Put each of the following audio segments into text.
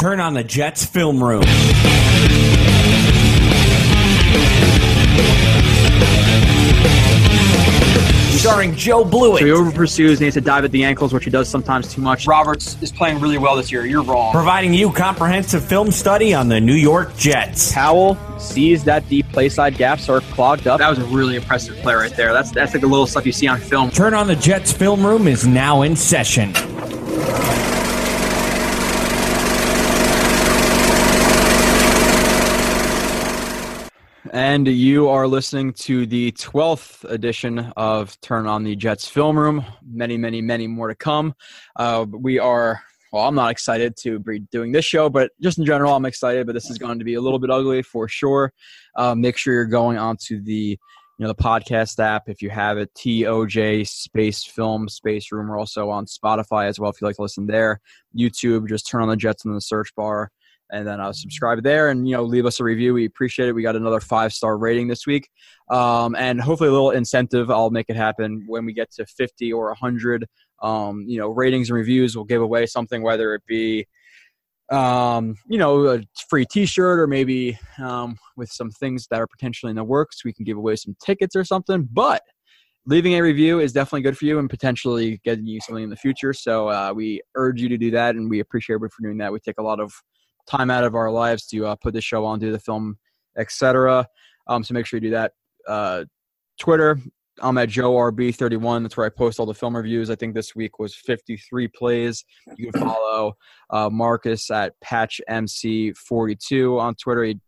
Turn on the Jets film room. Starring Joe Blewett. So he over pursues, needs to dive at the ankles, which he does sometimes too much. Roberts is playing really well this year. You're wrong. Providing you comprehensive film study on the New York Jets. Powell sees that deep play side gaps are clogged up. That was a really impressive play right there. That's that's like the little stuff you see on film. Turn on the Jets film room is now in session. And you are listening to the 12th edition of Turn on the Jets Film Room. Many, many, many more to come. Uh, we are, well, I'm not excited to be doing this show, but just in general, I'm excited. But this is going to be a little bit ugly for sure. Uh, make sure you're going onto the you know the podcast app if you have it toj space film space room we're also on spotify as well if you like to listen there youtube just turn on the jets in the search bar and then uh, subscribe there and you know leave us a review. We appreciate it. We got another five star rating this week. Um, and hopefully a little incentive. I'll make it happen when we get to 50 or 100 um, you know ratings and reviews We'll give away something whether it be um, you know a free t-shirt or maybe um, with some things that are potentially in the works we can give away some tickets or something. But leaving a review is definitely good for you and potentially getting you something in the future. So uh, we urge you to do that and we appreciate everybody for doing that. We take a lot of time out of our lives to uh, put the show on, do the film, etc. Um, so make sure you do that. Uh, Twitter, I'm at Joe RB31. That's where I post all the film reviews. I think this week was 53 plays. You can follow uh, Marcus at PatchMC42 on Twitter. He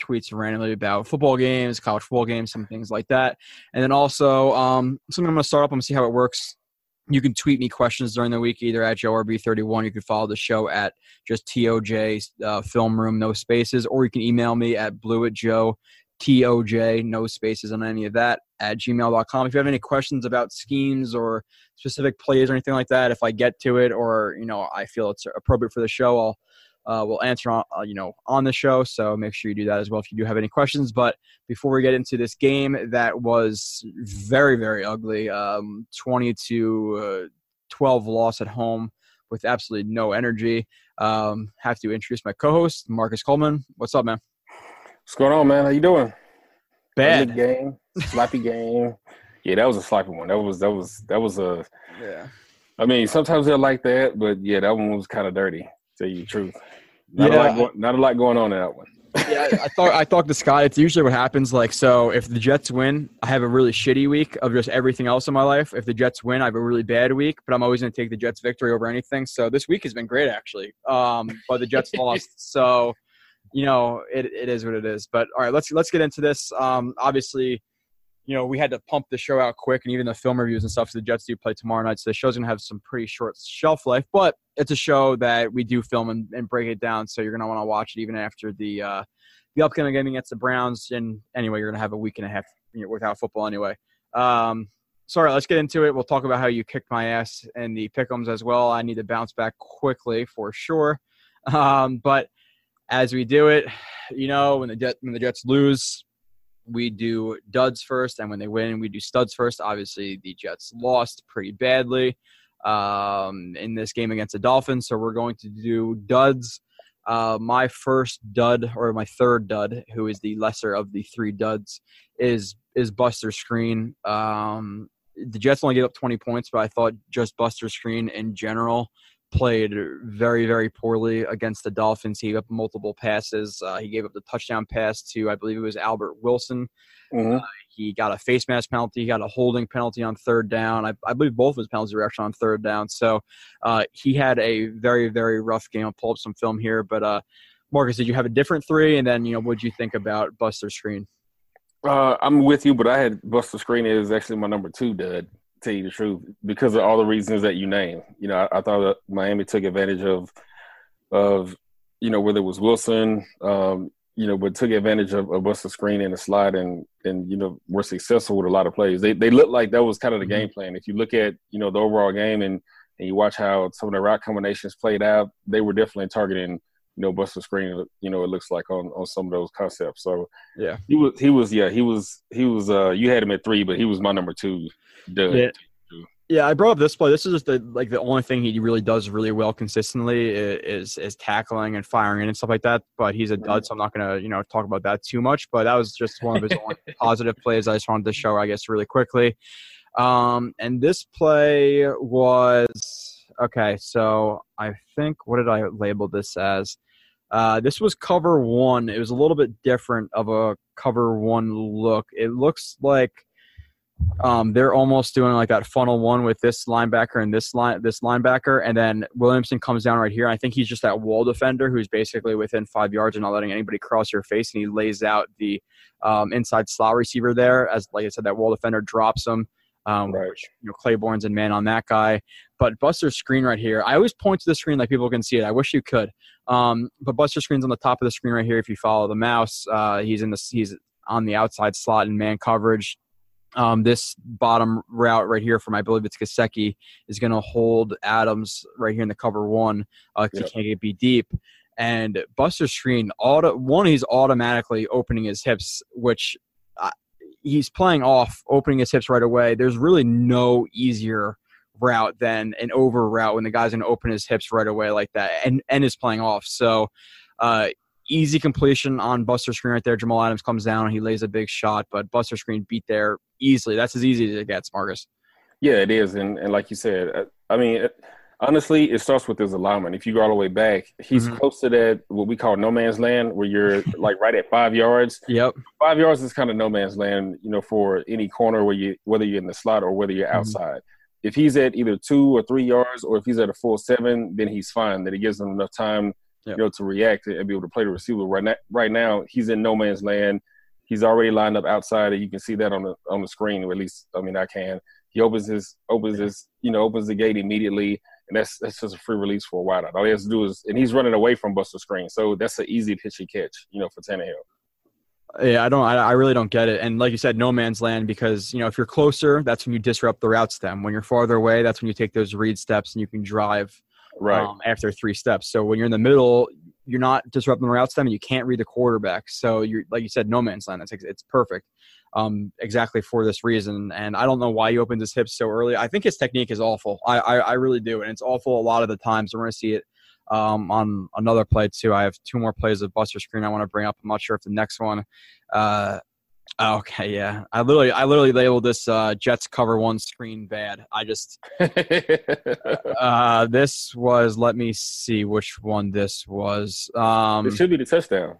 tweets randomly about football games, college football games, some things like that. And then also um, something I'm going to start up. I'm going to see how it works you can tweet me questions during the week either at joerb31 you can follow the show at just toj uh, film room no spaces or you can email me at bluettjoe toj no spaces on any of that at gmail.com if you have any questions about schemes or specific plays or anything like that if i get to it or you know i feel it's appropriate for the show i'll uh, we'll answer on uh, you know on the show. So make sure you do that as well if you do have any questions. But before we get into this game, that was very very ugly. Um, Twenty to uh, twelve loss at home with absolutely no energy. Um, have to introduce my co-host Marcus Coleman. What's up, man? What's going on, man? How you doing? Bad game, sloppy game. Yeah, that was a sloppy one. That was that was that was a. Yeah. I mean, sometimes they're like that, but yeah, that one was kind of dirty. Tell you the truth. Not, yeah. a lot not a lot going on in that one. yeah, I thought I talked to Scott. It's usually what happens. Like, so if the Jets win, I have a really shitty week of just everything else in my life. If the Jets win, I have a really bad week. But I'm always going to take the Jets victory over anything. So this week has been great, actually. Um, but the Jets lost, so you know it, it is what it is. But all right, let's let's get into this. Um, obviously, you know, we had to pump the show out quick and even the film reviews and stuff. So the Jets do play tomorrow night. So the show's to have some pretty short shelf life, but it's a show that we do film and, and break it down. So you're to want to watch it even after the, uh, the upcoming game against the Browns. And anyway, you're to have a week and a half you know, without football anyway. Um, sorry, let's get into it. We'll talk about how you kicked my ass and the pickums as well. I need to bounce back quickly for sure. Um, but as we do it, you know, when the Jet, when the Jets lose, we do duds first, and when they win, we do studs first. Obviously, the Jets lost pretty badly um, in this game against the Dolphins, so we're going to do duds. Uh, my first dud, or my third dud, who is the lesser of the three duds, is is Buster Skrine. Um, the Jets only gave up 20 points, but I thought just Buster Skrine in general played very, very poorly against the Dolphins. He gave up multiple passes. Uh, he gave up the touchdown pass to, I believe it was Albert Wilson. Mm-hmm. Uh, he got a face mask penalty. He got a holding penalty on third down. I, I believe both of his penalties were actually on third down. So uh, he had a very, very rough game. I'll pull up some film here. But uh, Marcus, did you have a different three? And then, you know, what did you think about Buster Skrine? Uh, I'm with you, but I had Buster Skrine is actually my number two dud tell you the truth, because of all the reasons that you name. You know, I, I thought that Miami took advantage of of you know whether it was Wilson, um, you know, but took advantage of, of Buster Skrine and the slide and and you know were successful with a lot of plays. They they looked like that was kind of the game plan. If you look at you know the overall game and and you watch how some of the route combinations played out, they were definitely targeting you know bust Buster Skrine. You know, it looks like on on some of those concepts. So yeah, he was he was yeah he was he was uh you had him at three, but he was my number two. Yeah. Yeah, I brought up this play. This is just the like the only thing he really does really well consistently is is tackling and firing in and stuff like that. But he's a dud, so I'm not gonna you know talk about that too much. But that was just one of his only positive plays. I just wanted to show, I guess, really quickly. Um, and this play was okay. So I think what did I label this as? Uh, this was cover one. It was a little bit different of a cover one look. It looks like um, they're almost doing like that funnel one with this linebacker and this line this linebacker, and then Williamson comes down right here. I think he's just that wall defender who's basically within five yards and not letting anybody cross your face, and he lays out the um, inside slot receiver there. As like I said, that wall defender drops him. Um, Right. which, you know, Claiborne's in man on that guy. But Buster's screen right here, I always point to the screen like people can see it. I wish you could. Um, but Buster Skrine's on the top of the screen right here. If you follow the mouse, uh, he's in the he's on the outside slot in man coverage. Um, this bottom route right here from I believe it's Kaseki is going to hold Adams right here in the cover one. Uh, Yep. He can't get be deep. And Buster Skrine auto one he's automatically opening his hips, which uh, he's playing off opening his hips right away. There's really no easier route than an over route when the guy's going to open his hips right away like that and and is playing off. So uh, easy completion on Buster Skrine right there. Jamal Adams comes down and he lays a big shot, but Buster Skrine beat there easily. That's as easy as it gets, Marcus. Yeah, it is, and and like you said, uh, I mean, it- honestly, it starts with his alignment. If you go all the way back, he's Mhm. close to that what we call no man's land, where you're like right at five yards. Yep. Five yards is kind of no man's land, you know, for any corner where you whether you're in the slot or whether you're Mhm. outside. If he's at either two or three yards, or if he's at a full seven, then he's fine. That it gives him enough time, Yep. you know, to react and be able to play the receiver. Right now, right now, he's in no man's land. He's already lined up outside, and you can see that on the on the screen. Or at least, I mean, I can. He opens his opens his you know opens the gate immediately, and that's that's just a free release for a wideout. All he has to do is, and he's running away from Buster Skrine, so that's an easy pitchy catch, you know, for Tannehill. Yeah, I don't. I, I really don't get it. And like you said, no man's land because you know if you're closer, that's when you disrupt the route stem. When you're farther away, that's when you take those read steps and you can drive Right. um, after three steps. So when you're in the middle, you're not disrupting the route stem and you can't read the quarterback. So you're like you said, no man's land. That's it's perfect, um, exactly for this reason. And I don't know why he opens his hips so early. I think his technique is awful. I I, I really do, and it's awful a lot of the times. We're going to see it um, on another play too. I have two more plays of Buster Skrine I want to bring up. I'm not sure if the next one. Uh, okay, yeah. I literally I literally labeled this uh, Jets cover one screen bad. I just uh, this was. Let me see which one this was. Um, it should be the touchdown.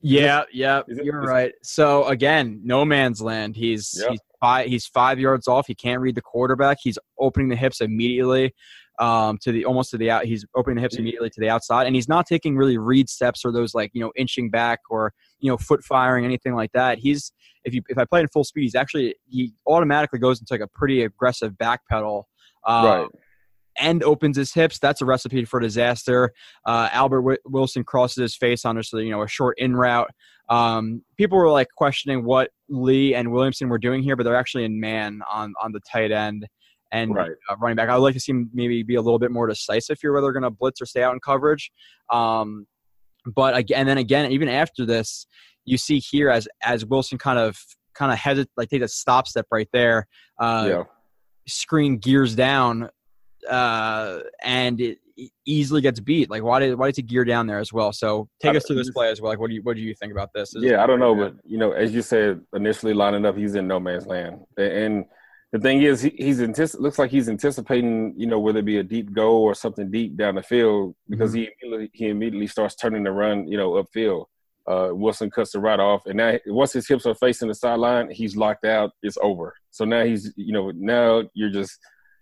yeah, yeah, it- you're is right. So again, no man's land. He's he's five he's five yards off. He can't read the quarterback. He's opening the hips immediately um, to the almost to the out. He's opening the hips immediately to the outside, and he's not taking really read steps or those like you know inching back or you know foot firing anything like that. He's if you if I play in full speed, he's actually he automatically goes into like a pretty aggressive back pedal. Um, Right. and opens his hips. That's a recipe for disaster. Uh, Albert Wi- Wilson crosses his face on just you know a short in route. Um, people were like questioning what Lee and Williamson were doing here, but they're actually in man on on the tight end and Right. uh, running back. I would like to see him maybe be a little bit more decisive here, whether they're going to blitz or stay out in coverage. Um, but again, and then again, even after this, you see here as as Wilson kind of kind of hesit like take a stop step right there. Uh, yeah. screen gears down uh, and it easily gets beat. Like why did why did he gear down there as well? So take I- us through this play as well. Like what do you what do you think about this? This is- Yeah, I don't know, but you know, as you said initially, lining up, he's in no man's land, and the thing is, he, he's antici- looks like he's anticipating, you know, whether it be a deep goal or something deep down the field, because he immediately, he immediately starts turning the run, you know, upfield. Uh, Wilson cuts the right off, and now once his hips are facing the sideline, he's locked out. It's over. So now he's, you know, now you're just,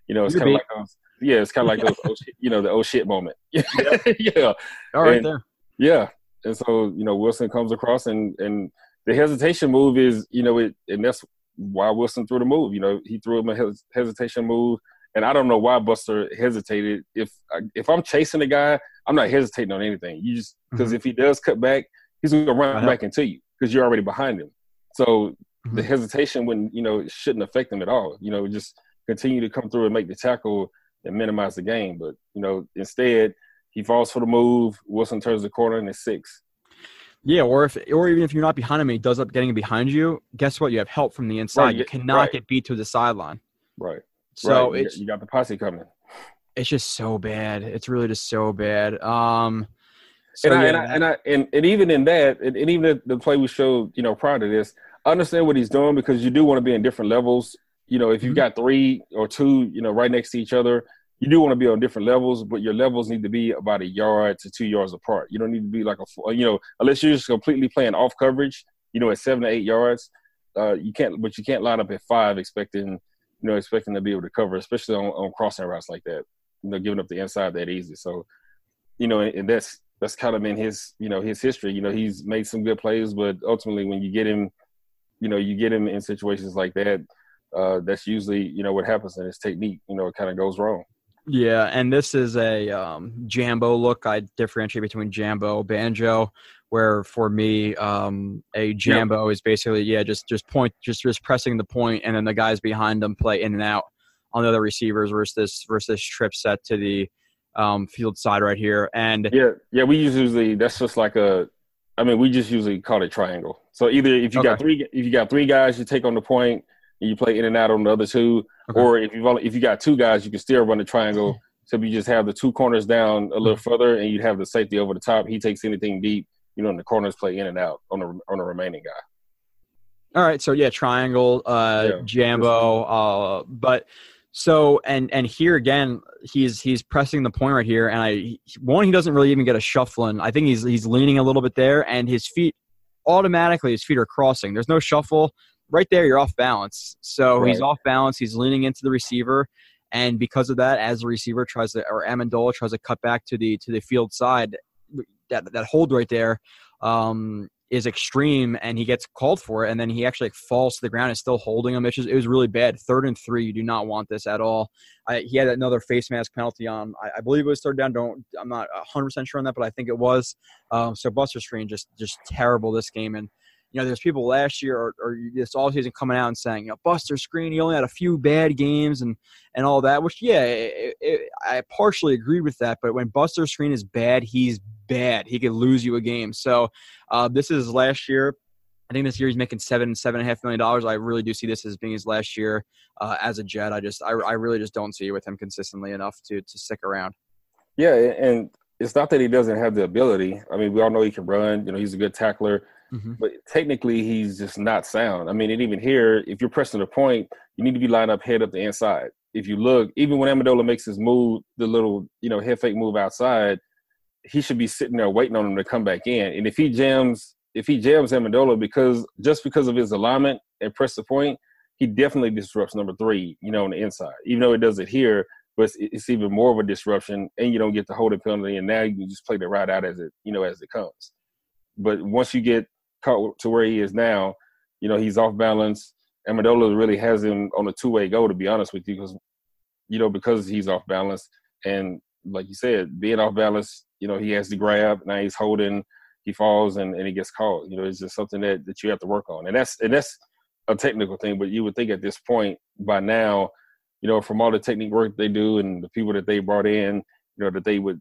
you know, it's kind of like those, yeah, it's kind of like those, oh shit, you know, the oh shit moment. yeah, all right and- there. yeah, and so you know Wilson comes across, and and the hesitation move is you know it, and that's why Wilson threw the move. You know he threw him a hes- hesitation move, and I don't know why Buster hesitated. If if I'm chasing a guy, I'm not hesitating on anything. You just because if he does cut back, he's gonna run Uh-huh. back into you because you're already behind him. So the Mhm. hesitation wouldn't you know it shouldn't affect him at all. You know just continue to come through and make the tackle and minimize the game. But you know instead he falls for the move. Wilson turns the corner and it's six. Yeah, or if or even if you're not behind him, and he does up getting behind you. Guess what? You have help from the inside. Right, you cannot right. get beat to the sideline. Right. So right. it's you got the posse coming. it's just so bad. It's really just so bad. Um, so and, I, yeah, and, I, and I and and even in that, and, and even the, the play we showed, you know, prior to this, I understand what he's doing because you do want to be in different levels. You know, if you've Mhm. got three or two, you know, right next to each other, you do want to be on different levels, but your levels need to be about a yard to two yards apart. You don't need to be like a, you know, unless you're just completely playing off coverage, you know, at seven to eight yards, uh, you can't, but you can't line up at five expecting, you know, expecting to be able to cover, especially on, on crossing routes like that, you know, giving up the inside that easy. So, you know, and, and that's, that's kind of been his, you know, his history. You know, he's made some good plays, but ultimately when you get him, you know, you get him in situations like that, uh, that's usually, you know, what happens in his technique, you know, it kind of goes wrong. Yeah, and this is a um, Jambo look. I differentiate between Jambo, Banjo, where for me, um, a Jambo is basically yeah, just just point, just just pressing the point, and then the guys behind them play in and out on the other receivers versus this versus this trip set to the um, field side right here. And Yeah, yeah, we usually that's just like a. I mean, we just usually call it triangle. So either if you got three, if you got three guys, you take on the point you play in and out on the other two. Okay. Or if you've only, if you got two guys, you can still run the triangle. So you just have the two corners down a little further, and you'd have the safety over the top. He takes anything deep, you know, and the corners play in and out on the on the remaining guy. All right, so yeah, triangle, uh, Yeah. Jambo, uh, but so and and here again, he's he's pressing the point right here, and I one he doesn't really even get a shuffling. I think he's he's leaning a little bit there, and his feet automatically his feet are crossing. There's no shuffle right there. You're off balance, so he's off balance. He's leaning into the receiver, and because of that, as the receiver tries to or Amendola tries to cut back to the to the field side, that that hold right there. Um, is extreme and he gets called for it and then he actually like, falls to the ground and still holding him. It's just, it was really bad. Third and three, you do not want this at all. I, he had another face mask penalty on, I, I believe it was third down. Don't, I'm not 100% sure on that, but I think it was. Um, so Buster Skrine just, just terrible this game. And, you know, there's people last year or, or this all season coming out and saying, you know, Buster Skrine, he only had a few bad games and, and all that, which, yeah, it, it, I partially agreed with that. But when Buster Skrine is bad, he's bad. He could lose you a game. So uh, this is last year. I think this year he's making seven, seven and a half million dollars. I really do see this as being his last year uh, as a Jet. I just, I, I really just don't see it with him consistently enough to to stick around. Yeah, and it's not that he doesn't have the ability. I mean, we all know he can run. You know, he's a good tackler. Mhm. but technically he's just not sound. I mean, and even here, if you're pressing the point, you need to be lined up head up the inside. If you look, even when Amendola makes his move, the little you know head fake move outside, he should be sitting there waiting on him to come back in. And if he jams, if he jams Amendola because just because of his alignment and press the point, he definitely disrupts number three. You know, on the inside, even though it does it here. But it's, it's even more of a disruption, and you don't get the holding penalty, and now you can just play the right out as it, you know, as it comes. But once you get caught to where he is now, you know, he's off balance. Amendola really has him on a two way go, to be honest with you, because, you know, because he's off balance. And like you said, being off balance, you know, he has to grab. Now he's holding, he falls and, and he gets caught. You know, it's just something that, that you have to work on. And that's and that's a technical thing, but you would think at this point by now, you know, from all the technique work they do and the people that they brought in, you know, that they would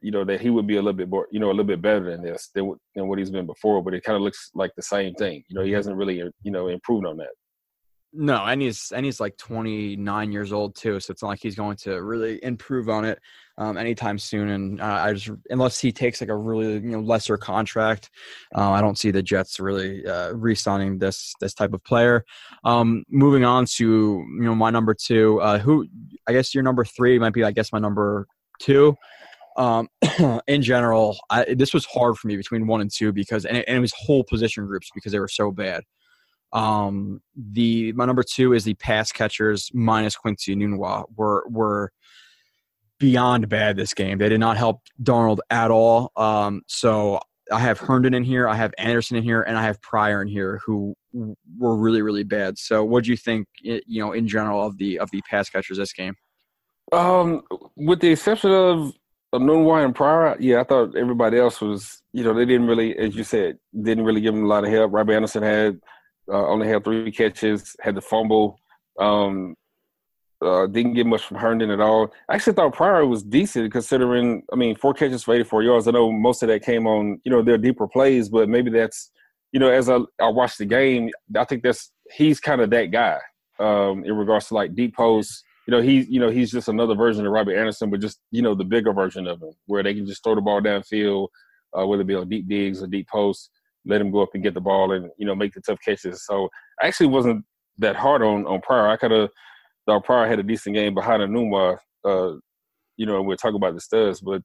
you know that he would be a little bit more, you know, a little bit better than this than what- than what he's been before. But it kind of looks like the same thing. You know, he hasn't really, you know, improved on that. No, and he's and he's like 29 years old too, so it's not like he's going to really improve on it um, anytime soon. And uh, I just unless he takes like a really you know lesser contract, uh, I don't see the Jets really uh, re-signing this this type of player. Um, moving on to you know my number two, uh, who I guess your number three might be I guess my number two. Um, in general, I, this was hard for me between one and two because and it, and it was whole position groups because they were so bad. Um, the my number two is the pass catchers minus Quincy Enunwa were were beyond bad this game. They did not help Darnold at all. Um, so I have Herndon in here, I have Anderson in here, and I have Pryor in here who were really really bad. So what do you think? You know, in general of the of the pass catchers this game? Um, with the exception of of Enunwa and Pryor, yeah, I thought everybody else was, you know, they didn't really, as you said, didn't really give him a lot of help. Robbie Anderson had uh, only had three catches, had the fumble. Um, uh, didn't get much from Herndon at all. I actually thought Pryor was decent considering, I mean, four catches for 84 yards. I know most of that came on, you know, their deeper plays, but maybe that's, you know, as I, I watched the game, I think that's, he's kind of that guy um, in regards to like deep posts, you know, he's you know he's just another version of Robbie Anderson, but just you know the bigger version of him, where they can just throw the ball downfield, uh, whether it be on deep digs or deep posts, let him go up and get the ball and you know make the tough catches. So I actually wasn't that hard on on Pryor. I kind of thought Pryor had a decent game behind Enunwa. Uh, you know, we're talking about the studs, but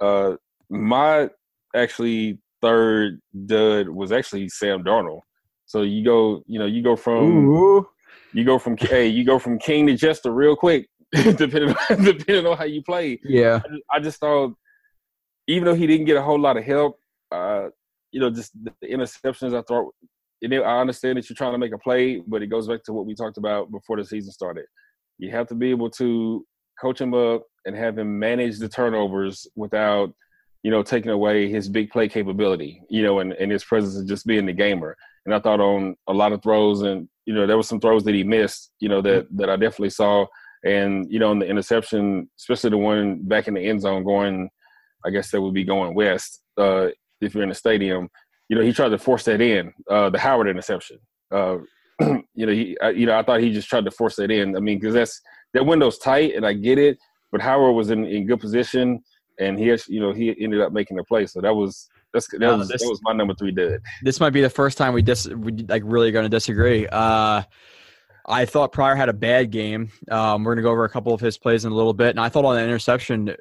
uh, my actually third dud was actually Sam Darnold. So you go, you know, you go from Ooh. You go from hey, you go from king to jester real quick, depending on, depending on how you play. Yeah. I just, I just thought, even though he didn't get a whole lot of help, uh, you know, just the, interceptions. I thought, and I understand that you're trying to make a play, but it goes back to what we talked about before the season started. You have to be able to coach him up and have him manage the turnovers without, you know, taking away his big play capability, you know, and, and his presence of just being the gamer. And I thought on a lot of throws, and you know, there were some throws that he missed, you know, that that I definitely saw. And you know, in the interception, especially the one back in the end zone, going, I guess that would be going west. Uh, if you're in the stadium, you know, he tried to force that in. Uh, the Howard interception. Uh, you know, he, I, you know, I thought he just tried to force that in. I mean, because that's that window's tight, and I get it. But Howard was in, in good position, and he, you know, he ended up making the play. So that was that's that, was, this- that was my number three dud. This might be the first time we dis we like really going to disagree. Uh, I thought Pryor had a bad game. Um, we're going to go over a couple of his plays in a little bit, and I thought on the interception,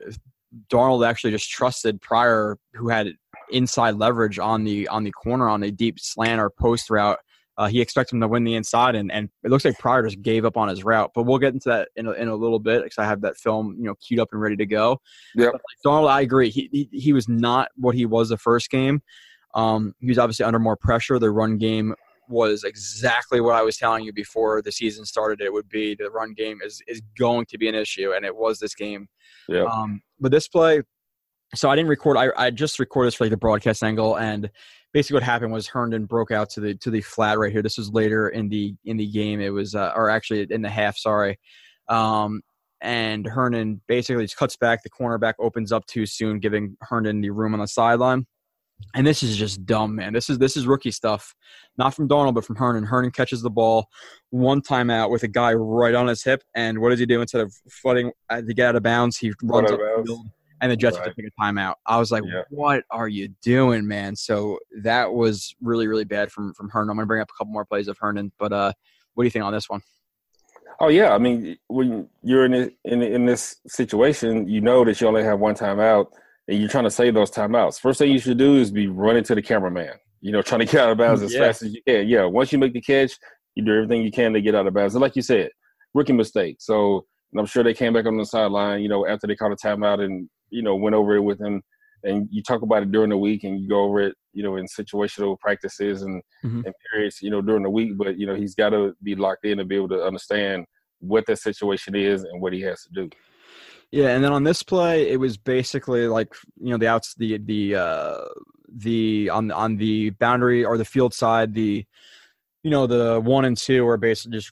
Darnold actually just trusted Pryor, who had inside leverage on the on the corner on a deep slant or post route. Uh, he expected him to win the inside, and, and it looks like Pryor just gave up on his route. But we'll get into that in a, in a little bit because I have that film, you know, queued up and ready to go. But, like, Darnold, I agree. He, he he was not what he was the first game. Um, he was obviously under more pressure. The run game was exactly what I was telling you before the season started. It would be the run game is is going to be an issue, and it was this game. Yeah. Um, but this play, so I didn't record. I, I just recorded this for like the broadcast angle, and basically what happened was Herndon broke out to the to the flat right here. This was later in the in the game. It was, uh, or actually in the half. Sorry. Um, and Herndon basically just cuts back. The cornerback opens up too soon, giving Herndon the room on the sideline. And this is just dumb, man. This is this is rookie stuff, not from Darnold, but from Herndon. Herndon catches the ball, one time out with a guy right on his hip, and what does he do instead of flooding uh, to get out of bounds? He runs out up of the bounds. field, and the Jets Right. to take a timeout. I was like, Yeah. "What are you doing, man?" So that was really really bad from from Herndon. I'm gonna bring up a couple more plays of Herndon, but uh, what do you think on this one? Oh yeah, I mean, when you're in this, in in this situation, you know that you only have one timeout, and you're trying to save those timeouts. First thing you should do is be running to the cameraman. You know, trying to get out of bounds as Yeah. fast as you can. Yeah, once you make the catch, you do everything you can to get out of bounds. And like you said, rookie mistake. So and I'm sure they came back on the sideline, you know, after they caught a timeout and you know went over it with him. And you talk about it during the week, and you go over it, you know, in situational practices and Mhm. and periods, you know, during the week. But you know, he's got to be locked in to be able to understand what that situation is and what he has to do. Yeah, and then on this play, it was basically like you know the outs, the the uh, the on on the boundary or the field side, the you know the one and two are basically just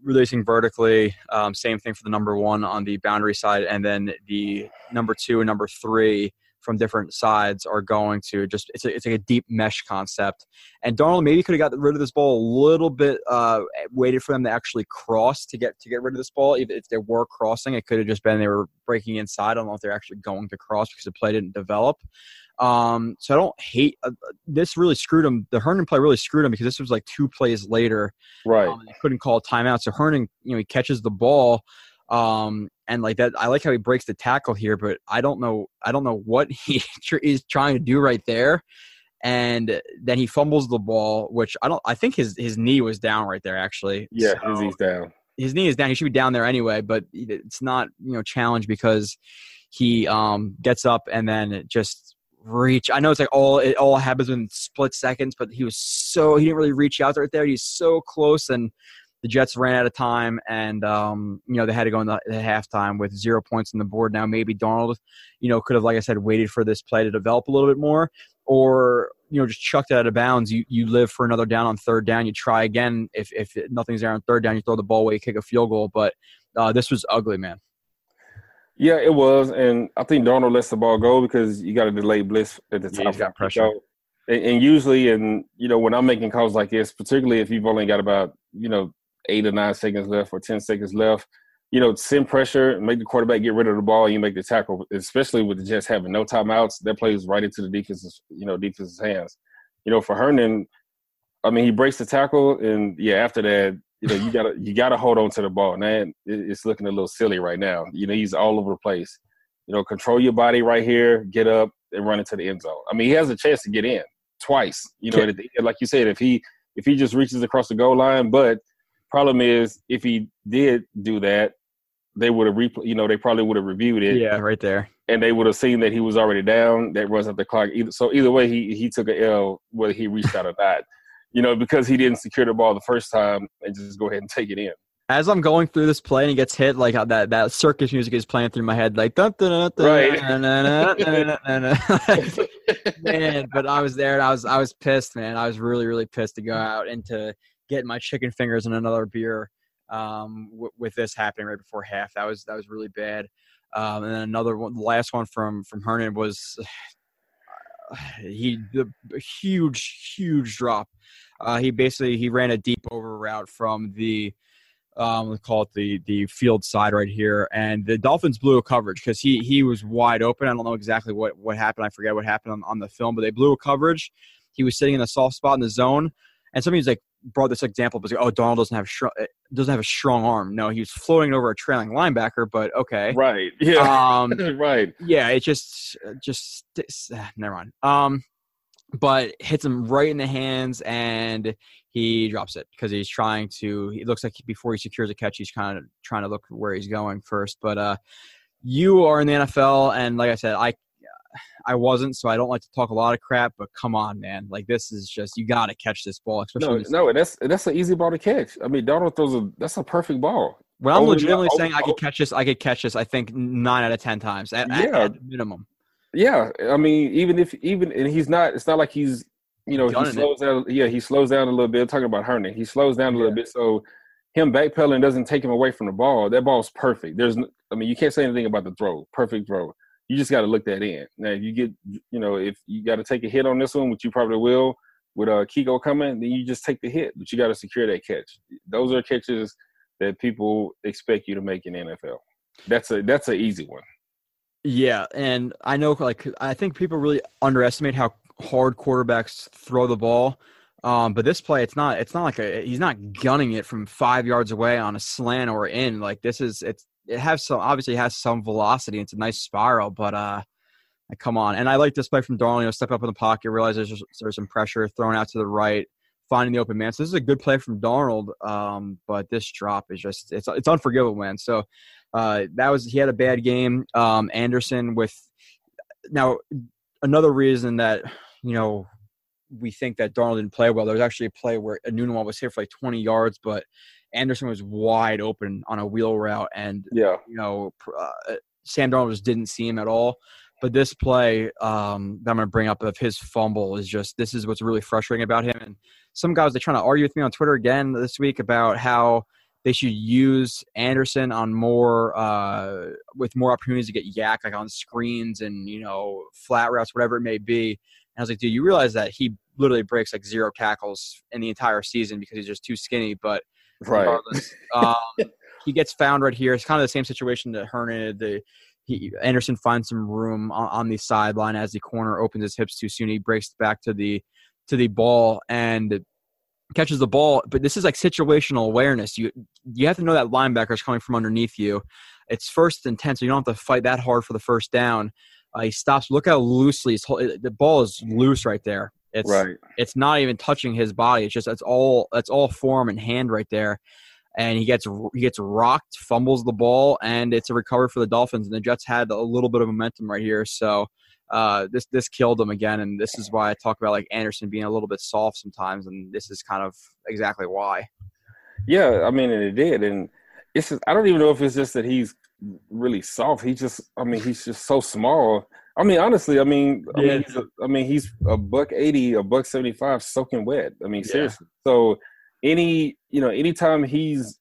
releasing vertically. Um, same thing for the number one on the boundary side, and then the number two and number three from different sides are going to just it's a, it's like a deep mesh concept. And Darnold maybe could have got rid of this ball a little bit, uh, waited for them to actually cross to get to get rid of this ball. If, if they were crossing, it could have just been they were breaking inside. I don't know if they're actually going to cross because the play didn't develop. Um, so I don't hate uh, this. Really screwed him. The Herndon play really screwed him because this was like two plays later. Right. Um, couldn't call a timeout. So Herndon, you know, he catches the ball. Um, and like that, I like how he breaks the tackle here, but I don't know, I don't know what he tr- is trying to do right there. And then he fumbles the ball, which I don't, I think his, his knee was down right there actually. Yeah, So- his he's down. his knee is down. He should be down there anyway, but it's not, you know, challenged because he um, gets up and then just reach. I know it's like all it all happens in split seconds, but he was so he didn't really reach out right there. He's so close, and the Jets ran out of time, and um, you know they had to go in the, the halftime with zero points on the board. Now maybe Darnold, you know, could have like I said waited for this play to develop a little bit more, or you know just chucked it out of bounds. You you live for another down on third down. You try again. If if nothing's there on third down, you throw the ball away, you kick a field goal. But uh, this was ugly, man. Yeah, it was, and I think Darnold lets the ball go because you got a delayed blitz at the Yeah, he's got pressure. And, and usually, and you know, when I'm making calls like this, particularly if you've only got about you know eight or nine seconds left or ten seconds left, you know, send pressure, make the quarterback get rid of the ball, and you make the tackle. Especially with the Jets having no timeouts, that plays right into the defense's, you know, defense's hands. You know, for Herndon, I mean, he breaks the tackle, and yeah, after that, you know, you gotta you gotta hold on to the ball. Man, it's looking a little silly right now. You know, he's all over the place. You know, control your body right here, get up and run into the end zone. I mean, he has a chance to get in twice. You know, like you said, if he if he just reaches across the goal line, but problem is if he did do that, they would have repl- you know they probably would have reviewed it. Yeah, right there. And they would have seen that he was already down. That runs up the clock. Either, so either way, he he took a L whether he reached out or not. You know, because he didn't secure the ball the first time and just go ahead and take it in. As I'm going through this play and he gets hit, like that that circus music is playing through my head, like dun, dun, dun, right. man. But I was there and I was I was pissed, man. I was really really pissed to go out and to get my chicken fingers and another beer um, w- with this happening right before half. That was that was really bad. Um, and then another one, the last one from from Herndon was he the huge huge drop. Uh, he basically he ran a deep over route from the um, let's call it the the field side right here, and the Dolphins blew a coverage because he he was wide open. I don't know exactly what what happened. I forget what happened on, on the film, but they blew a coverage. He was sitting in the soft spot in the zone, and somebody's like, brought this example, but like, oh, Darnold doesn't have str- doesn't have a strong arm. No, he was floating over a trailing linebacker, but okay, right, yeah, um, right, yeah. It just just never mind. Um, but hits him right in the hands and he drops it because he's trying to. He looks like before he secures a catch, he's kind of trying to look where he's going first. But uh, you are in the NFL, and like I said, I I wasn't, so I don't like to talk a lot of crap. But come on, man, like this is just you got to catch this ball. Especially no, no, that's that's an easy ball to catch. I mean, Darnold throws a that's a perfect ball. When I'm legitimately saying I could catch this, I could catch this. I think nine out of ten times at, yeah. at, at minimum. Yeah, I mean, even if even and he's not. It's not like he's you know he slows it. down. Yeah, he slows down a little bit. I'm talking about Herndon, he slows down a little bit. So him backpedaling doesn't take him away from the ball. That ball's perfect. There's, I mean, you can't say anything about the throw. Perfect throw you just got to look that in. Now, if you get, you know, if you got to take a hit on this one, which you probably will, with uh, Kiko coming, then you just take the hit, but you got to secure that catch. Those are catches that people expect you to make in NFL. That's a that's an easy one. Yeah, and I know, like, I think people really underestimate how hard quarterbacks throw the ball. Um, but this play, it's not. It's not like a. He's not gunning it from five yards away on a slant or in. Like this is. It's it has some obviously has some velocity. It's a nice spiral, but uh, come on. And I like this play from Darnold. You know, step up in the pocket, realize there's there's some pressure, thrown out to the right, finding the open man. So this is a good play from Darnold. Um, but this drop is just it's it's unforgivable, man. So uh, that was he had a bad game. Um, Anderson with now another reason that you know we think that Darnold didn't play well. There was actually a play where Enunwa was here for like 20 yards, but Anderson was wide open on a wheel route, and yeah, you know, uh, Sam Darnold just didn't see him at all. But this play um, that I'm going to bring up of his fumble is just this is what's really frustrating about him. And some guys are trying to argue with me on Twitter again this week about how they should use Anderson on more uh, with more opportunities to get YAC like on screens and you know flat routes, whatever it may be. And I was like, dude, you realize that he literally breaks like zero tackles in the entire season because he's just too skinny. But Right. Um, he gets found right here. It's kind of the same situation that Herndon. The he, Anderson finds some room on, on, the sideline as the corner opens his hips too soon. He breaks back to the to the ball and catches the ball. But this is like situational awareness. You you have to know that linebacker is coming from underneath you. It's first and ten, so you don't have to fight that hard for the first down. Uh, he stops. Look how loosely the ball is loose right there. It's right. It's not even touching his body. It's just it's all it's all form and hand right there. And he gets he gets rocked, fumbles the ball, and it's a recovery for the Dolphins. And the Jets had a little bit of momentum right here, so uh, this this killed them again. And this is why I talk about like Anderson being a little bit soft sometimes, and this is kind of exactly why. Yeah, I mean, and it did, and it's just, I don't even know if it's just that he's really soft. He just, I mean, he's just so small I mean, honestly, I mean, I yeah. mean, he's a, I mean, he's a buck eighty, a buck seventy five, soaking wet. I mean, seriously. Yeah. So, any you know, anytime he's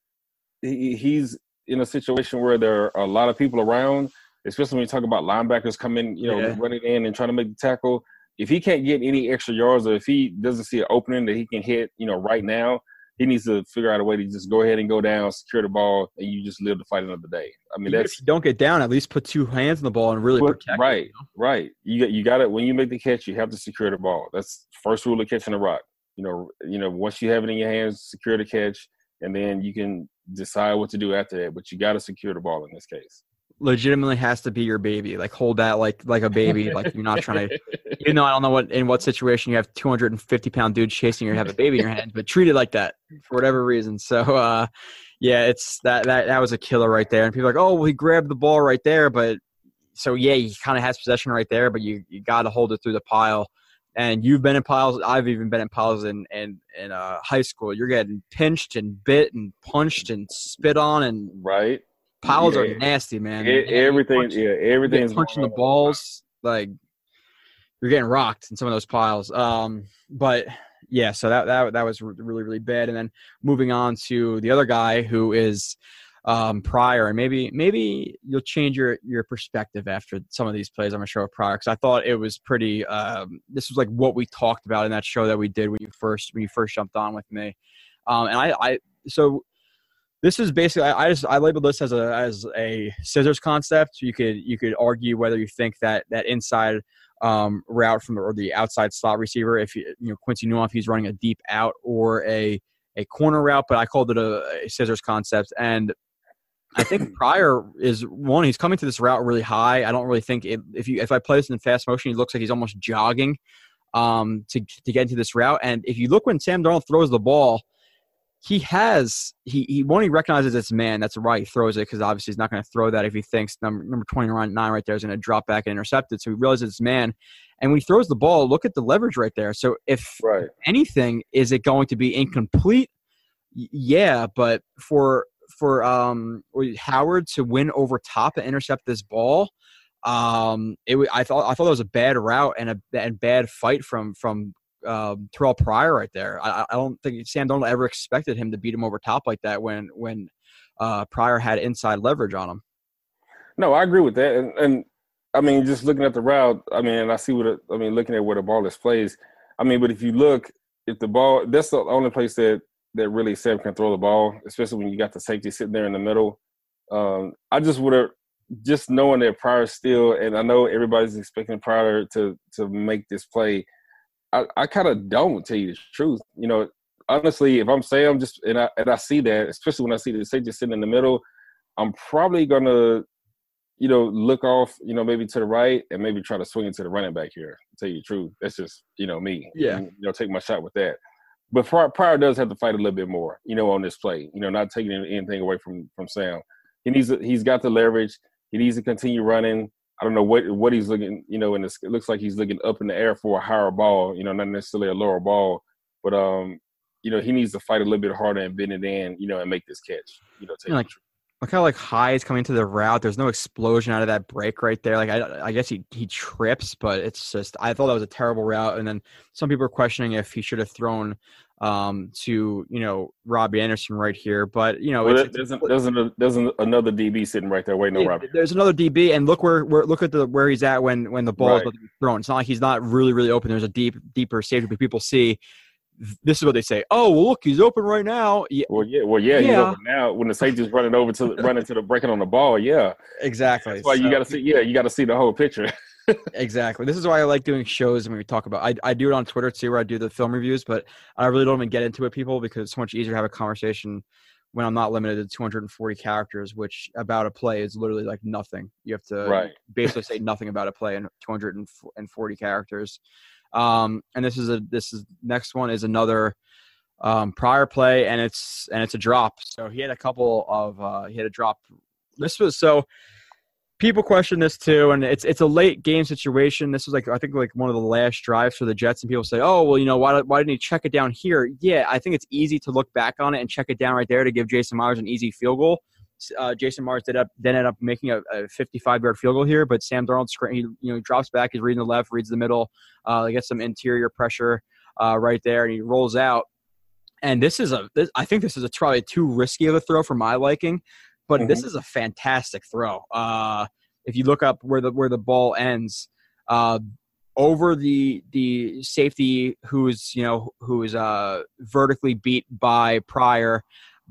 he, he's in a situation where there are a lot of people around, especially when you talk about linebackers coming, you know, yeah. running in and trying to make the tackle. If he can't get any extra yards, or if he doesn't see an opening that he can hit, you know, right now, he needs to figure out a way to just go ahead and go down, secure the ball, and you just live to fight another day. I mean, Even that's if you don't get down, at least put two hands on the ball and really Put- protect. it, right, you know? right. You got you got it when you make the catch. You have to secure the ball. That's first rule of catching a rock. You know, you know. Once you have it in your hands, secure the catch, and then you can decide what to do after that. But you got to secure the ball in this case. Legitimately has to be your baby. Like hold that like like a baby. like you're not trying to. You know, I don't know what in what situation you have 250 pound dudes chasing you and have a baby in your hands, but treat it like that for whatever reason. So uh, yeah, it's that that that was a killer right there. And people like, oh, well, he grabbed the ball right there, but so yeah, he kind of has possession right there, but you you got to hold it through the pile. And you've been in piles. I've even been in piles in in, in uh, high school. You're getting pinched and bit and punched and spit on, and right. Piles Yeah. are nasty, man. You everything, punch- yeah, everything's punching the balls. Like you're getting rocked in some of those piles. Um, but yeah, so that that that was really really bad. And then moving on to the other guy who is um, Pryor, and maybe maybe you'll change your your perspective after some of these plays. I'm gonna show Pryor because I thought it was pretty. Um, this was like what we talked about in that show that we did when you first when you first jumped on with me. Um, and I, I so this is basically I, I just I labeled this as a as a scissors concept. You could you could argue whether you think that that inside um, route from the, or the outside slot receiver, if you, you know Quincy Newhoff, he's running a deep out or a a corner route, but I called it a, a scissors concept. And I think Pryor is one. He's coming to this route really high. I don't really think it, if you if I play this in fast motion, he looks like he's almost jogging um, to to get into this route. And if you look when Sam Darnold throws the ball, he has he he one he recognizes it's man. That's why he throws it because obviously he's not going to throw that if he thinks number number twenty nine right there is going to drop back and intercept it. So he realizes it's man. And when he throws the ball, look at the leverage right there. So if Right. anything, is it going to be incomplete? Yeah, but for for um Howard to win over top and intercept this ball, um, it I thought I thought that was a bad route and a and bad fight from from um, Terrelle Pryor right there. I, I don't think Sam Darnold ever expected him to beat him over top like that when when uh, Pryor had inside leverage on him. No, I agree with that, and, and I mean, just looking at the route, I mean, I see what I mean, looking at where the ball is placed. I mean, but if you look, if the ball, that's the only place that that really Sam can throw the ball, especially when you got the safety sitting there in the middle. Um, I just would have just knowing that Pryor still, and I know everybody's expecting Pryor to to make this play. I, I kind of don't tell you the truth. You know, honestly, if I'm Sam, just and I and I see that, especially when I see the safety sitting in the middle, I'm probably gonna you know, look off, you know, maybe to the right and maybe try to swing into the running back here. Tell you the truth, that's just, you know, me. Yeah. And, you know, take my shot with that. But Pryor, Pryor does have to fight a little bit more, you know, on this play. You know, not taking anything away from from Sam. He needs, to, he's got the leverage. He needs to continue running. I don't know what what he's looking, you know, and it looks like he's looking up in the air for a higher ball. You know, not necessarily a lower ball, but um, you know, he needs to fight a little bit harder and bend it in, you know, and make this catch. You know, take like Look how like high is coming to the route. There's no explosion out of that break right there. Like I, I guess he he trips, but it's just I thought that was a terrible route. And then some people are questioning if he should have thrown um to you know Robbie Anderson right here. But you know Well, it's, there's, an, there's, an, there's an, another DB sitting right there waiting on Yeah, Robbie. There's another DB, and look where, where look at the where he's at when when the ball is Right. about to be thrown. It's not like he's not really really open. There's a deep deeper safety, but people see this is what they say. Oh well, look, he's open right now. Yeah, Well, yeah, well, yeah, he's open now. When the safety's running over to running to the breaking on the ball, yeah, exactly. that's why you got to see. Yeah, you got to see the whole picture. Exactly. This is why I like doing shows and we talk about. I, I do it on Twitter too, where I do the film reviews, but I really don't even get into it, people, because it's so much easier to have a conversation when I'm not limited to 240 characters, which about a play is literally like nothing. You have to Right. basically say nothing about a play in 240 characters. Um, and this is a this is next one is another um, Pryor play, and it's and it's a drop. So he had a couple of uh, he had a drop. This was so people question this too, and it's it's a late game situation. This was like I think like one of the last drives for the Jets, and people say, "Oh, well, you know, why why didn't he check it down here?" Yeah, I think it's easy to look back on it and check it down right there to give Jason Myers an easy field goal. Uh, Jason Myers did up then ended up making a, a 55 yard field goal here, but Sam Darnold he you know drops back, he's reading the left, reads the middle, uh, gets some interior pressure uh, right there, and he rolls out. And this is a this, I think this is a probably too risky of a throw for my liking, but this is a fantastic throw. Uh, if you look up where the where the ball ends, uh, over the the safety who's you know who's uh vertically beat by Pryor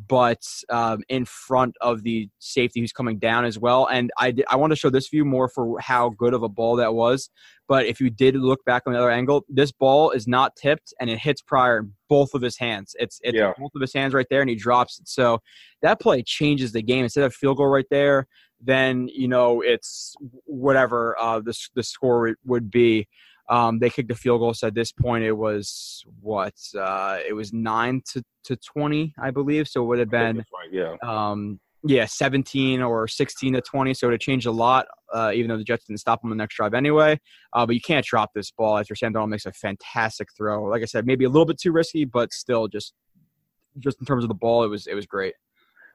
but um, in front of the safety who's coming down as well. And I, I want to show this view more for how good of a ball that was. But if you did look back on the other angle, this ball is not tipped and it hits Pryor in both of his hands. It's it's Yeah. both of his hands right there, and he drops it. So that play changes the game. Instead of field goal right there, then you know it's whatever uh, the the score would- would be. Um, they kicked a field goal. So at this point, it was what? Uh, it was nine to, to twenty, I believe. So it would have been right. Yeah. um, yeah, 17 or 16 to 20. So it would changed a lot, uh, even though the Jets didn't stop them on the next drive anyway. Uh, but you can't drop this ball after Sam Darnold makes a fantastic throw. Like I said, maybe a little bit too risky, but still, just just in terms of the ball, it was it was great.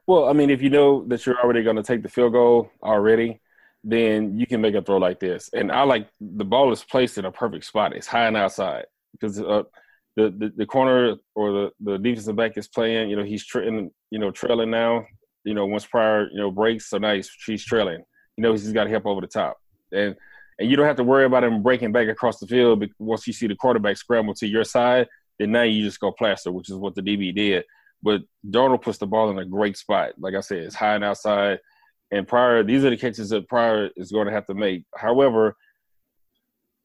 Well, I mean, if you know that you're already going to take the field goal already, then you can make a throw like this. And I like the ball is placed in a perfect spot. It's high and outside because uh, the, the the corner or the the defensive back is playing. You know, he's trailing. You know, trailing now. You know, once Pryor you know breaks, so now he's, he's trailing. You know, he's got help over the top, and and you don't have to worry about him breaking back across the field. Because once you see the quarterback scramble to your side, then now you just go plaster, which is what the DB did. But Darnold puts the ball in a great spot. Like I said, it's high and outside. And Pryor these are the catches that Pryor is going to have to make. However,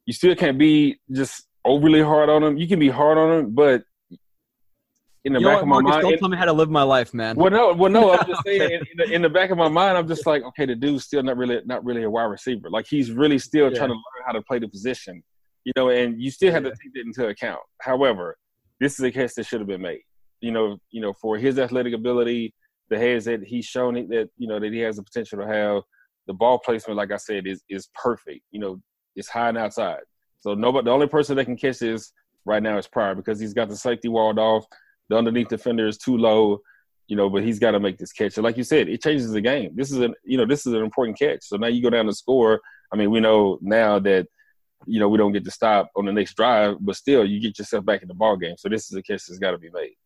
you still can't be just overly hard on him. You can be hard on him, but in the You back what, of my Marcus, mind, don't tell me how to live my life, man. well, no, well, no. I'm just saying, in, in, the, in the back of my mind, I'm just like, okay, the dude's still not really, not really a wide receiver. Like he's really still Yeah. trying to learn how to play the position, you know. And you still have to take that into account. However, this is a catch that should have been made. You know, you know, for his athletic ability, the heads that he's shown it that you know that he has the potential to have. The ball placement, like I said, is is perfect. You know, it's high and outside. So nobody, the only person that can catch this right now is Pryor because he's got the safety walled off. The underneath defender is too low, you know, but he's got to make this catch. And like you said, it changes the game. This is an, you know, this is an important catch. So now you go down the score. I mean, we know now that, you know, we don't get to stop on the next drive, but still, you get yourself back in the ball game. So this is a catch that's got to be made.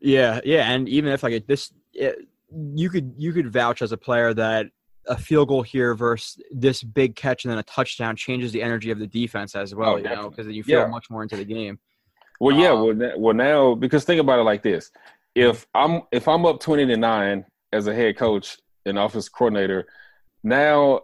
Yeah, yeah, and even if get this, it, you could you could vouch as a player that a field goal here versus this big catch and then a touchdown changes the energy of the defense as well. Oh, you know, because you feel Yeah. much more into the game. Well, yeah. Um, Well, well, now because think about it like this: if I'm if I'm up twenty to nine as a head coach and office coordinator, now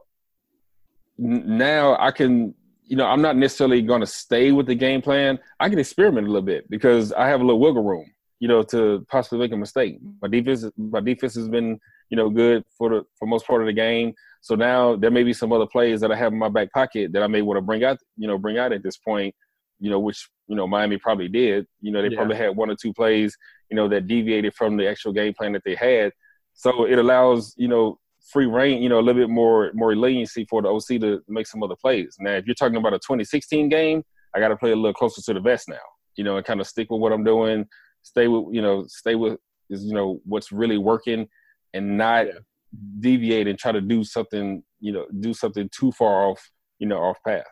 now I can you know I'm not necessarily going to stay with the game plan. I can experiment a little bit because I have a little wiggle room, you know, to possibly make a mistake. My defense my defense has been you know good for the for most part of the game. So now there may be some other plays that I have in my back pocket that I may want to bring out, you know, bring out at this point, you know, which you know Miami probably did. You know, they Yeah. probably had one or two plays, you know, that deviated from the actual game plan that they had. So it allows you know free reign, you know, a little bit more more leniency for the OC to make some other plays. Now, if you're talking about a 2016 game, I got to play a little closer to the vest now, you know, and kind of stick with what I'm doing, stay with you know, stay with is you know what's really working, and not Yeah. deviate and try to do something, you know, do something too far off, you know, off path.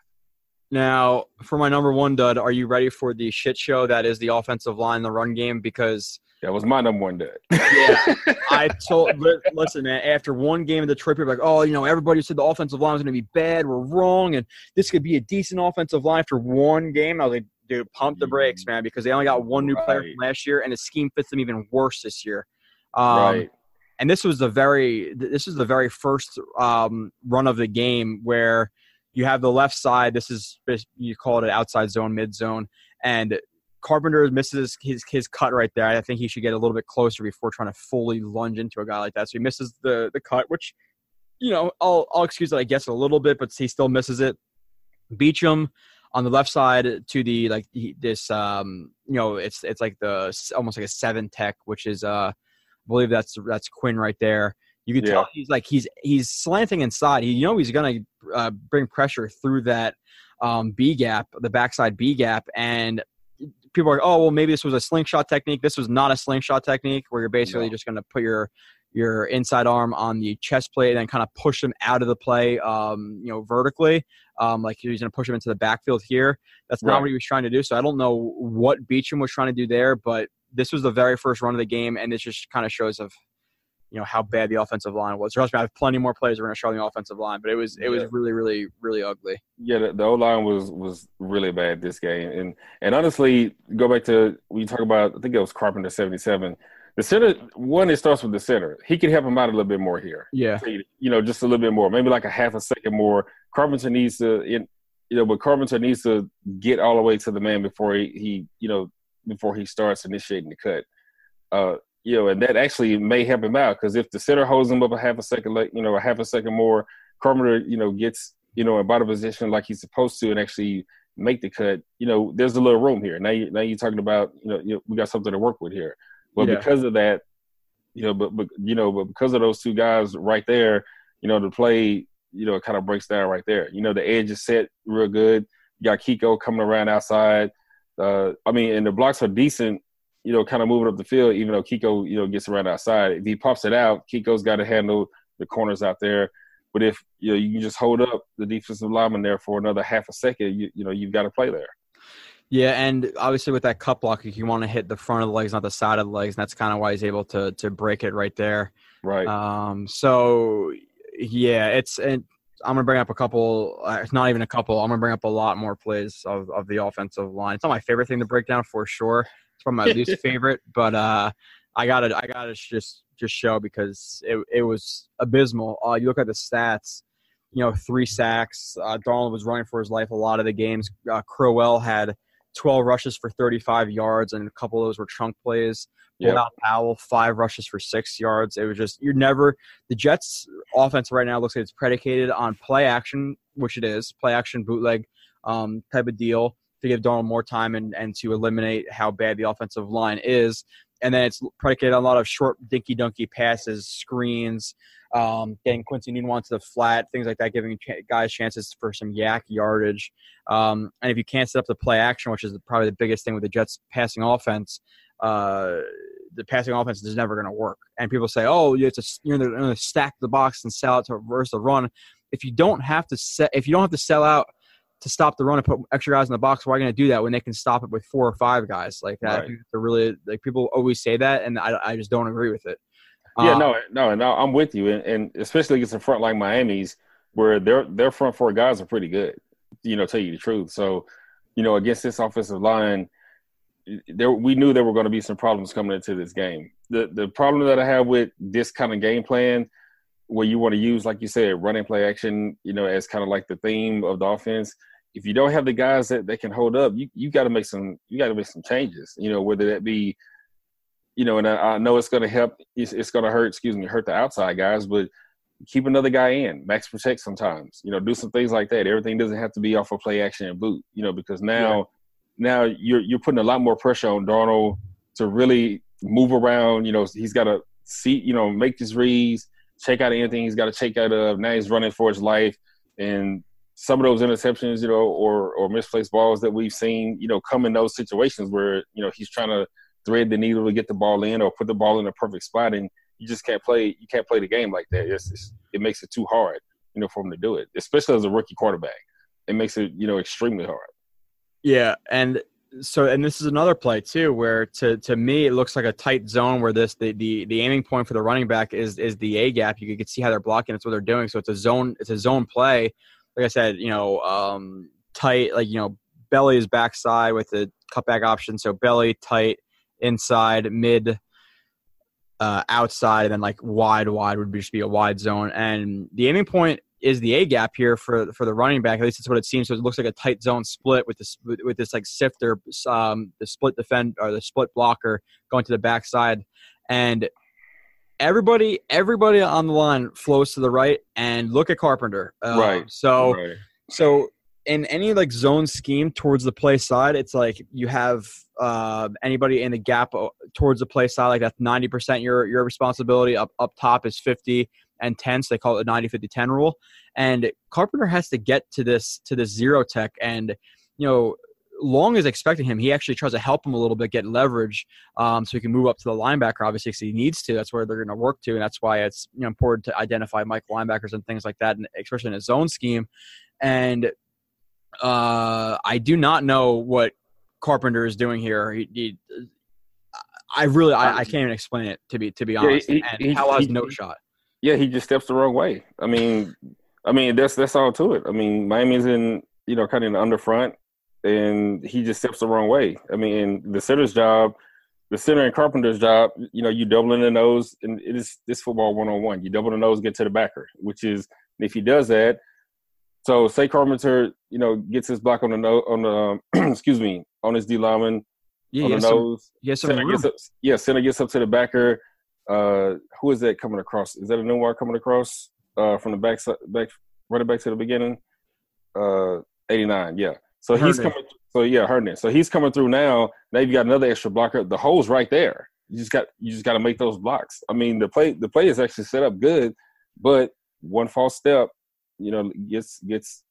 Now, for my number one dud, are you ready for the shit show that is the offensive line, the run game? Because That was my number one dud. Yeah. I told, listen, man. After one game of Detroit, people were like, "Oh, you know, everybody said the offensive line was going to be bad. We're wrong, and this could be a decent offensive line after one game." I was like, "Dude, pump the brakes, man," because they only got one new player from last year, and the scheme fits them even worse this year. Um, right. and this was the very this is the very first um, run of the game where you have the left side. This is you call it an outside zone, mid zone, and Carpenter misses his his cut right there. I think he should get a little bit closer before trying to fully lunge into a guy like that. So he misses the the cut, which you know I'll I'll excuse it I guess a little bit, but he still misses it. Beachum on the left side to the like this um you know it's it's like the almost like a seven tech, which is uh I believe that's that's Quinn right there. You can Yeah. tell he's like he's he's slanting inside. He, you know he's gonna uh, bring pressure through that um, B gap, the backside B gap, and people are like, oh well maybe this was a slingshot technique. This was not a slingshot technique where you're basically No. just gonna put your your inside arm on the chest plate and then kind of push them out of the play, um, you know, vertically. Um, like he's going to push him into the backfield here. That's not Right. what he was trying to do. So I don't know what Beachum was trying to do there, but this was the very first run of the game, and this just kind of shows of, you know how bad the offensive line was. Trust me, I have plenty more players we're going to show on the offensive line, but it was it was really really really ugly. Yeah, the, the O line was was really bad this game, and and honestly, go back to when you talk about I think it was Carpenter seventy seven. The center one, it starts with the center. He could help him out a little bit more here. Yeah, You know, just a little bit more, maybe like a half a second more. Carpenter needs to, in, you know, but Carpenter needs to get all the way to the man before he, he you know, before he starts initiating the cut. Uh, you know, and that actually may help him out because if the center holds him up a half a second, like you know, a half a second more, Carpenter, you know, gets you know in bottom position like he's supposed to, and actually make the cut. You know, there's a little room here. Now, you, now you're talking about you know, you we got something to work with here. But Yeah. because of that, you know, but but you know, but because of those two guys right there, you know, the play, you know, it kind of breaks down right there. You know, the edge is set real good. You got Kiko coming around outside. Uh, I mean, and the blocks are decent. You know, kind of moving up the field, even though Kiko, you know, gets around outside. If he pops it out, Kiko's got to handle the corners out there. But if you know you can just hold up the defensive lineman there for another half a second, you you know you've got to play there. Yeah, and obviously with that cut block, you want to hit the front of the legs, not the side of the legs, and that's kind of why he's able to to break it right there. Right. Um, so yeah, it's and I'm gonna bring up a couple. Uh, it's not even a couple. I'm gonna bring up a lot more plays of, of the offensive line. It's not my favorite thing to break down for sure. It's probably my least favorite, but uh, I got to I got to just just show because it it was abysmal. Uh, you look at the stats. You know, three sacks. Uh, Darnold was running for his life a lot of the games. Uh, Crowell had 12 rushes for 35 yards, and a couple of those were chunk plays. Out Powell, five rushes for six yards. It was just you're never the Jets offense right now looks like it's predicated on play action, which it is, play action bootleg um, type of deal to give Darnold more time and, and to eliminate how bad the offensive line is. And then it's predicated on a lot of short, dinky dunky passes, screens, um, getting Quincy Enunwa to the flat, things like that, giving ch- guys chances for some YAC yardage. Um, and if you can't set up the play action, which is probably the biggest thing with the Jets passing offense, uh, the passing offense is never going to work. And people say, "Oh, you have to you're going to stack the box and sell out to reverse the run." If you don't have to set, if you don't have to sell out to stop the run and put extra guys in the box, why are you going to do that when they can stop it with four or five guys like that? Right. They're really like people always say that, and I, I just don't agree with it. Yeah, Um, no, no, no. I'm with you, and, and especially against a front like Miami's, where their their front four guys are pretty good. You know, tell you the truth. So, you know, against this offensive line, there we knew there were going to be some problems coming into this game. The the problem that I have with this kind of game plan, where you want to use, like you said, running play action, you know, as kind of like the theme of the offense. If you don't have the guys that, that can hold up, you you got to make some you got to make some changes. You know, whether that be you know, and I, I know it's going to help. It's, it's going to hurt. Excuse me, hurt the outside guys, but keep another guy in, max protect sometimes. You know, do some things like that. Everything doesn't have to be off of play action and boot. You know, because now, now you're you're putting a lot more pressure on Darnold to really move around. You know, he's got to see, you know, make his reads, check out anything he's got to check out of. Now he's running for his life, and some of those interceptions, you know, or or misplaced balls that we've seen, you know, come in those situations where you know he's trying to thread the needle to get the ball in or put the ball in a perfect spot, and you just can't play. You can't play the game like that. It's, it's, it makes it too hard, you know, for him to do it, especially as a rookie quarterback. It makes it, you know, extremely hard. Yeah, and so and this is another play too, where to to me it looks like a tight zone where this the the, the aiming point for the running back is is the A gap. You can see how they're blocking. It's what they're doing. So it's a zone. It's a zone play. Like I said, you know, um, tight. Like you know, belly is backside with the cutback option. So belly tight, inside, mid, uh, outside, and then like wide, wide would just be a wide zone. And the aiming point is the A gap here for for the running back. At least that's what it seems. So it looks like a tight zone split with this with, with this like sifter, um, the split defend or the split blocker going to the backside, and everybody everybody on the line flows to the right. And look at Carpenter. Uh, Right. So right. so in any like zone scheme towards the play side, it's like you have uh, anybody in the gap uh, towards the play side, like that's ninety percent your your responsibility. Up up top is fifty and ten, so they call it the 90-50-10 rule. And Carpenter has to get to this to this zero tech, and you know. Long is expecting him. He actually tries to help him a little bit, get leverage, um, so he can move up to the linebacker. Obviously, because he needs to. That's where they're going to work to, and that's why it's you know important to identify Mike linebackers and things like that, and especially in a zone scheme. And uh, I do not know what Carpenter is doing here. He, he, I really I, I can't even explain it to be to be honest. he- and he- Powell has he- no shot. Yeah, he just steps the wrong way. I mean, I mean that's that's all to it. I mean, Miami's in you know kind of in the underfront, and he just steps the wrong way. I mean, the center's job, the center and Carpenter's job, you know, you doubling the nose, and it is this football one on one. You double the nose, get to the backer, which is if he does that. So say Carpenter, you know, gets his block on the nose on the excuse me on his D lineman Yeah, on the nose. some Center gets up, yeah, center gets up to the backer. Uh, who is that coming across? Is that a new one coming across uh, from the back side, back running back to the beginning? Uh, eighty nine, yeah. So he's Herndon. coming. So yeah, Herndon. So he's coming through now. Now you've got another extra blocker. The hole's right there. You just got you just got to make those blocks. I mean, the play the play is actually set up good, but one false step, you know, gets gets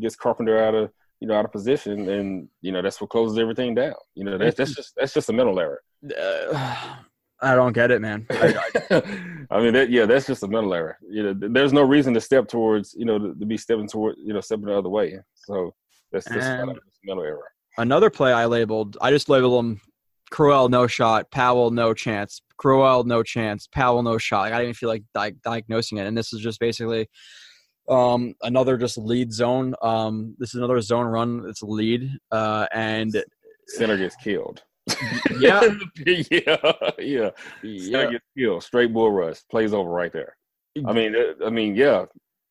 gets Carpenter out of you know out of position, and you know that's what closes everything down. You know, that's that's just that's just a mental error. Uh, I don't get it, man. I, I, I mean, that, yeah, that's just a mental error. You know, there's no reason to step towards, you know, to, to be stepping toward, you know, stepping the other way. So that's just kind of a mental error. another play I labeled. I just labeled them. Crowell no shot. Powell no chance. Crowell no chance. Powell no shot. Like, I didn't even feel like di- diagnosing it. And this is just basically um, another just lead zone. Um, this is another zone run. It's lead. Uh, and Center gets killed. yeah, yeah, yeah. Center yeah, gets killed. Straight bull rush. Plays over right there. I mean, I mean, yeah,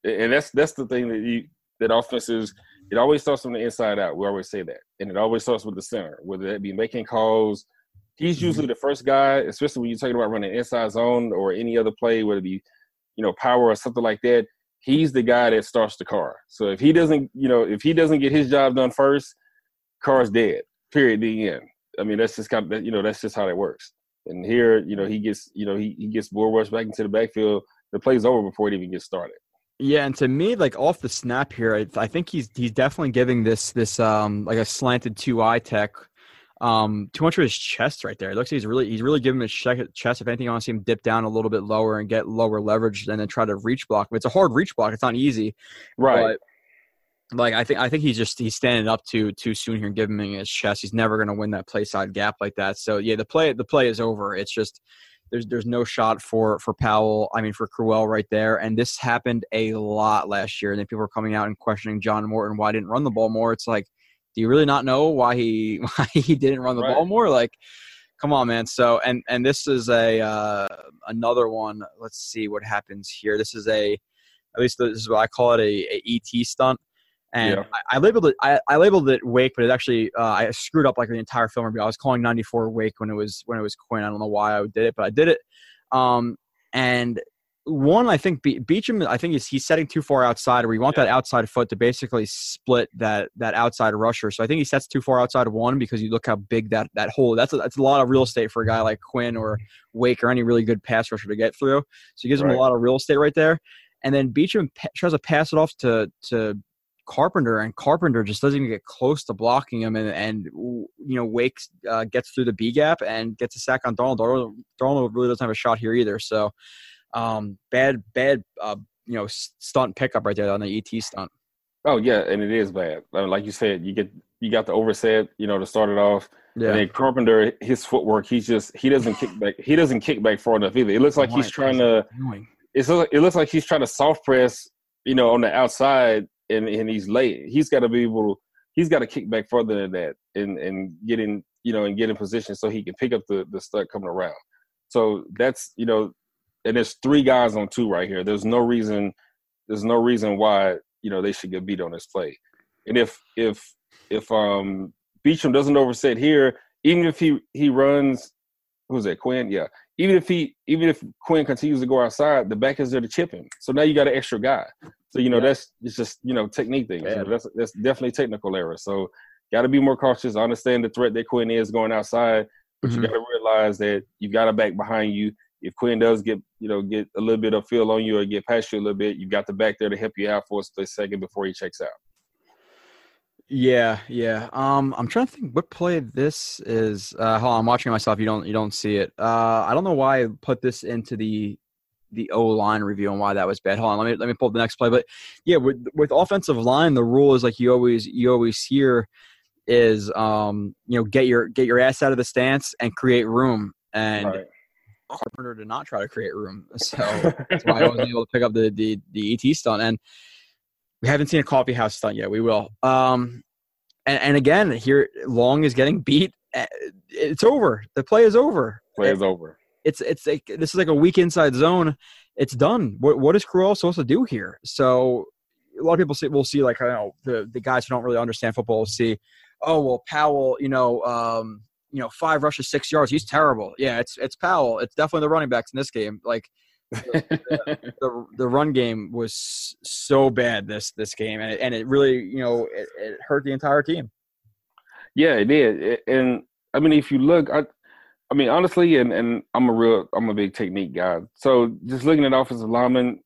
and that's that's the thing that you that offenses. It always starts from the inside out. We always say that, and it always starts with the center, whether that be making calls. He's usually the first guy, especially when you're talking about running inside zone or any other play, whether it be, you know, power or something like that. He's the guy that starts the car. So if he doesn't, you know, if he doesn't get his job done first, car's dead. Period. The end. I mean, that's just kind of you know that's just how that works. And here, you know, he gets you know he, he gets bull rush back into the backfield. The play's over before it even gets started. yeah. And to me, like off the snap here, I, I think he's he's definitely giving this this um like a slanted two eye tech. Um, too much of his chest right there. It looks like he's really he's really giving his che- chest. If anything, I want to see him dip down a little bit lower and get lower leverage, and then try to reach block. It's a hard reach block. It's not easy. Right. But like I think I think he's just he's standing up too too soon here and giving him his chest. He's never gonna win that play side gap like that. So yeah, the play the play is over. It's just there's there's no shot for for Powell. I mean for Crowell right there. And this happened a lot last year. And then people were coming out and questioning John Morton why didn't run the ball more. It's like, do you really not know why he why he didn't run the Right. ball more? Like, come on, man. So and and this is a uh, another one. Let's see what happens here. This is a at least this is what I call it a, a ET stunt. And Yeah. I, I labeled it. I, I labeled it Wake, but it actually uh, I screwed up like the entire film review. I was calling '94 Wake when it was when it was Quinn. I don't know why I did it, but I did it. Um, and one, I think Be- Beachum. I think he's, he's setting too far outside, where you want that outside foot to basically split that that outside rusher. So I think he sets too far outside of one because you look how big that that hole. That's a, that's a lot of real estate for a guy like Quinn or Wake or any really good pass rusher to get through. So he gives him a lot of real estate right there. And then Beachum pa- tries to pass it off to to Carpenter, and Carpenter just doesn't even get close to blocking him, and and you know Wake uh, gets through the B gap and gets a sack on Donald. Donald. Darnold really doesn't have a shot here either. So um, bad, bad, uh, you know, stunt pickup right there on the ET stunt. Oh yeah, and it is bad. I mean, like you said, you get you got the overset, you know, to start it off. Yeah, And then Carpenter, his footwork, he's just he doesn't kick back. He doesn't kick back far enough either. It looks like he's trying to. Annoying. It's it looks like he's trying to soft press, you know, on the outside, and and he's late. He's got to be able. to He's got to kick back further than that, and and get in, you know, and get in position so he can pick up the the stunt coming around. So that's you know, and there's three guys on two right here. There's no reason. There's no reason why you know they should get beat on this play. And if if if um Beachum doesn't overset here, even if he he runs, who's that Quinn? Yeah. Even if he even if Quinn continues to go outside, the back is there to chip him. So now you got an extra guy. So you know Yeah. that's it's just you know technique know, that's that's definitely technical error. So got to be more cautious. I understand the threat that Quinn is going outside, but Mhm. you got to realize that you got a back behind you. If Quinn does get you know get a little bit of feel on you or get past you a little bit, you've got the back there to help you out for a split second before he checks out. Yeah, yeah. Um, I'm trying to think what play this is. Uh, hold on, I'm watching myself. You don't, you don't see it. Uh, I don't know why I put this into the the O line review and why that was bad. Hold on, let me let me pull up the next play. But yeah, with with offensive line, the rule is like you always you always hear is um you know get your get your ass out of the stance and create room. and Right. Carpenter did not try to create room. So that's why I wasn't able to pick up the the the ET stunt. And we haven't seen a coffee house stunt yet. We will. Um, and, and again, here Long is getting beat. Uh, It's over. The play is over. Play is over. It's it's like this is like a weak inside zone. It's done. What what is Crowell supposed to do here? So a lot of people see will see like I don't know the the guys who don't really understand football will see, oh well Powell, you know, um, you know, five rushes, six yards. He's terrible. Yeah, it's it's Powell. It's definitely the running backs in this game. Like the the run game was so bad this this game, and it, and it really you know it, it hurt the entire team. Yeah, it did. And I mean, if you look, I, I mean, honestly, and and I'm a real, I'm a big technique guy. So just looking at offensive linemen,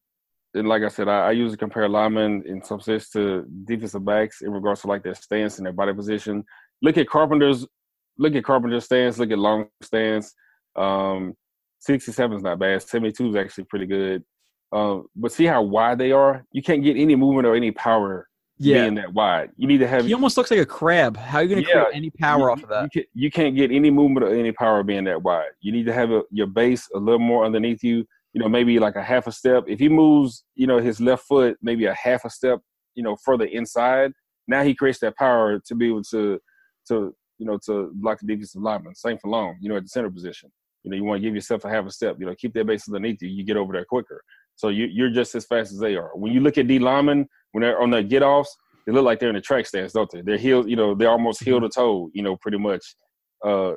and like I said, I, I usually compare linemen in some sense to defensive backs in regards to like their stance and their body position. Look at Carpenter's, look at Carpenter's stance. Look at Long stance. Um, 67 is not bad. 72 is actually pretty good. Um, but see how wide they are. You can't get any movement or any power yeah. being that wide. You need to have he almost looks like a crab. How are you going to Yeah, create any power you, off of that? You, can, you can't get any movement or any power being that wide. You need to have a, your base a little more underneath you. You know, maybe like a half a step. If he moves, you know, his left foot maybe a half a step, you know, further inside. Now he creates that power to be able to, to you know, to block the defensive lineman. Same for long. You know, at the center position. You know, you want to give yourself a half a step. You know, keep that base underneath you. You get over there quicker. So you, you're just as fast as they are. When you look at D linemen, when they're on their get offs, they look like they're in the track stance, don't they? They're heel, you know, they're almost heel to toe, you know, pretty much. Uh,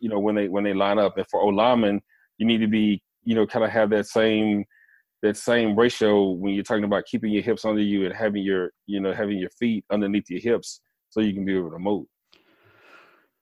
you know, when they when they line up. And for O linemen, you need to be, you know, kind of have that same that same ratio when you're talking about keeping your hips under you and having your, you know, having your feet underneath your hips so you can be able to move.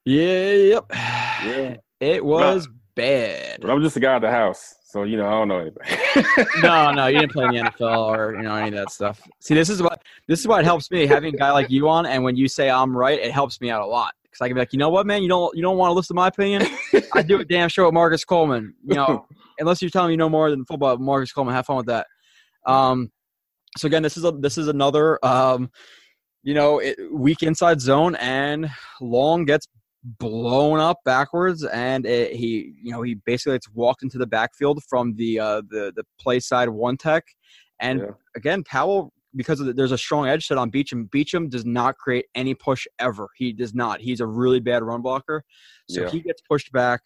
Yeah, yep. Yeah. It was bad. But I'm just a guy at the house, so you know I don't know anything. no, no, you didn't play in the NFL or you know any of that stuff. See, this is what this is what helps me having a guy like you on, and when you say I'm right, it helps me out a lot because I can be like, you know what, man, you don't you don't want to listen to my opinion. I do a damn show with Marcus Coleman. You know, unless you're telling me you know more than football, Marcus Coleman, have fun with that. Um, so again, this is a this is another um, you know, it, weak inside zone, and Long gets blown up backwards, and it, he, you know, he basically gets walked into the backfield from the uh, the the play side one tech, and Yeah. again, Powell. Because of the, there's a strong edge set on Beachum. Beachum does not create any push ever. He does not. He's a really bad run blocker. So Yeah. he gets pushed back,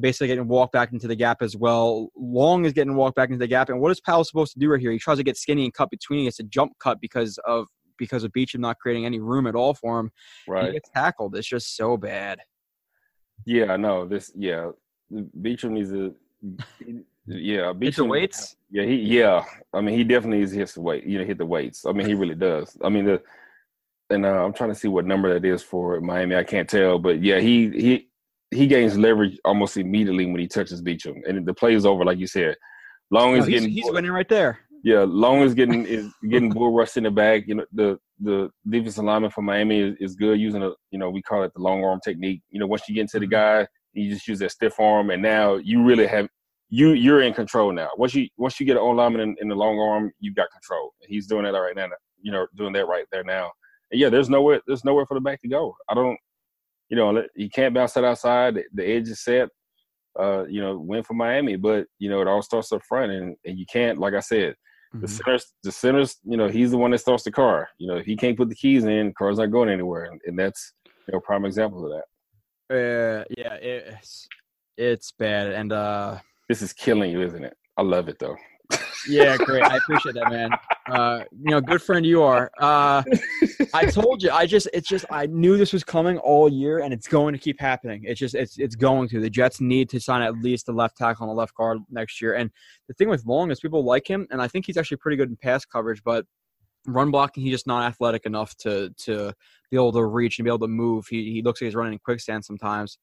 basically getting walked back into the gap as well. Long is getting walked back into the gap. And what is Powell supposed to do right here? He tries to get skinny and cut between. It's a jump cut because of because of Beachum not creating any room at all for him. And He right. gets tackled. It's just so bad. Yeah, I know. This yeah. Beachum needs a yeah, Beachum weights. Yeah, he yeah. I mean, he definitely needs to hit the weight. You know, hit the weights. I mean, he really does. I mean, the and uh, I'm trying to see what number that is for Miami. I can't tell, but yeah, he he he gains leverage almost immediately when he touches Beachum, and the play is over, like you said. Long No, as he's, getting he's winning right there. Yeah, long as getting is getting bull rushed in the back. You know, the the defensive lineman for Miami is, is good using a you know we call it the long arm technique. You know, once you get into the guy, you just use that stiff arm, and now you really have you you're in control now. Once you once you get an on lineman in, in the long arm, you've got control. He's doing that right now. You know, doing that right there now. And yeah, there's nowhere there's nowhere for the back to go. I don't. You know, you can't bounce that outside. The, the edge is set. Uh, you know, win for Miami, but you know it all starts up front, and, and you can't, like I said, the Mhm. centers, the centers, you know, he's the one that starts the car. You know, if he can't put the keys in, the car's not going anywhere, and, and that's you know prime example of that. Uh, yeah, it's it's bad, and uh, This is killing you, isn't it? I love it though. Yeah, great. I appreciate that, man. Uh, you know, good friend you are. Uh, I told you. I just, it's just, I knew this was coming all year, and it's going to keep happening. It's just, it's, it's going to. The Jets need to sign at least a left tackle and a left guard next year. And the thing with Long is people like him, and I think he's actually pretty good in pass coverage, but run blocking, he's just not athletic enough to to be able to reach and be able to move. He he looks like he's running in quicksand sometimes.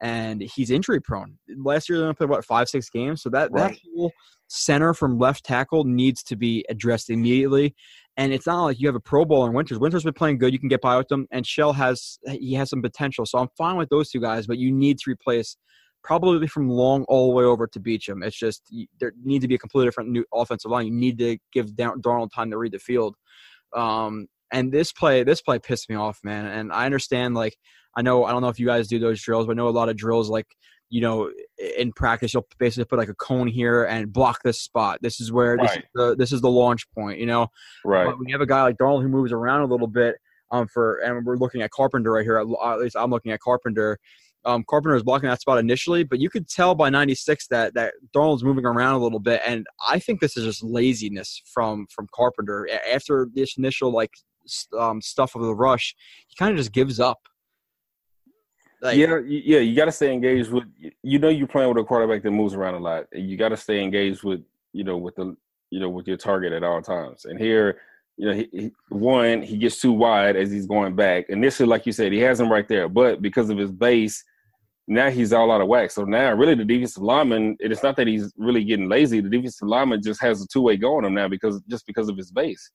And he's injury prone. Last year, they only played what five, six games. So that that whole center from left tackle needs to be addressed immediately. And it's not like you have a Pro Bowl in Winters. Winters been playing good. You can get by with them. And Shell has he has some potential. So I'm fine with those two guys. But you need to replace probably from Long all the way over to Beachum. It's just there needs to be a completely different new offensive line. You need to give Dar- Darnold time to read the field. Um, and this play, this play pissed me off, man. And I understand, like, I know, I don't know if you guys do those drills, but I know a lot of drills, like you know, in practice, you'll basically put like a cone here and block this spot. This is where this, Right. is, the, this is the launch point. You know, Right. but when you have a guy like Darnold who moves around a little bit, um, for and we're looking at Carpenter right here. At at least I'm looking at Carpenter. Um, Carpenter is blocking that spot initially, but you could tell by 96 that that Darnold's moving around a little bit, and I think this is just laziness from from Carpenter. After this initial like um, stuff of the rush, he kind of just gives up. Like, yeah, yeah, you got to stay engaged with. You know, you're playing with a quarterback that moves around a lot. and You got to stay engaged with, you know, with the, you know, with your target at all times. And here, you know, he, he, one he gets too wide as he's going back. Initially, like you said, he has him right there, but because of his base, now he's all out of whack. So now, really, the defensive lineman, it is not that he's really getting lazy. The defensive lineman just has a two way go on him now because just because of his base.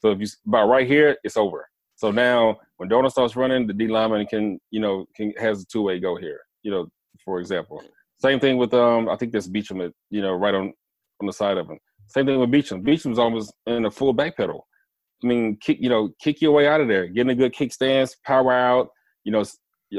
So if you about right here, it's over. So now when Darnold starts running, the D lineman can, you know, can has a two way go here. You know, for example. Same thing with um I think that's Beachum at, you know, right on on the side of him. Same thing with Beachum. Beachum's almost in a full back pedal. I mean, kick you know, kick your way out of there. Get in a good kick stance, power out, you know,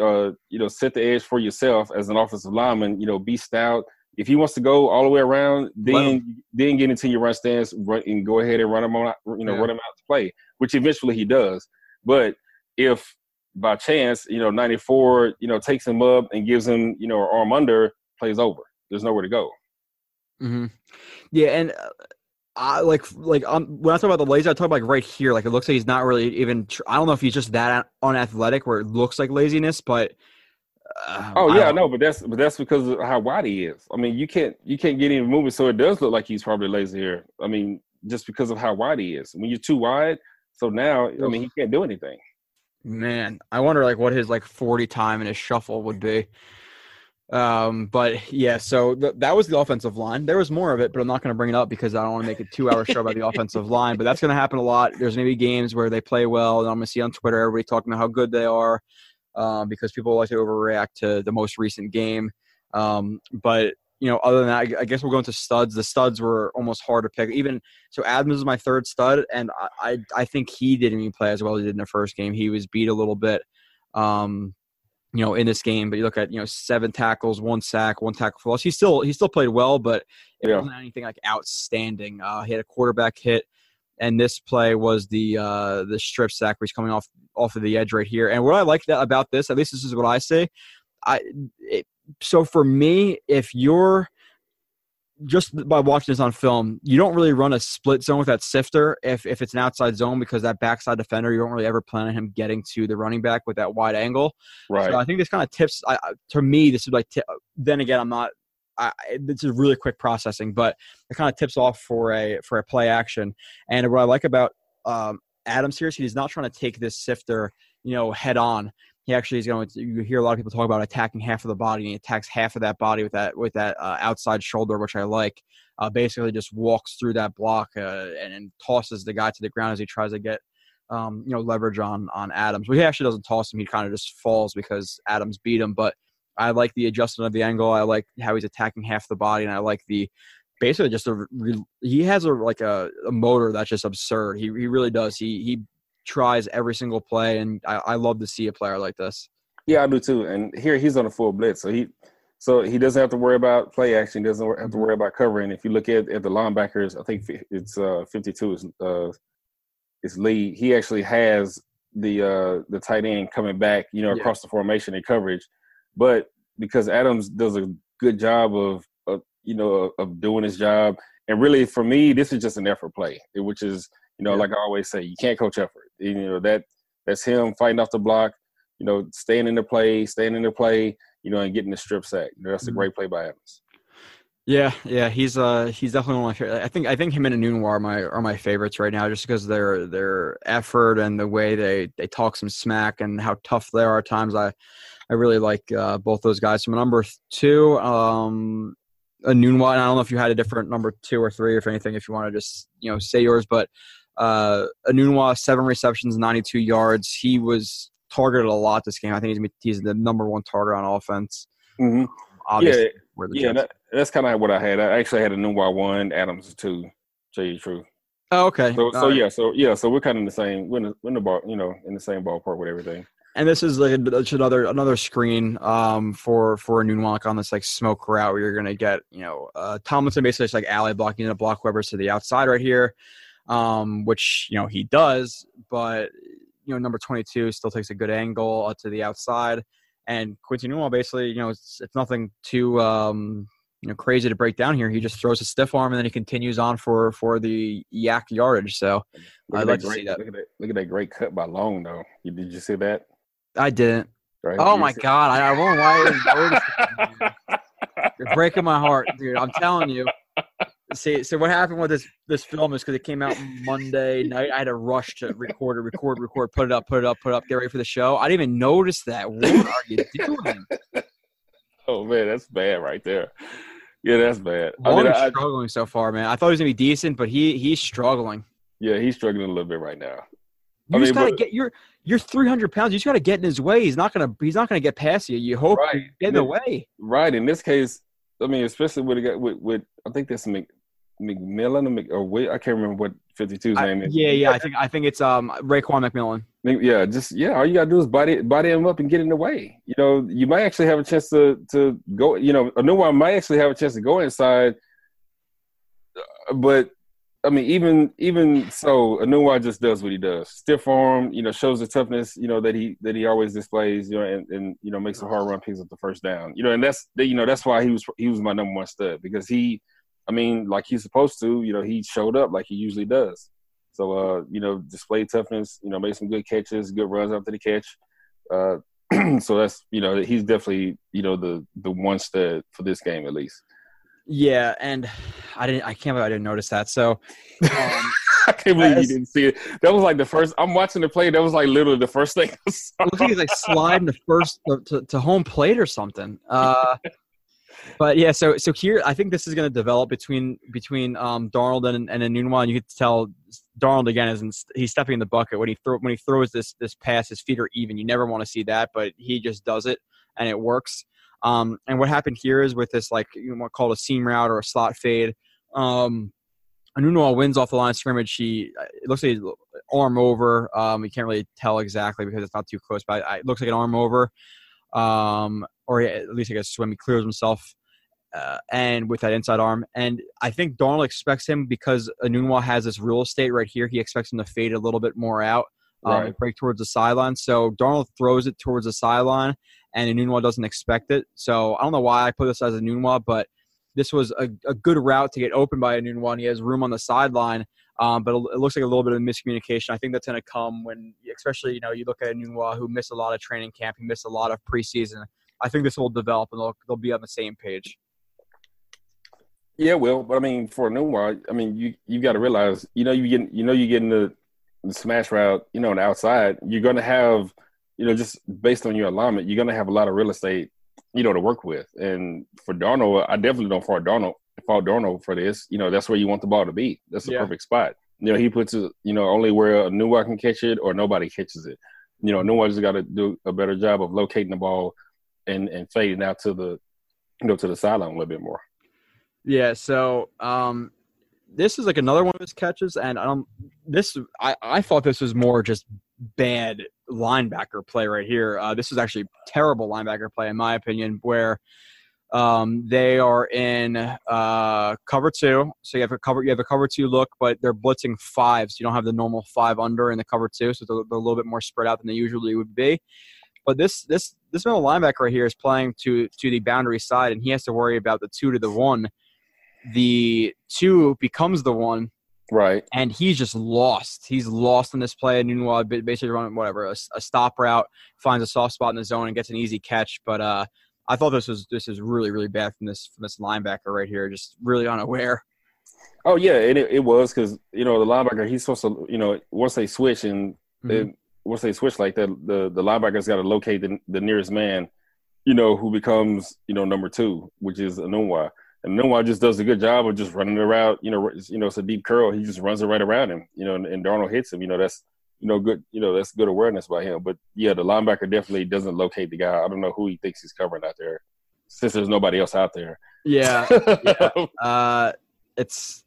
uh, you know, set the edge for yourself as an offensive lineman, you know, be stout. If he wants to go all the way around, then then get into your run stance, run and go ahead and run him on, you know, Yeah. run him out to play, which eventually he does. But if by chance, you know, 94, you know, takes him up and gives him, you know, an arm under, plays over. There's nowhere to go. hmm Yeah, and uh, I like like um, when I talk about the lazy, I talk about like right here. Like it looks like he's not really even. Tr- I don't know if he's just that unathletic where it looks like laziness, but. Uh, Oh yeah, I know, but that's but that's because of how wide he is. I mean, you can't you can't get any movement, so it does look like he's probably lazy here. I mean, just because of how wide he is. When you're too wide, so now I mean he can't do anything. Man, I wonder like what his like 40 time in his shuffle would be. Um, but yeah, so th- that was the offensive line. There was more of it, but I'm not going to bring it up because I don't want to make a two hour show about the offensive line. But that's going to happen a lot. There's going to be games where they play well, and I'm going to see on Twitter everybody talking about how good they are um, because people like to overreact to the most recent game. Um, but you know, other than that, I, I guess we'll go into studs. The studs were almost hard to pick. Even so, Adams is my third stud, and I, I, I think he didn't even play as well as he did in the first game. He was beat a little bit, um, you know, in this game. But you look at you know seven tackles, one sack, one tackle for loss. He still he still played well, but it Yeah. wasn't anything like outstanding. Uh, he had a quarterback hit, and this play was the uh, the strip sack where he's coming off off of the edge right here. And what I like that about this, at least this is what I say. I it, so for me, if you're just by watching this on film, you don't really run a split zone with that sifter if, if it's an outside zone because that backside defender, you don't really ever plan on him getting to the running back with that wide angle. Right. So I think this kind of tips. I, to me, this is like. T- then again, I'm not. I, this is really quick processing, but it kind of tips off for a for a play action. And what I like about um, Adams here is he's not trying to take this sifter, you know, head on. He actually is going to. You hear a lot of people talk about attacking half of the body, and he attacks half of that body with that with that uh, outside shoulder, which I like. Uh, basically, just walks through that block uh, and, and tosses the guy to the ground as he tries to get um, you know, leverage on on Adams. But he actually doesn't toss him; he kind of just falls because Adams beat him. But I like the adjustment of the angle. I like how he's attacking half the body, and I like the basically just a he has a like a, a motor that's just absurd. He he really does. He he tries every single play, and I, I love to see a player like this. Yeah, I do too. And here he's on a full blitz, so he so he doesn't have to worry about play action. Doesn't have Mm-hmm. to worry about covering. If you look at, at the linebackers, I think it's uh, 52 is uh, is Lee. He actually has the uh, the tight end coming back, you know, Yeah. across the formation and coverage. But because Adams does a good job of, of you know of doing his job, and really for me, this is just an effort play, which is you know Yeah. like I always say, you can't coach effort. You know that that's him fighting off the block you know, staying in the play, staying in the play, you know, and getting the strip sack. You know, that's a Mhm. great play by Adams. Yeah, yeah, he's uh he's definitely one of my favorite. I think I think him and Enunwa are my are my favorites right now, just because their their effort and the way they they talk some smack and how tough they are at times. I I really like uh, both those guys. So number two, um, Enunwa. And I don't know if you had a different number two or three, if anything, if you want to just you know say yours, but uh, Enunwa seven receptions, ninety two yards. He was targeted a lot this game. I think he's he's the number one target on offense. Mm-hmm. Obviously, Yeah, where the yeah, that, that's kind of what I had. I actually had Enunwa, Adams two. Tell you the truth. Oh, okay. So, All so right. yeah, so yeah, so we're kind of in the same, we're in the, we're in the ball, you know, in the same ballpark with everything. And this is like a, another another screen um, for for Enunwa on this like smoke route where you're gonna get you know uh, Tomlinson basically just like alley blocking the block Weber to the outside right here, um, which you know he does, but you know number 22 still takes a good angle to the outside, and Quincy Enunwa basically you know it's, it's nothing too um, you know crazy to break down here. He just throws a stiff arm and then he continues on for for the YAC yardage. So I'd like to see that. Look at that. Look at that great cut by Long though. You, did you see that? I didn't. Right? Oh my god! I, I won't lie. I didn't notice that, man. You're breaking my heart, dude. I'm telling you. See, so what happened with this this film is because it came out Monday night. I had to rush to record it, record, record, put it up, put it up, put it up, get ready for the show. I didn't even notice that. What are you doing? Oh man, that's bad right there. Yeah, that's bad. I Long mean, is I, struggling so far, man. I thought he was gonna be decent, but he he's struggling. yeah, he's struggling a little bit right now. You I just mean, gotta but- get you're you're 300 pounds. You just gotta get in his way. He's not gonna he's not gonna get past you. You hope Right. you get in the way. Right. In this case, I mean, especially with a guy with, with I think that's Mc, McMillan or, Mc, or I can't remember what 52's I- name is. yeah, yeah. I think I think it's um Raekwon McMillan. Yeah, just yeah. All you gotta do is body body him up and get in the way. You know, you might actually have a chance to to go. You know, Enunwa might actually have a chance to go inside. Uh, But I mean, even even so, Enunwa just does what he does. Stiff arm, you know, shows the toughness, you know, that he that he always displays, you know, and, and you know makes a hard run, picks up the first down, you know, and that's you know that's why he was he was my number one stud because he, I mean, like he's supposed to, you know, he showed up like he usually does. So uh, you know, displayed toughness, you know, made some good catches, good runs after the catch. Uh, so that's you know he's definitely you know the the one stud for this game at least. Yeah, and I didn't. I can't believe I didn't notice that. So, um, I can't believe you didn't see it. That was like the first. I'm watching the play. That was like literally the first thing I saw. looks like he's like sliding the first to, to home plate or something. Uh, but yeah, so so here I think this is going to develop between between um, Darnold and and Enunwa. You could tell Darnold again isn't he's stepping in the bucket when he throw when he throws this this pass. His feet are even. You never want to see that, but he just does it and it works. Um, and what happened here is with this like you want to call a seam route or a slot fade. Um, wins off the line of scrimmage. He it looks like arm over. Um, you can't really tell exactly because it's not too close, but it looks like an arm over. Um, or at least I guess when he clears himself. Uh, and with that inside arm, and I think Darnold expects him because Enunwa has this real estate right here. He expects him to fade a little bit more out, um, Right. and break towards the sideline. So Darnold throws it towards the sideline, and Enunwa doesn't expect it. So I don't know why I put this as Enunwa, but this was a, a good route to get open by Enunwa, he has room on the sideline. Um, but it looks like a little bit of miscommunication. I think that's going to come when, especially, you know, you look at Enunwa, who missed a lot of training camp, he missed a lot of preseason. I think this will develop, and they'll, they'll be on the same page. Yeah, well, but I mean, for a new I mean, you you got to realize, you know, you get you know you getting the, the smash route, you know, on the outside, you're gonna have, you know, just based on your alignment, you're gonna have a lot of real estate, you know, to work with. And for Darnold, I definitely don't fault Darnold fault Darnold for this. You know, that's where you want the ball to be. That's the Yeah. perfect spot. You know, he puts it, you know, only where Enunwa can catch it or nobody catches it. You know, new one just got to do a better job of locating the ball and and fading out to the, you know, to the sideline a little bit more. Yeah, so um, this is like another one of his catches, and I don't. This I I thought this was more just bad linebacker play right here. Uh, this is actually terrible linebacker play in my opinion, where um, they are in uh, cover two. So you have a cover you have a cover two look, but they're blitzing five, so you don't have the normal five under in the cover two, so they're, they're a little bit more spread out than they usually would be. But this this this middle linebacker right here is playing to to the boundary side, and he has to worry about the two to the one the two becomes the one, Right. and he's just lost. He's lost in this play. Enunwa ba- basically running whatever a, a stop route, finds a soft spot in the zone and gets an easy catch. But uh, I thought this was this is really really bad from this from this linebacker right here, just really unaware. Oh yeah, and it, it was because you know the linebacker he's supposed to you know once they switch and Mhm. and once they switch like that the the linebacker's got to locate the, the nearest man, you know who becomes you know number two, which is Enunwa. And Enunwa just does a good job of just running around. You know, you know it's a deep curl. He just runs it right around him. You know, and, and Darnold hits him. You know that's you know good. You know that's good awareness by him. But yeah, the linebacker definitely doesn't locate the guy. I don't know who he thinks he's covering out there, since there's nobody else out there. Yeah, yeah. Uh, it's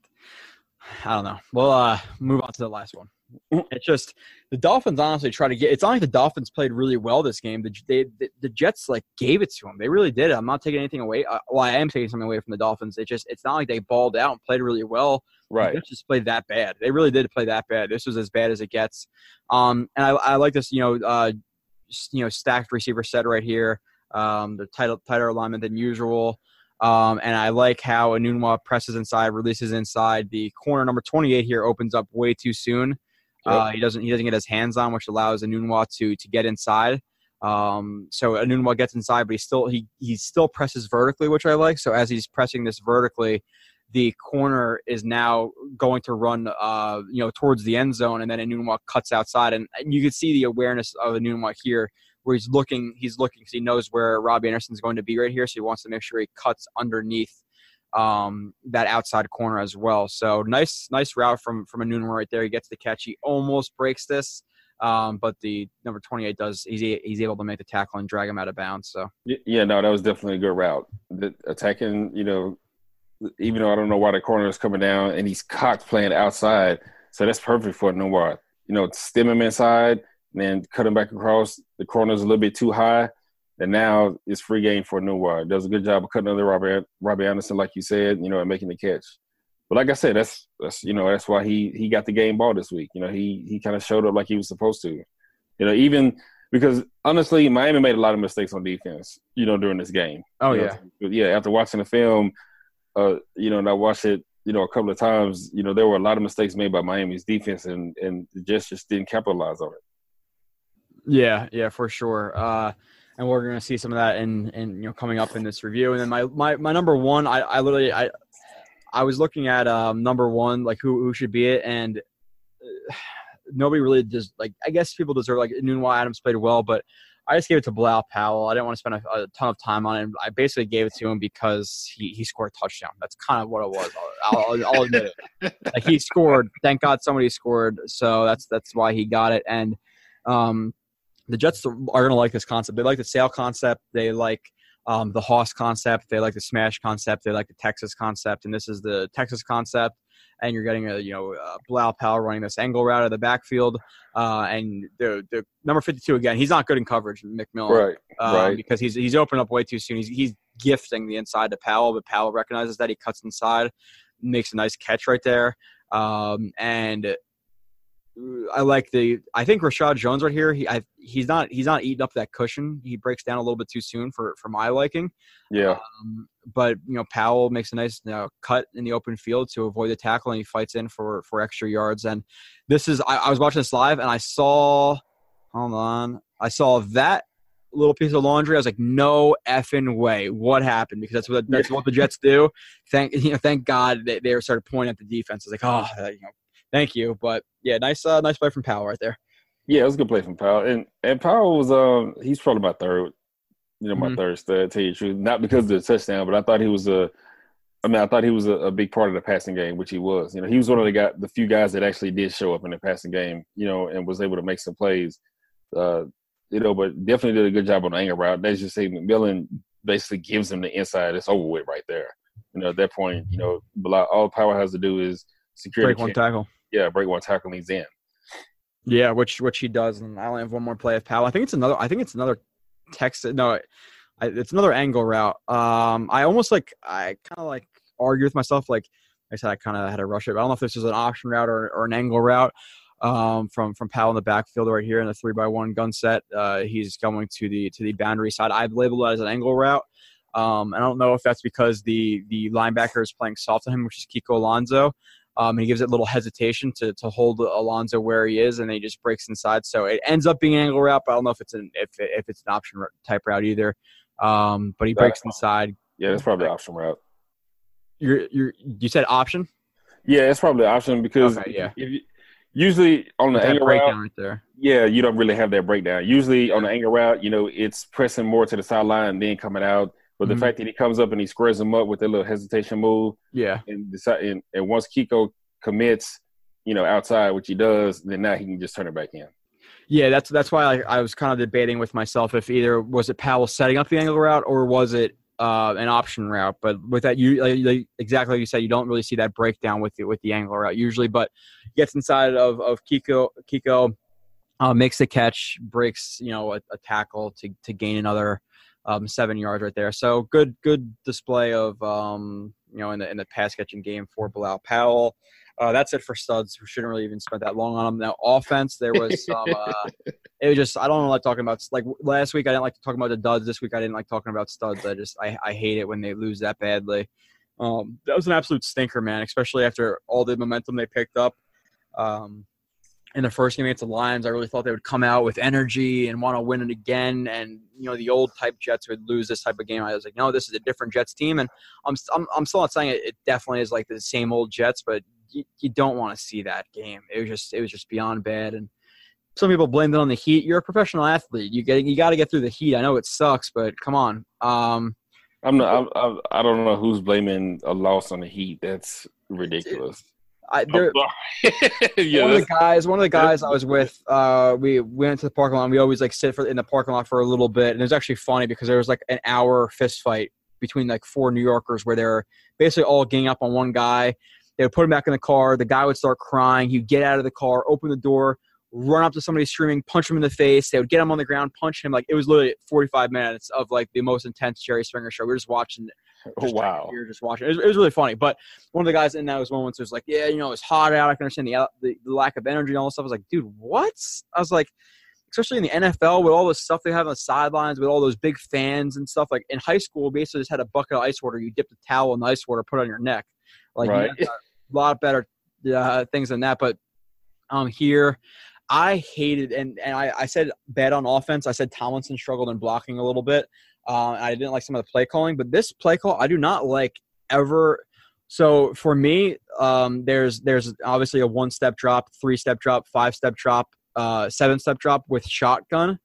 I don't know. We'll uh, move on to the last one. It's just the Dolphins honestly try to get. It's not like the Dolphins played really well this game. The they, the, the Jets like gave it to them. They really did. I'm not taking anything away. Uh, well, I am taking something away from the Dolphins. It just it's not like they balled out and played really well. Right. The Jets just played that bad. They really did play that bad. This was as bad as it gets. Um, and I, I like this. You know, uh, you know, stacked receiver set right here. Um, the tighter tighter alignment than usual. Um, and I like how Enunwa presses inside, releases inside. The corner number 28 here opens up way too soon. Uh, he doesn't he doesn't get his hands on, which allows Enunwa to to get inside. Um, so Enunwa gets inside, but he still he he still presses vertically, which I like. So as he's pressing this vertically, the corner is now going to run uh, you know towards the end zone, and then Enunwa cuts outside, and, and you can see the awareness of Enunwa here where he's looking he's looking because he knows where Robbie Anderson's going to be right here, so he wants to make sure he cuts underneath um, that outside corner as well. So nice nice route from from Enunwa right there. He gets the catch. He almost breaks this. Um, but the number 28 does he's, he's able to make the tackle and drag him out of bounds so Yeah, no, that was definitely a good route. The attacking, you know, even though I don't know why the corner is coming down and he's cocked playing outside, so that's perfect for Noir. You know, stem him inside and then cut him back across. The corner's a little bit too high, and now it's free game for Noir. Does a good job of cutting under Robbie Robby Anderson, like you said, you know, and making the catch. But like I said, that's that's you know that's why he he got the game ball this week. You know, he he kind of showed up like he was supposed to. You know, even because honestly, Miami made a lot of mistakes on defense. You know, during this game. oh You yeah know, yeah. After watching the film, uh, you know, and I watched it, you know, a couple of times. You know, there were a lot of mistakes made by Miami's defense, and and the Jets just didn't capitalize on it. Yeah, yeah, for sure. Uh, and we're gonna see some of that in, in you know coming up in this review. And then my my, my number one, I, I literally I I was looking at um, number one, like who who should be it, and uh, nobody really does. Like I guess people deserve like Nunwa Adams played well, but I just gave it to Bilal Powell. I didn't want to spend a, a ton of time on it. I basically gave it to him because he, he scored a touchdown. That's kind of what it was. I'll, I'll, I'll admit it. Like he scored. Thank God somebody scored. So that's that's why he got it. And um, the Jets are going to like this concept. They like the sale concept. They like um, the Hoss concept. They like the smash concept. They like the Texas concept. And this is the Texas concept. And you're getting a you know uh, Bilal Powell running this angle route of the backfield. Uh, and the the number 52 again. He's not good in coverage, McMillan Right. um, Right. because he's he's opened up way too soon. He's he's gifting the inside to Powell, but Powell recognizes that he cuts inside, makes a nice catch right there, um, and I like the. I think Reshad Jones right here. He I, he's not he's not eating up that cushion. He breaks down a little bit too soon for for my liking. Yeah. Um, but you know Powell makes a nice you know, cut in the open field to avoid the tackle, and he fights in for for extra yards. And this is I, I was watching this live, and I saw. Hold on, I saw that little piece of laundry. I was like, no effing way. What happened? Because that's what that's what the Jets do. Thank you know, thank God they, they started pointing at the defense. I was like, oh, you know, thank you. But yeah, nice uh, nice play from Powell right there. Yeah, it was a good play from Powell, and and Powell was um he's probably my third, you know, my Mhm. third stud. Tell you the truth, not because of the touchdown, but I thought he was a, I mean, I thought he was a, a big part of the passing game, which he was. You know, he was one of the guy, the few guys that actually did show up in the passing game, you know, and was able to make some plays. Uh, you know, but definitely did a good job on the angle route. That's just say McMillan basically gives him the inside. It's over with right there. You know, at that point, you know, all Powell has to do is secure Break one tackle. Yeah, break one tackle and he's in. Yeah, which which he does, and I only have one more play of Powell. I think it's another. I think it's another text. No, it's another angle route. Um, I almost like I kind of like argue with myself. Like I said, I kind of had to rush it. But I don't know if this is an option route or, or an angle route. Um, from from Powell in the backfield right here in the three by one gun set. Uh, he's going to the to the boundary side. I've labeled it as an angle route. Um, I don't know if that's because the the linebacker is playing soft on him, which is Kiko Alonso. Um, he gives it a little hesitation to, to hold Alonso where he is, and then he just breaks inside. So it ends up being an angle route, but I don't know if it's an if if it's an option type route either. Um, but he breaks inside. Yeah, that's probably option route. You're you're you said option. Yeah, it's probably option because Okay, yeah. if you, usually on the angle route, right there. yeah, you don't really have that breakdown. Usually on the angle route, you know, it's pressing more to the sideline and then coming out. But the fact that he comes up and he squares him up with a little hesitation move, Yeah, and decide, and, and once Kiko commits, you know, outside, which he does, then now he can just turn it back in. yeah. That's that's why I, I was kind of debating with myself if either was it Powell setting up the angle route or was it uh, an option route. But with that, you like, exactly like you said, you don't really see that breakdown with the, with the angle route usually. But gets inside of of Kiko Kiko, uh, makes the catch, breaks you know a, a tackle to to gain another um, seven yards right there. So good good display of um, you know in the in the pass catching game for Bilal Powell. Uh, that's it for studs. We shouldn't really even spend that long on them. Now, offense, there was some. Uh, it was just I don't like talking about like last week. I didn't like talking about the duds. This week I didn't like talking about studs. I just I, I hate it when they lose that badly. Um, that was an absolute stinker, man. Especially after all the momentum they picked up. Um, in the first game against the Lions, I really thought they would come out with energy and want to win it again. And you know, the old type Jets would lose this type of game. I was like, no, this is a different Jets team, and I'm I'm, I'm still not saying it, it definitely is like the same old Jets, but you, you don't want to see that game. It was just it was just beyond bad. And some people blamed it on the heat. You're a professional athlete. You get you got to get through the heat. I know it sucks, but come on. Um, I'm not. I, I, don't know who's blaming a loss on the heat. That's ridiculous. I, there, yeah, one of the guys, one of the guys I was with, uh, we went to the parking lot. And we always like sit for in the parking lot for a little bit, and it was actually funny because there was like an hour fist fight between like four New Yorkers where they're basically all ganging up on one guy. They would put him back in the car. The guy would start crying. He'd get out of the car, open the door, run up to somebody screaming, punch him in the face. They would get him on the ground, punch him. Like it was literally 45 minutes of like the most intense Jerry Springer show. We were just watching. Oh, wow. You're just watching. It was, it was, really funny. But one of the guys in those moments was like, yeah, you know, it's hot out. I can understand the, the, the lack of energy and all this stuff. I was like, dude, what? I was like, especially in the NFL with all the stuff they have on the sidelines with all those big fans and stuff. Like in high school, basically just had a bucket of ice water. You dip the towel in the ice water, put it on your neck. Like right. a lot better uh, things than that. But um, here, I hated and and I, I said bad on offense. I said Tomlinson struggled in blocking a little bit. Uh, I didn't like some of the play calling, but this play call I do not like ever. So for me, um, there's there's obviously a one step drop, three step drop, five step drop, uh, seven step drop with shotgun.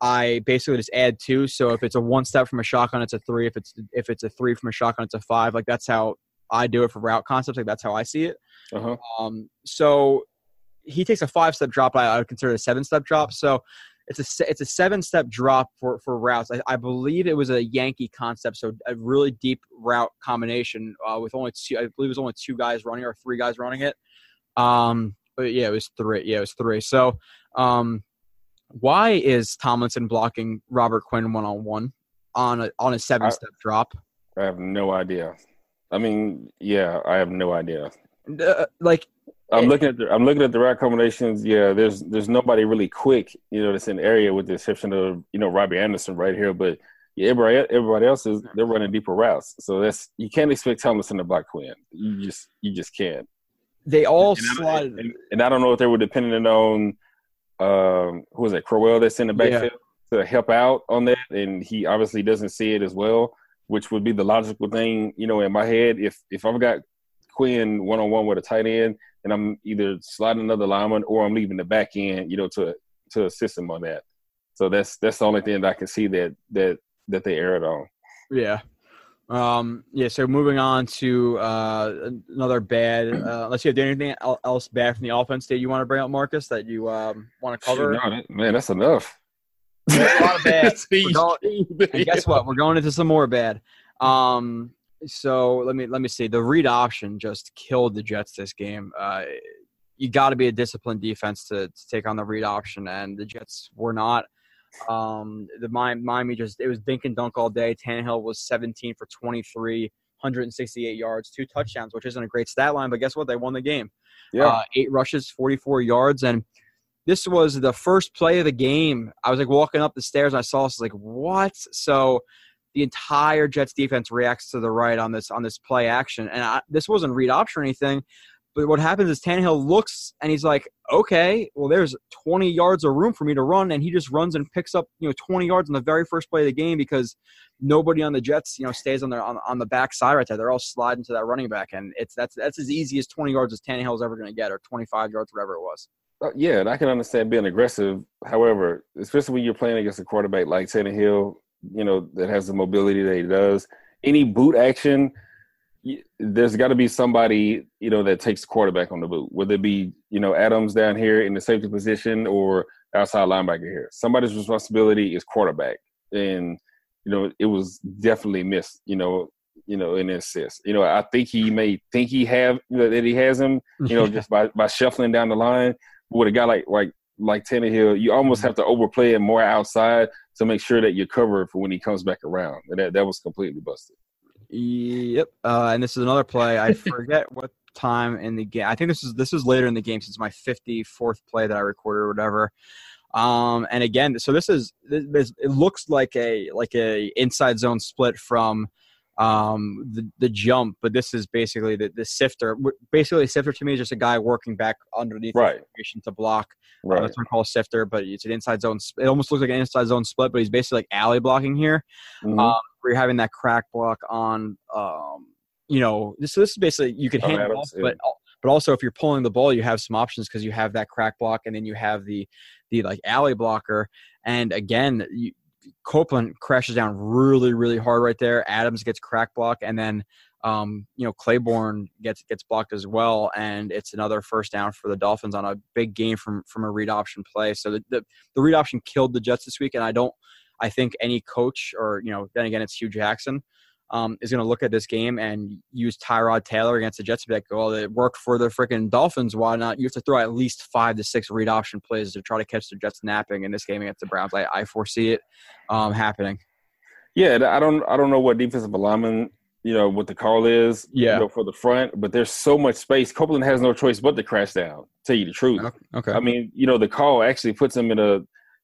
I basically just add two. So if it's a one step from a shotgun, it's a three. If it's if it's a three from a shotgun, it's a five. Like that's how I do it for route concepts. Like that's how I see it. Uh-huh. Um, so he takes a five step drop. I, I would consider it a seven step drop. So it's a it's a seven step drop for for routes. I, I, believe it was a Yankee concept, so a really deep route combination uh, with only two. I believe it was only two guys running or three guys running it. Um, but yeah, it was three. Yeah, it was three. So, um, why is Tomlinson blocking Robert Quinn one on one on a on a seven step drop? I have no idea. I mean, yeah, I have no idea. Uh, like I'm looking at the I'm looking at the route combinations. Yeah, there's there's nobody really quick, you know, that's in the area with the exception of you know Robby Anderson right here. But yeah, everybody everybody else is they're running deeper routes, so that's you can't expect Tomlinson to block Quinn. You just you just can't. They all and slide, and, and, I don't know if they were dependent on um, who was it Crowell that's in the backfield yeah. to help out on that, and he obviously doesn't see it as well, which would be the logical thing, you know, in my head. If if I've got Quinn one on one with a tight end, and I'm either sliding another lineman or I'm leaving the back end, you know, to to assist him on that. So that's that's the only thing that I can see that that that they erred on. Yeah. Um, yeah. So moving on to uh, another bad. Uh, let's see if there's anything else bad from the offense that you want to bring up, Marcus, that you um, want to cover. No, that, man, that's enough. a lot of bad. going, and guess what? We're going into some more bad. Um, so let me let me see. The read option just killed the Jets this game. Uh, you got to be a disciplined defense to, to take on the read option, and the Jets were not. Um, the Miami just it was dink and dunk all day. Tannehill was 17 for 23, 168 yards, two touchdowns, which isn't a great stat line, but guess what? They won the game. Yeah, uh, eight rushes, 44 yards, and this was the first play of the game. I was like walking up the stairs, and I saw this. I was like, what? So the entire Jets defense reacts to the right on this on this play action. And I, this wasn't read option or anything, but what happens is Tannehill looks and he's like, okay, well, there's 20 yards of room for me to run, and he just runs and picks up you know 20 yards on the very first play of the game because nobody on the Jets you know stays on their on, on the back side right there. They're all sliding to that running back, and it's that's that's as easy as 20 yards as Tannehill is ever going to get, or 25 yards, whatever it was. Uh, yeah, and I can understand being aggressive. However, especially when you're playing against a quarterback like Tannehill, you know, that has the mobility that he does. Any boot action, there's got to be somebody, you know, that takes the quarterback on the boot. Whether it be, you know, Adams down here in the safety position or outside linebacker here. Somebody's responsibility is quarterback. And you know, it was definitely missed. You know, you know, in assist. You know, I think he may think he have you know, that he has him. You know, just by by shuffling down the line. With a guy like like like Tannehill, you almost mm-hmm. have to overplay it more outside to make sure that you're covered for when he comes back around. And that that was completely busted. Yep. Uh, and this is another play. I forget what time in the game. I think this is this is later in the game since my 54th play that I recorded or whatever. Um, and again, so this is this, it looks like a like a inside zone split from um, the the jump, but this is basically the, the sifter. Basically, sifter to me is just a guy working back underneath right. to block. Right. Uh, that's what I call a sifter, but it's an inside zone. It almost looks like an inside zone split, but he's basically like alley blocking here, Mhm. um, where you're having that crack block on. Um, you know, this, so this is basically you can On hand Adams, off, yeah. but but also if you're pulling the ball, you have some options because you have that crack block, and then you have the the like alley blocker. And again, you, Copeland crashes down really, really hard right there. Adams gets crack block, and then um, you know Claiborne gets gets blocked as well, and it's another first down for the Dolphins on a big game from from a read option play. So the the, the read option killed the Jets this week, and I don't. I think any coach, or you know, then again, it's Hue Jackson, um, is going to look at this game and use Tyrod Taylor against the Jets. and be like, well, it worked for the freaking Dolphins. Why not? You have to throw at least five to six read option plays to try to catch the Jets napping in this game against the Browns. I, I foresee it um, happening. Yeah, I don't I don't know what defensive alignment you know what the call is. Yeah. You know, for the front, but there's so much space. Copeland has no choice but to crash down. Tell you the truth. Okay. I mean, you know, the call actually puts him in a,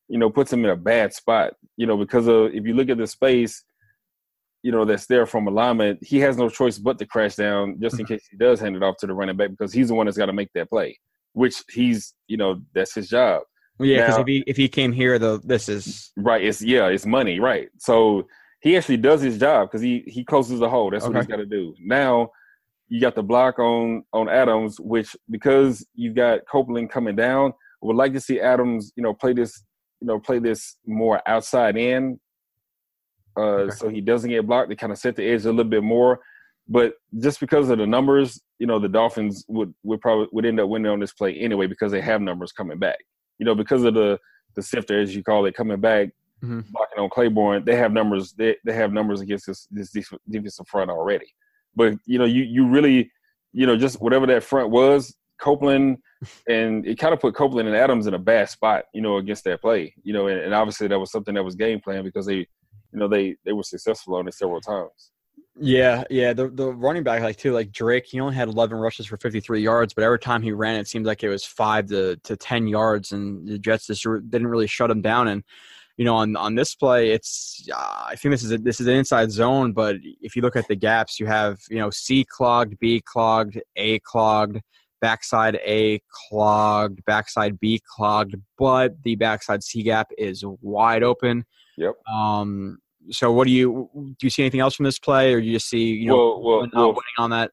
you know, puts him in a bad spot. You know, because of if you look at the space, you know, that's there from alignment, he has no choice but to crash down just in mm-hmm. case he does hand it off to the running back because he's the one that's got to make that play, which he's, you know, that's his job. yeah, because if he if he came here, though, this is mm, Right. It's yeah, it's money. Right. So he actually does his job because he he closes the hole. That's what he's got to do. Now you got the block on on Adams, which because you got Copeland coming down, would like to see Adams, you know, play this, you know, play this more outside in, uh, Okay. so he doesn't get blocked to kind of set the edge a little bit more. But just because of the numbers, you know, the Dolphins would would probably would end up winning on this play anyway because they have numbers coming back. You know, because of the the sifter, as you call it, coming back Mhm. blocking on Claiborne, they have numbers. They they have numbers against this this def- defensive front already. But you know, you you really, you know, just whatever that front was, Copeland, and it kind of put Copeland and Adams in a bad spot. You know, against that play. You know, and, and obviously that was something that was game plan because they, you know, they they were successful on it several times. Yeah, yeah. The the running back like too, like Drake, he only had 11 rushes for 53 yards, but every time he ran, it seemed like it was five to, to 10 yards, and the Jets just didn't really shut him down. And you know, on on this play, it's uh, I think this is a, this is an inside zone, but if you look at the gaps, you have you know C clogged, B clogged, A clogged, backside A clogged, backside B clogged, but the backside C gap is wide open. Yep. Um. So, what do you do? You see anything else from this play, or do you just see you know well, well, not well, winning on that?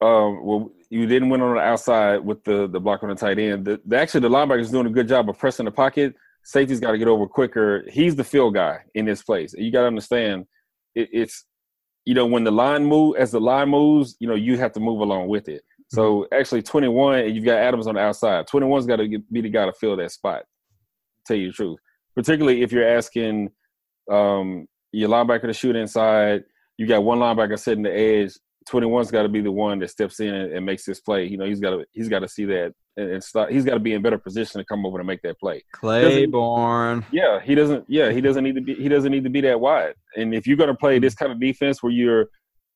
Um, well, you didn't win on the outside with the the block on the tight end. The, the actually the linebacker's doing a good job of pressing the pocket. Safety's got to get over quicker. He's the field guy in this place. You got to understand, it, it's you know when the line move as the line moves, you know you have to move along with it. So actually, twenty one, and you've got Adams on the outside. Twenty one's got to be the guy to fill that spot. Tell you the truth, particularly if you're asking um, your linebacker to shoot inside. You got one linebacker sitting the edge. 21's got to be the one that steps in and, and makes this play. You know, he's got to he's got to see that and, and start, he's got to be in better position to come over and make that play. Claiborne. Yeah, he doesn't. Yeah, he doesn't need to be. He doesn't need to be that wide. And if you're going to play this kind of defense where you're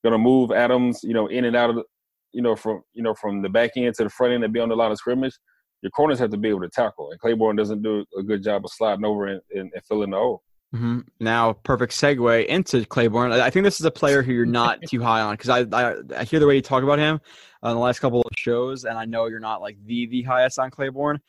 going to move Adams, you know, in and out of, the, you know, from you know from the back end to the front end and be on the line of scrimmage, your corners have to be able to tackle. And Claiborne doesn't do a good job of sliding over and, and, and filling the hole. Hmm Now, perfect segue into Claiborne. I think this is a player who you're not too high on because I, I I hear the way you talk about him on the last couple of shows, and I know you're not like the the highest on Claiborne.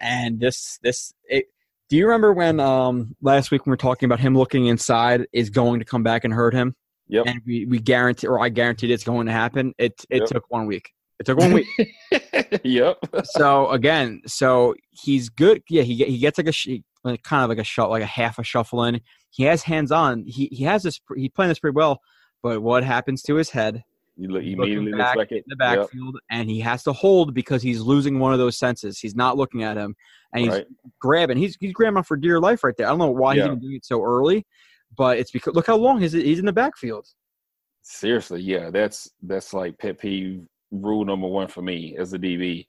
And this this it, do you remember when um last week when we were talking about him looking inside is going to come back and hurt him? Yep. And we we guarantee or I guaranteed it's going to happen. It it Yep. took one week. It took one week. yep. so again, so he's good. Yeah, he he gets like a sh- like kind of like a shot, like a half a shuffle in. He has hands on. He he has this. He playing this pretty well. But what happens to his head? You look He's immediately back like in the Yep. backfield, and he has to hold because he's losing one of those senses. He's not looking at him, and he's Right. grabbing. He's he's grabbing for dear life right there. I don't know why he's Yeah. even doing it so early, but it's because look how long he's he's in the backfield. Seriously, yeah, that's that's like pet peeve rule number one for me as a DB.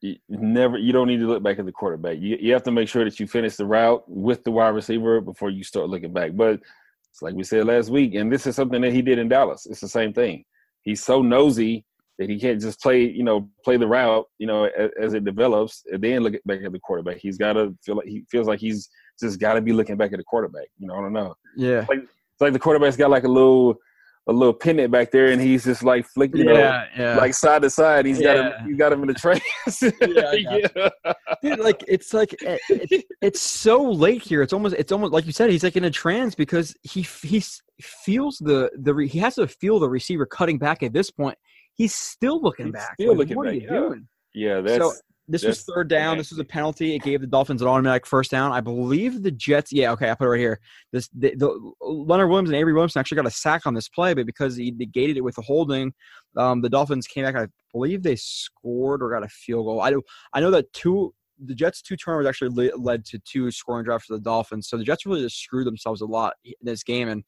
You never, you don't need to look back at the quarterback. You you have to make sure that you finish the route with the wide receiver before you start looking back. But it's like we said last week, and this is something that he did in Dallas. It's the same thing. He's so nosy that he can't just play, you know, play the route, you know, as, as it develops, and then look back at the quarterback. He's got to feel like he feels like he's just got to be looking back at the quarterback. You know, I don't know. Yeah, like, it's like the quarterback's got like a little a little pennant back there, and he's just like flicking, you yeah, know, yeah. like side to side. He's got him. He got him in the trance. Yeah, I Dude, like it's like eh, it, it- it's so late here. It's almost it's almost like you said. He's like in a trance because he he feels the the re, he has to feel the receiver cutting back at this point. He's still looking He's back. still Like, looking what are you yeah. doing? Yeah, that's So this was third down. This was a penalty. It gave the Dolphins an automatic first down. I believe the Jets. Yeah, okay, I put it right here. This the, the Leonard Williams and Avery Williamson actually got a sack on this play, but because he negated it with the holding, um, the Dolphins came back. I believe they scored or got a field goal. I do. I know that two. The Jets' two turnovers actually le- led to two scoring drives for the Dolphins. So the Jets really just screwed themselves a lot in this game. And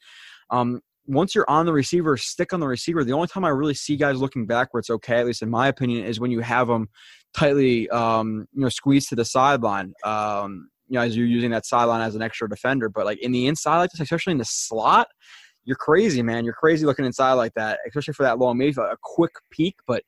um, once you're on the receiver, stick on the receiver. The only time I really see guys looking backwards, okay, at least in my opinion, is when you have them tightly, um, you know, squeezed to the sideline. Um, you know, as you're using that sideline as an extra defender, but like in the inside like this, especially in the slot, you're crazy, man. You're crazy looking inside like that, especially for that long, maybe a quick peek, but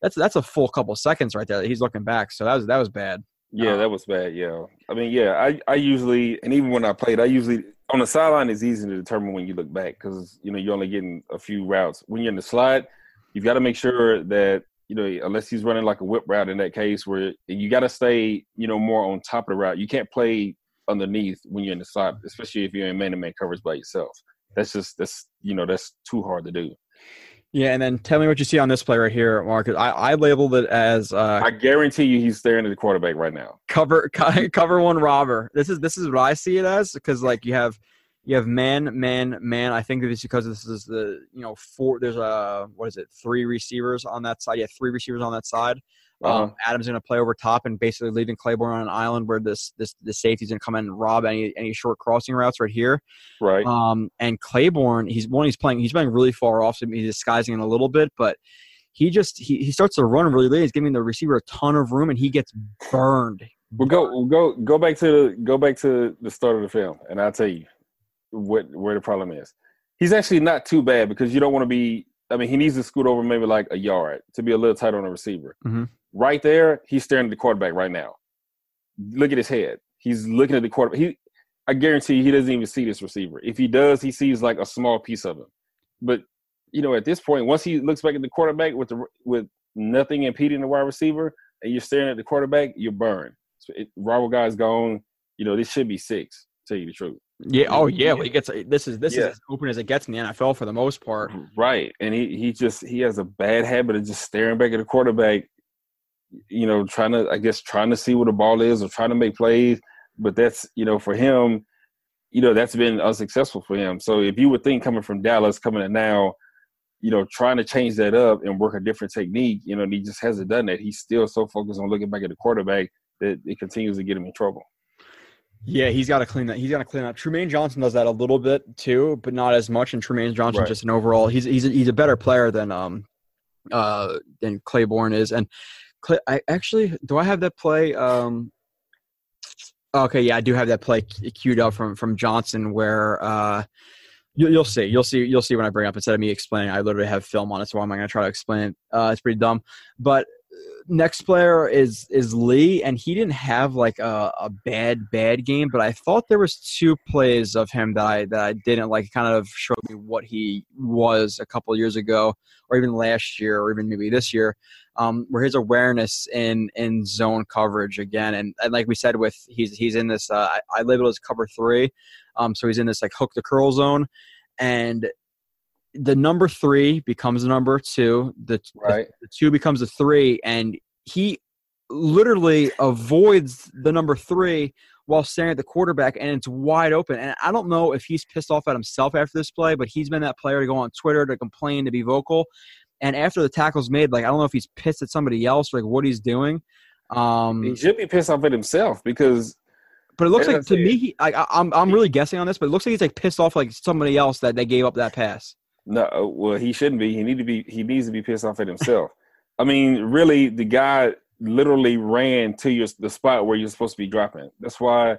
that's that's a full couple seconds right there that he's looking back. So that was that was bad. Yeah, Uh, that was bad. Yeah, I mean, yeah, I I usually and even when I played, I usually on the sideline it's easy to determine when you look back because you know you're only getting a few routes. When you're in the slot, you've got to make sure that you know unless he's running like a whip route in that case where you got to stay you know more on top of the route. You can't play underneath when you're in the slot, especially if you're in man-to-man coverage by yourself. That's just that's you know that's too hard to do. Yeah, and then tell me what you see on this play right here, Marcus. I, I labeled it as uh, I guarantee you he's staring at the quarterback right now. cover cover one robber. This is this is what I see it as because like you have you have man man man. I think that it's because this is the you know four. There's a what is it? Three receivers on that side. Yeah, three receivers on that side. Uh-huh. Um, Adams going to play over top and basically leaving Claiborne on an island where this this the safety's going to come in and rob any any short crossing routes right here. Right. Um, and Claiborne, he's one, he's playing, he's playing really far off, so he's disguising it a little bit, but he just he, he starts to run really late. He's giving the receiver a ton of room, and he gets burned. Well, go go go back to the go back to the start of the film, and I'll tell you what where the problem is. He's actually not too bad because you don't want to be. I mean, he needs to scoot over maybe like a yard to be a little tight on the receiver. Mhm. Right there, he's staring at the quarterback right now. Look at his head. He's looking at the quarterback. He, I guarantee you, he doesn't even see this receiver. If he does, he sees like a small piece of him. But you know, at this point, once he looks back at the quarterback with the with nothing impeding the wide receiver, and you're staring at the quarterback, you're burned. So it, rival guy's gone. You know, this should be six. Tell you the truth. Yeah. Oh yeah. Well, he gets this is this Yeah. is as open as it gets in the NFL for the most part. Right. And he, he just he has a bad habit of just staring back at the quarterback, you know, trying to I guess trying to see where the ball is or trying to make plays. But that's you know, for him, you know, that's been unsuccessful for him. So if you would think coming from Dallas, coming in now, you know, trying to change that up and work a different technique, you know, and he just hasn't done that. He's still so focused on looking back at the quarterback that it continues to get him in trouble. Yeah, he's got to clean that. He's got to clean up. Trumaine Johnson does that a little bit too, but not as much. And Trumaine Johnson Right. just an overall. He's he's a, he's a better player than um uh than Claiborne is. And I actually do I have that play um. Okay, yeah, I do have that play queued up from from Johnson where uh, you, you'll see, you'll see, you'll see when I bring up instead of me explaining. I literally have film on it, so why am I going to try to explain it. Uh, it's pretty dumb, but next player is is Lee, and he didn't have like a, a bad bad game, but I thought there was two plays of him that I that I didn't like. Kind of showed me what he was a couple years ago, or even last year, or even maybe this year, um, where his awareness in in zone coverage again, and, and like we said, with he's he's in this. Uh, I, I labeled as cover three, um, so he's in this like hook the curl zone, and the number three becomes the number two. The, Right. the two becomes a three, and he literally avoids the number three while staring at the quarterback, and it's wide open. And I don't know if he's pissed off at himself after this play, but he's been that player to go on Twitter to complain, to be vocal. And after the tackle's made, like I don't know if he's pissed at somebody else, like what he's doing. Um, He should be pissed off at himself because But it looks like to me, he, I, I- I'm I'm really guessing on this, but it looks like he's like pissed off like somebody else that they gave up that pass. No, uh, well, he shouldn't be. He need to be. He needs to be pissed off at himself. I mean, really, the guy literally ran to your the spot where you're supposed to be dropping. That's why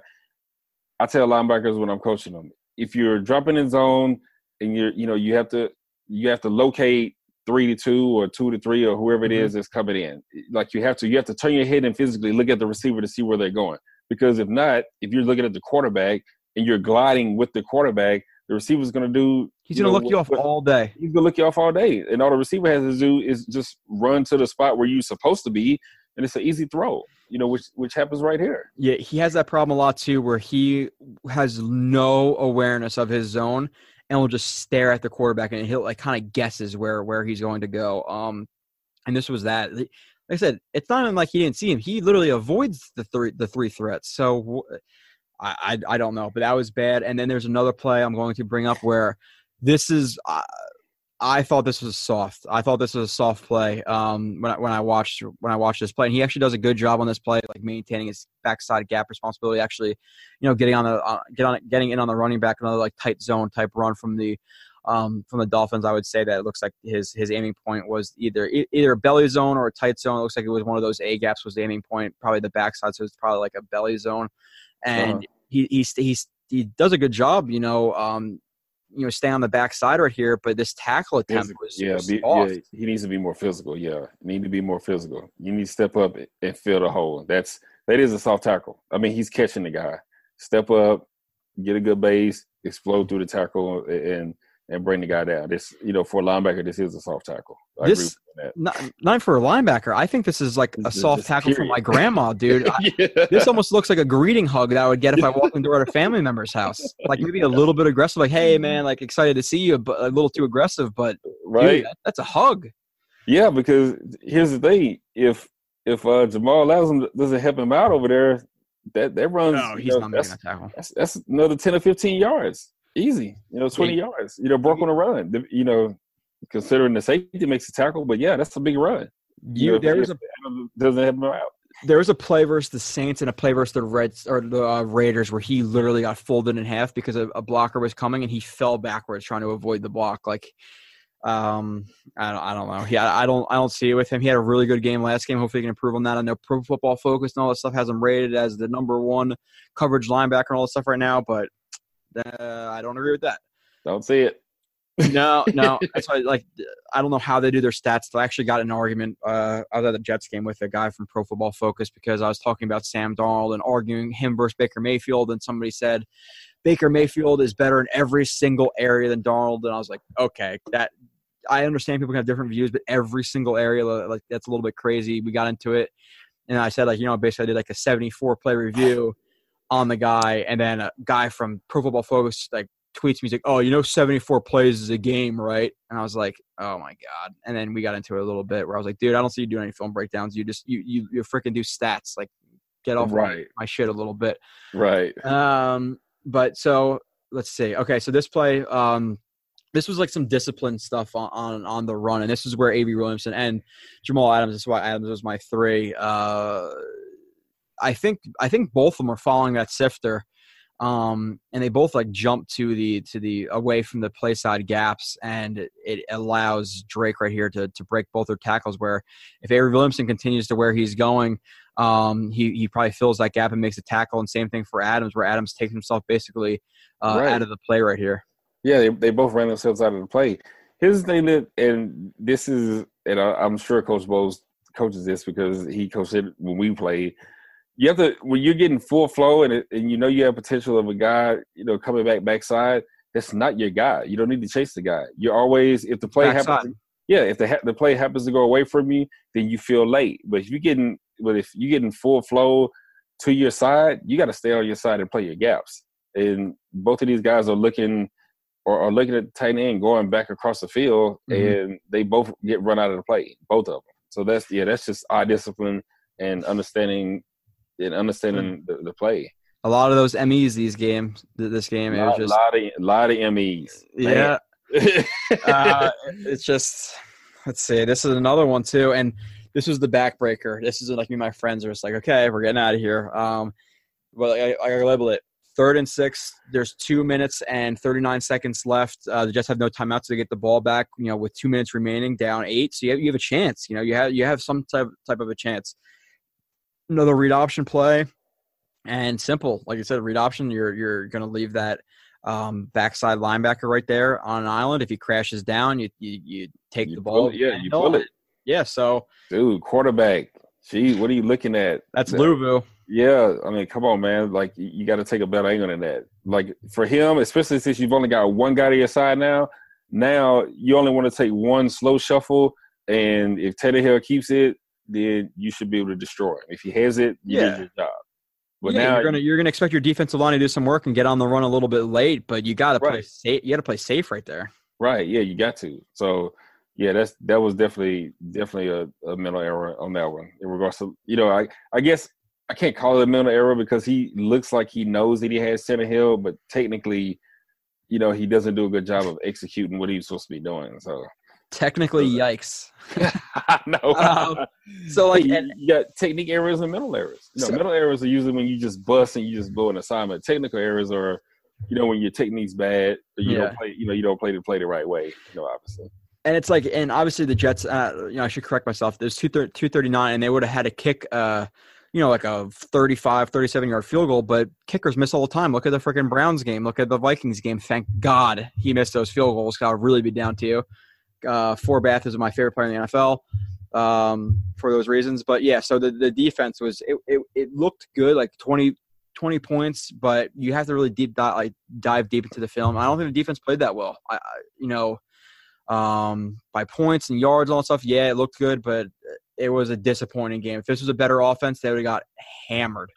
I tell linebackers when I'm coaching them: if you're dropping in zone and you're, you know, you have to you have to locate three to two or two to three or whoever it Mhm. is that's coming in. Like you have to you have to turn your head and physically look at the receiver to see where they're going. Because if not, if you're looking at the quarterback and you're gliding with the quarterback, the receiver's going to do. He's gonna know, look you off all day. he's gonna look you off all day. And all the receiver has to do is just run to the spot where you're supposed to be, and it's an easy throw. You know, which which happens right here. Yeah, he has that problem a lot too, where he has no awareness of his zone and will just stare at the quarterback and he'll like kind of guesses where where he's going to go. Um, and this was that. Like I said, it's not even like he didn't see him. He literally avoids the three the three threats. So I I, I don't know, but that was bad. And then there's another play I'm going to bring up where this is. Uh, I thought this was soft. I thought this was a soft play. Um, when I, when I watched when I watched this play, and he actually does a good job on this play, like maintaining his backside gap responsibility. Actually, you know, getting on the uh, get on getting in on the running back, another like tight zone type run from the um, from the Dolphins. I would say that it looks like his his aiming point was either either a belly zone or a tight zone. It looks like it was one of those A gaps was the aiming point, probably the backside, so it's probably like a belly zone. And Uh-huh. he he's he does a good job, you know. Um, you know, stay on the backside right here, but this tackle attempt was, yeah, was be, soft. yeah, he needs to be more physical. Yeah, need to be more physical. You need to step up and fill the hole. That's that is a soft tackle. I mean, he's catching the guy. Step up, get a good base, explode through the tackle, and and bring the guy down. This, you know, for a linebacker, this is a soft tackle. I This- agree with that. not, not for a linebacker. I think this is like a soft just tackle for my grandma, dude. I, this almost looks like a greeting hug that I would get if I walked into a family member's house. Like maybe a little bit aggressive, like "Hey, man, like excited to see you," but a little too aggressive. But right. dude, that- that's a hug. Yeah, because here's the thing: if if uh, Jamal Adams doesn't help him out over there, that that runs. No, you he's know, not that's, making a tackle. that's that's another ten or fifteen yards, easy. You know, twenty yards. You know, broke on a run. You know, considering the safety makes a tackle, but yeah, that's a big run. You know, there was a doesn't him out. there was a play versus the Saints and a play versus the Reds or the uh, Raiders where he literally got folded in half because a, a blocker was coming and he fell backwards trying to avoid the block. Like, um, I don't, I don't know. Yeah, I don't, I don't see it with him. He had a really good game last game. Hopefully, he can improve on that. I know Pro Football Focus and all that stuff has him rated as the number one coverage linebacker and all that stuff right now, but uh, I don't agree with that. Don't see it. No, no. That's why, like, I don't know how they do their stats. I actually got an argument. Uh, was at the Jets game with a guy from Pro Football Focus because I was talking about Sam Darnold and arguing him versus Baker Mayfield, and somebody said Baker Mayfield is better in every single area than Darnold, and I was like, okay, that I understand people can have different views, but every single area, like, that's a little bit crazy. We got into it, and I said, like, you know, basically, I did like a 74 play review on the guy, and then a guy from Pro Football Focus, like, tweets me he's like, "Oh, you know, 74 plays is a game, right?" And I was like, "Oh my god!" And then we got into it a little bit where I was like, "Dude, I don't see you doing any film breakdowns. You just you you you freaking do stats. Like, get off my- Right. my shit a little bit." Right. Um, but so let's see. Okay, so this play, um, this was like some discipline stuff on on, on the run, and this is where A.B. Williamson and Jamal Adams. This is why Adams was my three. Uh, I think I think both of them are following that sifter, um, and they both like jump to the to the away from the play side gaps, and it, allows Drake right here to to break both their tackles. Where if Avery Williamson continues to where he's going, um, he he probably fills that gap and makes a tackle. And same thing for Adams, where Adams takes himself basically uh, Right. out of the play right here. Yeah, they, they both ran themselves out of the play. Here's the thing that, and this is, and I, I'm sure Coach Bowles coaches this because he coached it when we played. You have to when you're getting full flow and it, and you know you have potential of a guy, you know, coming back backside. That's not your guy. You don't need to chase the guy. You're always if the play Backside. happens. Yeah, if the ha- the play happens to go away from you, then you feel late. But if you're getting, but if you're getting full flow to your side, you got to stay on your side and play your gaps. And both of these guys are looking or are looking at the tight end going back across the field, Mhm. and they both get run out of the play, both of them. So that's yeah, that's just eye discipline and understanding and understanding the, the play. A lot of those MEs these games, this game, it was lot, just lot of a lot of MEs. yeah. Uh, it's just let's see. This is another one too, and this was the backbreaker. This is like me, and my friends are just like, okay, we're getting out of here. Um, well, I, I label it third and six. There's two minutes and 39 seconds left. Uh, the Jets have no timeouts to get the ball back. You know, with two minutes remaining, down eight, so you have, you have a chance. You know, you have you have some type type of a chance. Another read option play, and simple, like I said, read option. You're you're going to leave that um, backside linebacker right there on an island. If he crashes down, you you, you take You the ball. it, yeah, you pull it. Yeah, so Dude, quarterback. Gee, what are you looking at? that's That- Louisville. Yeah, I mean, come on, man. Like, you, you got to take a better angle than that. Like, for him, especially since you've only got one guy to your side now, now you only want to take one slow shuffle. And if Tannehill keeps it, then you should be able to destroy him. If he has it, you Yeah. did your job. But yeah, now, you're gonna you're gonna expect your defensive line to do some work and get on the run a little bit late, but you got to play safe. You got to play safe right there. right? Yeah, you got to. So, yeah, that's that was definitely definitely a, a mental error on that one. In regards to, you know, I I guess I can't call it a mental error because he looks like he knows that he has Tannehill, but technically, you know, he doesn't do a good job of executing what he's supposed to be doing. So, Technically, yikes. Know. Um, So like, you, and, got technique errors and mental errors. Know, So- mental errors are usually when you just bust and you just blow an assignment. Technical errors are, you know, when your technique's bad or you Yeah. don't play, you know, you don't play to play the right way. You know, obviously. and it's like, and obviously the Jets. Uh, you know, I should correct myself. There's two two thirty nine, and they would have had to kick. Uh, you know, like a 35, 37 yard field goal, but kickers miss all the time. Look at the freaking Browns game. Look at the Vikings game. Thank God he missed those field goals. I'll really be down to you. Uh, Forbath is my favorite player in the NFL um, for those reasons. But yeah, so the, the defense was it, it, it looked good, like 20, 20 points, but you have to really deep dive, like dive deep into the film. I don't think the defense played that well. I, I you know, um, by points and yards, and all that stuff. Yeah, it looked good, but it was a disappointing game. If this was a better offense, they would have got hammered.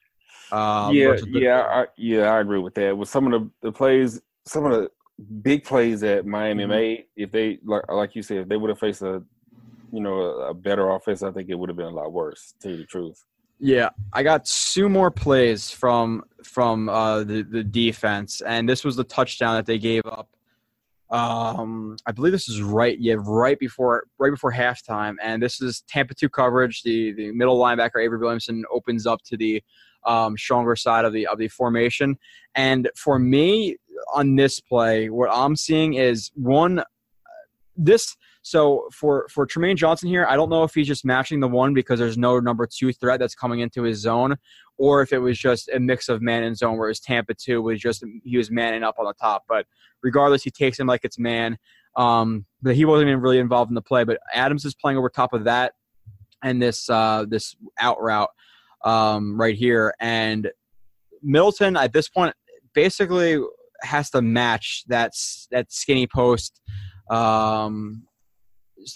Um, yeah, yeah, I, yeah, I agree with that. With some of the, the plays, some of the big plays that Miami Mhm. made, if they like, like you said, if they would have faced a, you know, a, a better offense, I think it would have been a lot worse. To tell you the truth. Yeah, I got two more plays from from uh, the the defense, and this was the touchdown that they gave up. Um, I believe this is right, yeah, right before right before halftime, and this is Tampa two coverage. The the middle linebacker Avery Williamson opens up to the um, stronger side of the of the formation, and for me on this play, what I'm seeing is one this so for for Trumaine Johnson here, I don't know if he's just matching the one because there's no number two threat that's coming into his zone, or if it was just a mix of man and zone, whereas Tampa two was just he was manning up on the top. But regardless, he takes him like it's man. Um, but he wasn't even really involved in the play. But Adams is playing over top of that and this uh, this out route um, right here, and Middleton at this point basically has to match that that skinny post um,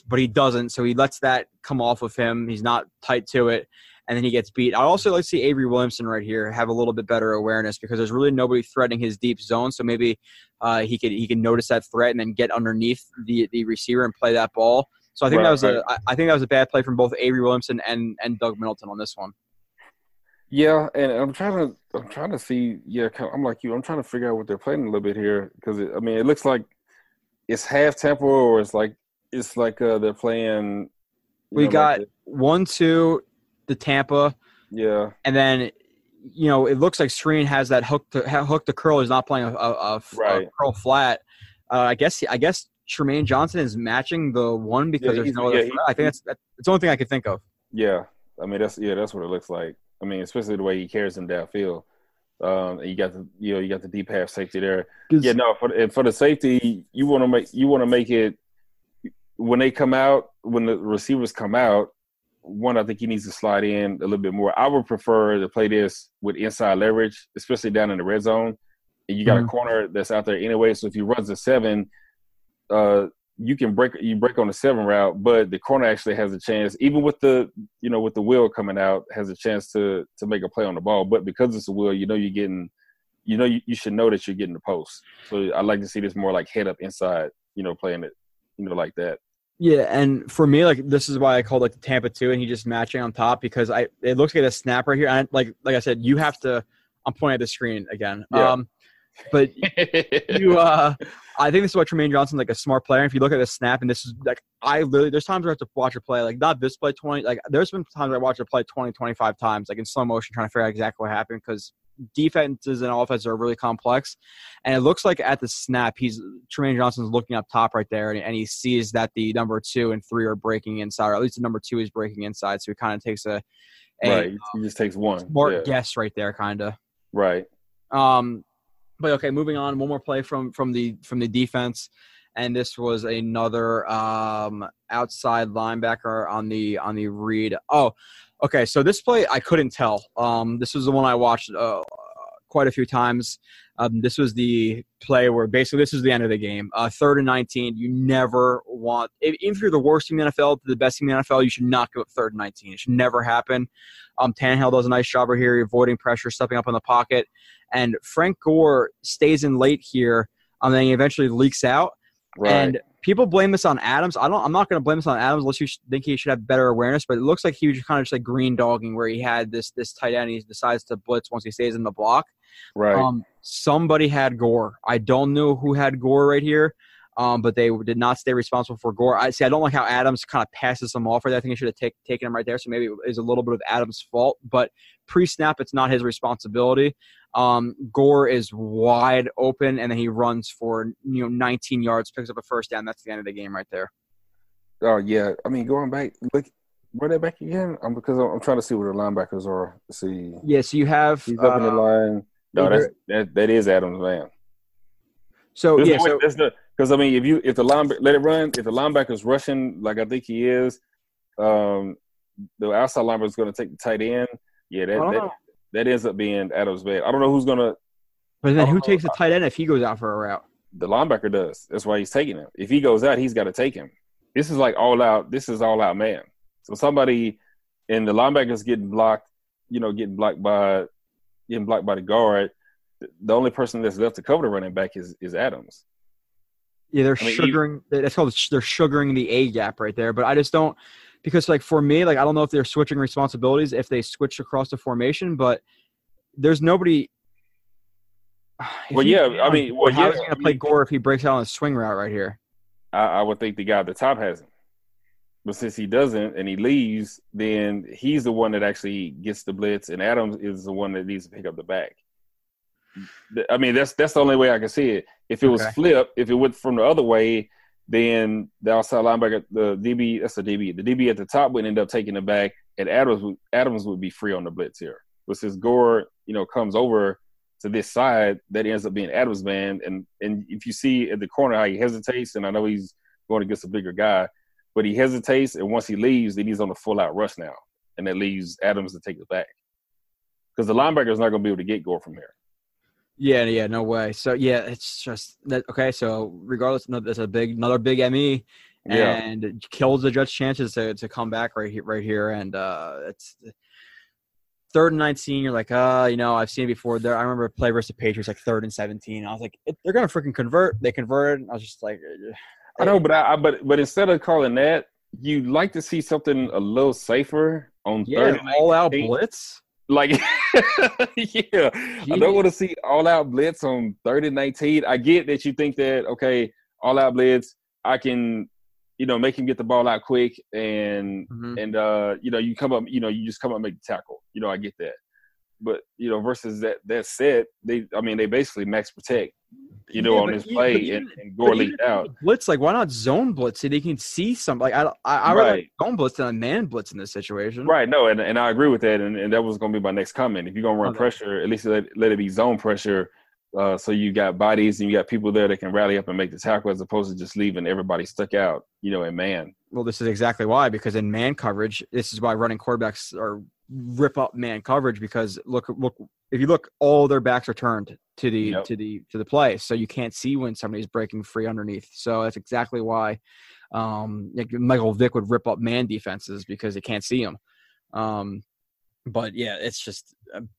but he doesn't. So he lets that come off of him. He's not tight to it, and then he gets beat. I also like to see Avery Williamson right here have a little bit better awareness because there's really nobody threatening his deep zone. So maybe uh, he could he can notice that threat and then get underneath the the receiver and play that ball. So I think Right, that was right. a I think that was a bad play from both Avery Williamson and and Doug Middleton on this one. Yeah, and I'm trying to I'm trying to see. Yeah, I'm like you. I'm trying to figure out what they're playing a little bit here because I mean it looks like it's half tempo or it's like it's like uh, they're playing. We know, like got the- one two the Tampa. yeah, and then you know it looks like Serene has that hook to hook to curl. He's not playing a Right. curl flat. Uh, I guess I guess Trumaine Johnson is matching the one because Yeah, there's no other. yeah, threat. he- I think that's that's the only thing I could think of. yeah. I mean that's yeah that's what it looks like. I mean especially the way he carries him downfield. Um, you got the you know you got the deep half safety there. Yeah, no, for and for the safety, you want to make you want to make it when they come out when the receivers come out. One, I think he needs to slide in a little bit more. I would prefer to play this with inside leverage, especially down in the red zone. And you got Mhm. a corner that's out there anyway. So if he runs a seven, uh, you can break you break on the seven route, but the corner actually has a chance, even with the you know with the wheel coming out, has a chance to to make a play on the ball. But because it's a wheel, you know you're getting, you know you, you should know that you're getting the post. So I like to see this more like head up inside, you know, playing it, you know, like that. Yeah, and for me, like this is why I called like the Tampa two, and he just matching on top because I it looks like a snap right here. And like like I said, you have to. I'm pointing at the screen again. Yeah. Um, but you uh I think this is what Trumaine Johnson's like a smart player. If you look at the snap, and this is like I literally there's times where I have to watch a play, like not this play twenty, like there's been times where I watch a play 20, 25 times, like in slow motion, trying to figure out exactly what happened because defenses and offenses are really complex, and it looks like at the snap, he's Trumaine Johnson's looking up top right there, and, and he sees that the number two and three are breaking inside, or at least the number two is breaking inside. So he kind of takes a, a right. He just takes one. smart Yeah. guess right there, kind of. Right. Um, but okay, moving on. One more play from from the from the defense, and this was another um, outside linebacker on the on the read. Oh, okay. So this play I couldn't tell. Um, this was the one I watched uh, quite a few times. Um, this was the play where basically this is the end of the game. Uh, third and 19. You never want, even if you're the worst team in the NFL to the best team in the NFL, you should not go third and 19. It should never happen. Um, does a nice job right here, avoiding pressure, stepping up in the pocket. And Frank Gore stays in late here, and then he eventually leaks out. Right. And people blame this on Adams. I don't. I'm not going to blame this on Adams unless you think he should have better awareness. But it looks like he was kind of just like green dogging, where he had this this tight end. He decides to blitz once he stays in the block. right. Um, somebody had Gore. I don't know who had Gore right here, um, but they did not stay responsible for Gore. I see. I don't like how Adams kind of passes him off. Right there. I think he should have take, taken him right there. So maybe it is a little bit of Adams' fault, but pre-snap, it's not his responsibility. Um, Gore is wide open, and then he runs for you know 19 yards, picks up a first down. That's the end of the game right there. oh yeah. I mean, going back, look, where they back again? I'm because I'm, I'm trying to see where the linebackers are. Let's see, Yeah. So you have. he's up in the uh, line. No, that's that, that is Adams' man. so There's yeah. no So there's no because I mean, if you if the line let it run, if the linebacker's rushing like I think he is, um, the outside linebacker is going to take the tight end. Yeah, that that. That ends up being Adams' man. I don't know who's gonna. But then who takes the tight end if he goes out for a route? The linebacker does. That's why he's taking him. If he goes out, he's got to take him. This is like all out. This is all out man. So somebody and the linebacker's getting blocked. You know, getting blocked by getting blocked by the guard. The only person that's left to cover the running back is is Adams. Yeah, they're I mean, sugaring. That's called they're sugaring the A gap right there. But I just don't because like for me, like I don't know if they're switching responsibilities if they switch across the formation, but there's nobody. Well, yeah, I mean, well, yeah, he gonna play Gore if he breaks out on a swing route right here? I, I would think the guy at the top has him. But since he doesn't and he leaves, then he's the one that actually gets the blitz, and Adams is the one that needs to pick up the back. I mean, that's that's the only way I can see it. If it was Okay. flipped, if it went from the other way, then the outside linebacker, the DB, that's the DB, the DB at the top would end up taking the back, and Adams would, Adams would be free on the blitz here. But since Gore, you know, comes over to this side, that ends up being Adams' man, and and if you see at the corner how he hesitates, and I know he's going against a bigger guy, but he hesitates, and once he leaves, then he's on a full out rush now, and that leaves Adams to take it back because the linebacker is not going to be able to get Gore from here. Yeah, yeah, no way. So yeah, it's just that. Okay, so regardless, no, that's a big, another big me, and it kills the Jets' chances to, to come back right here, right here. And uh, it's third and nineteen. You're like, uh, you know, I've seen it before. There, I remember play versus the Patriots, like third and seventeen. I was like, they're gonna freaking convert. They converted. I was just like, uh, I know, but I, I but but instead of calling that, you'd like to see something a little safer on yeah, third and all out blitz. Like, yeah, I don't want to see all out blitz on third and 19. I get that you think that, okay, all out blitz, I can, you know, make him get the ball out quick and, Mhm. and, uh, you know, you come up, you know, you just come up and make the tackle. You know, I get that. But, you know, versus that, that set, they, I mean, they basically max protect, you know, Yeah, on his this play and, and Gore leaked out. blitz. Like, why not zone blitz so they can see some? Like, I, I, I rather zone blitz than a man blitz in this situation. Right, no, and, and I agree with that, and, and that was going to be my next comment. If you're going to run Okay. pressure, at least let, let it be zone pressure, uh, so you got bodies and you got people there that can rally up and make the tackle, as opposed to just leaving everybody stuck out, you know, in man. Well, this is exactly why. Because in man coverage, this is why running quarterbacks are rip up man coverage. Because look, look, if you look, all their backs are turned to the Yep. to the to the play, so you can't see when somebody's breaking free underneath. So that's exactly why um, like Michael Vick would rip up man defenses because they can't see them. Um, but yeah, it's just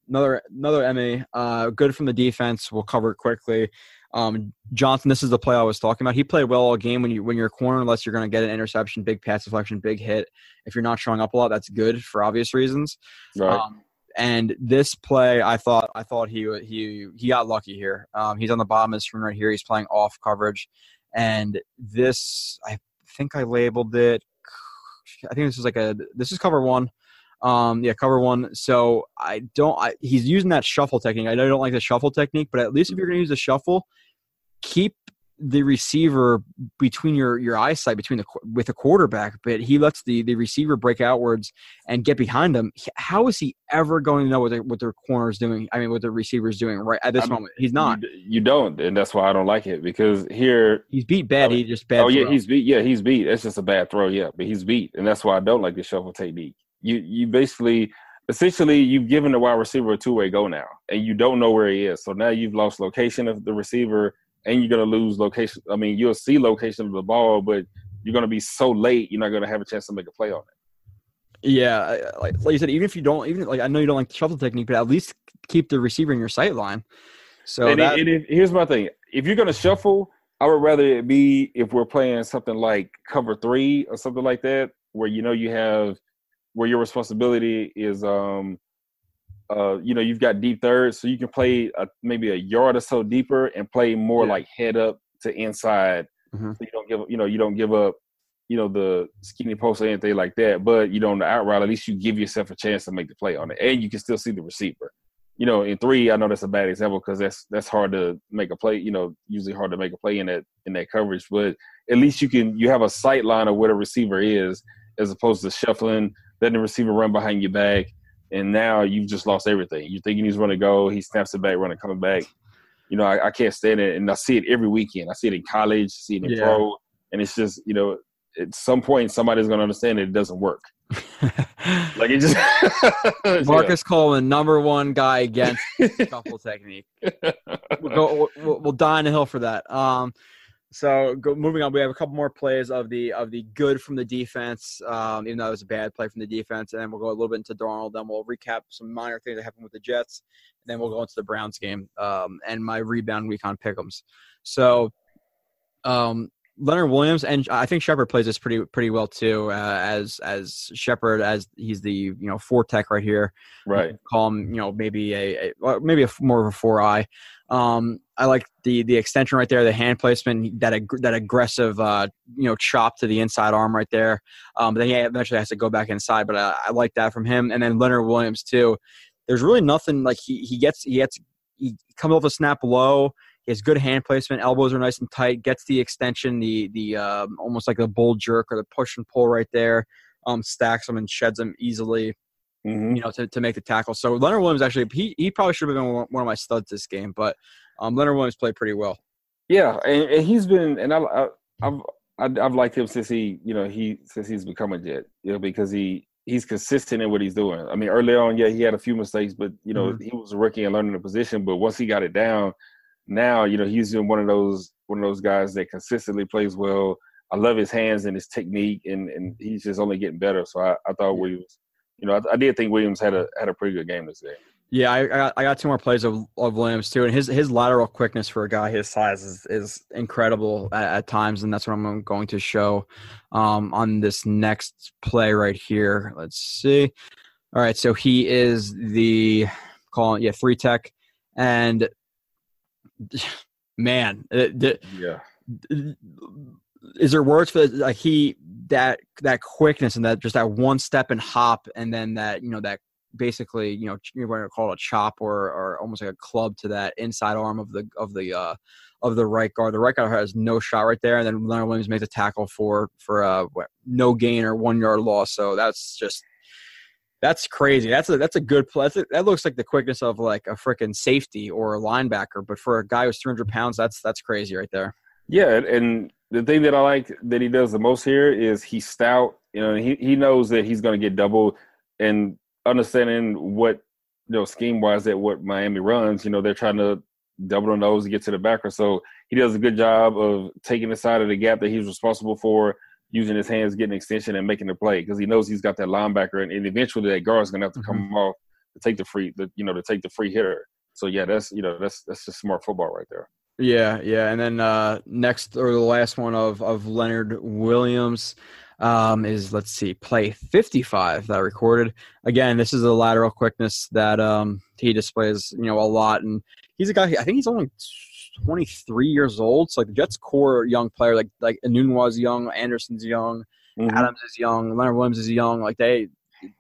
another another MA. Uh, good from the defense. We'll cover it quickly. Um, Johnson, this is the play I was talking about. He played well all game when you when you're a corner, unless you're going to get an interception, big pass deflection, big hit. If you're not showing up a lot, that's good for obvious reasons. Right. Um, and this play, I thought I thought he he he got lucky here. Um, he's on the bottom of the screen right here. He's playing off coverage, and this I think I labeled it. I think this is like a this is cover one. Um, yeah, cover one. So I don't. I, he's using that shuffle technique. I know I don't like the shuffle technique, but at least if you're going to use the shuffle, keep the receiver between your your eyesight between the with the quarterback, but he lets the the receiver break outwards and get behind him. How is he ever going to know what the, what their corner is doing? I mean, what the receiver is doing right at this I mean, moment? He's not. You, don't, and that's why I don't like it because here he's beat bad. I mean, he just bad. Oh throw. yeah, he's beat. Yeah, he's beat. It's just a bad throw. Yeah, but he's beat, and that's why I don't like the shuffle technique. You you basically essentially you've given the wide receiver a two way go now, and you don't know where he is. So now you've lost location of the receiver and you're going to lose location. I mean, you'll see location of the ball, but you're going to be so late, you're not going to have a chance to make a play on it. Yeah, like, like you said, even if you don't, even like I know you don't like the shuffle technique, but at least keep the receiver in your sight line. So and, that, it, it, here's my thing: if you're going to shuffle, I would rather it be if we're playing something like cover three or something like that, where you know you have where your responsibility is um uh, you know, you've got deep thirds, so you can play a, maybe a yard or so deeper and play more yeah. like head up to inside. Mm-hmm. So you don't give, you know, you don't give up, you know, the skinny post or anything like that. But you know, on the out route, at least you give yourself a chance to make the play on it, and you can still see the receiver. You know, in three, I know that's a bad example because that's that's hard to make a play. You know, usually hard to make a play in that in that coverage. But at least you can you have a sight line of where the receiver is, as opposed to shuffling, letting the receiver run behind your back and now you've just lost everything. You're thinking he's going to go, he snaps it back, running, coming back. You know, I, I, can't stand it, and I see it every weekend. I see it in college, see it in yeah. pro, and it's just you know, at some point somebody's going to understand that it doesn't work. like it just Marcus yeah. Coleman, number one guy against shuffle technique. We'll, go, we'll, we'll die on the hill for that. Um, so go, moving on, we have a couple more plays of the of the good from the defense, um, even though it was a bad play from the defense, and then we'll go a little bit into Darnold. Then we'll recap some minor things that happened with the Jets, and then we'll go into the Browns game um, and my rebound week on Pick'ems. So, um, Leonard Williams and I think Shepherd plays this pretty pretty well too. Uh, as as Shepherd, as he's the you know four tech right here, right? Call him you know maybe a, a maybe a more of a four eye. Um, I like the the extension right there, the hand placement, that ag- that aggressive uh, you know chop to the inside arm right there. Um, but then he eventually has to go back inside, but I, I like that from him. And then Leonard Williams too. There's really nothing like he he gets he gets he comes off a snap low. He has good hand placement. Elbows are nice and tight. Gets the extension, the the um, almost like the bull jerk or the push and pull right there. Um, stacks them and sheds them easily. Mm-hmm. You know, to, to make the tackle. So Leonard Williams actually he he probably should have been one of my studs this game, but um, Leonard Williams played pretty well. Yeah, and, and he's been, and I, I, I've I've liked him since he, you know, he since he's become a Jet, you know, because he he's consistent in what he's doing. I mean, early on, yeah, he had a few mistakes, but you know, mm-hmm. he was a rookie and learning the position. But once he got it down, now you know he's been one of those one of those guys that consistently plays well. I love his hands and his technique, and and he's just only getting better. So I, I thought Williams, you know, I, I did think Williams had a had a pretty good game this game. Yeah, I, I, got, I got two more plays of, of Williams too, and his his lateral quickness for a guy his size is, is incredible at, at times, and that's what I'm going to show um, on this next play right here. Let's see. All right, so he is the calling yeah three tech, and man, the, yeah. Is there words for like he that that quickness and that just that one step and hop, and then that you know that basically you know you're going to call it a chop or or almost like a club to that inside arm of the of the uh of the right guard. The right guard has no shot right there, and then Leonard Williams makes a tackle for for uh no gain or one yard loss. So that's just that's crazy. That's a that's a good play. A, that looks like the quickness of like a freaking safety or a linebacker, but for a guy who's 300 pounds, that's that's crazy right there. Yeah, and the thing that I like that he does the most here is he's stout. You know, he he knows that he's going to get double, and understanding what you know scheme wise that what Miami runs, you know, they're trying to double the nose to get to the backer. So he does a good job of taking the side of the gap that he's responsible for, using his hands, getting extension, and making the play because he knows he's got that linebacker, and, and eventually that guard's gonna have to come mm-hmm. off to take the free, the, you know, to take the free hitter. So yeah, that's you know that's that's just smart football right there. Yeah, yeah, and then uh, next or the last one of of Leonard Williams um, is let's see, play 55 that I recorded. Again, this is a lateral quickness that um, he displays, you know, a lot, and he's a guy. I think he's only 23 years old. So like the Jets' core young player, like like Enunwa's young, Anderson's young, mm-hmm. Adams is young, Leonard Williams is young. Like they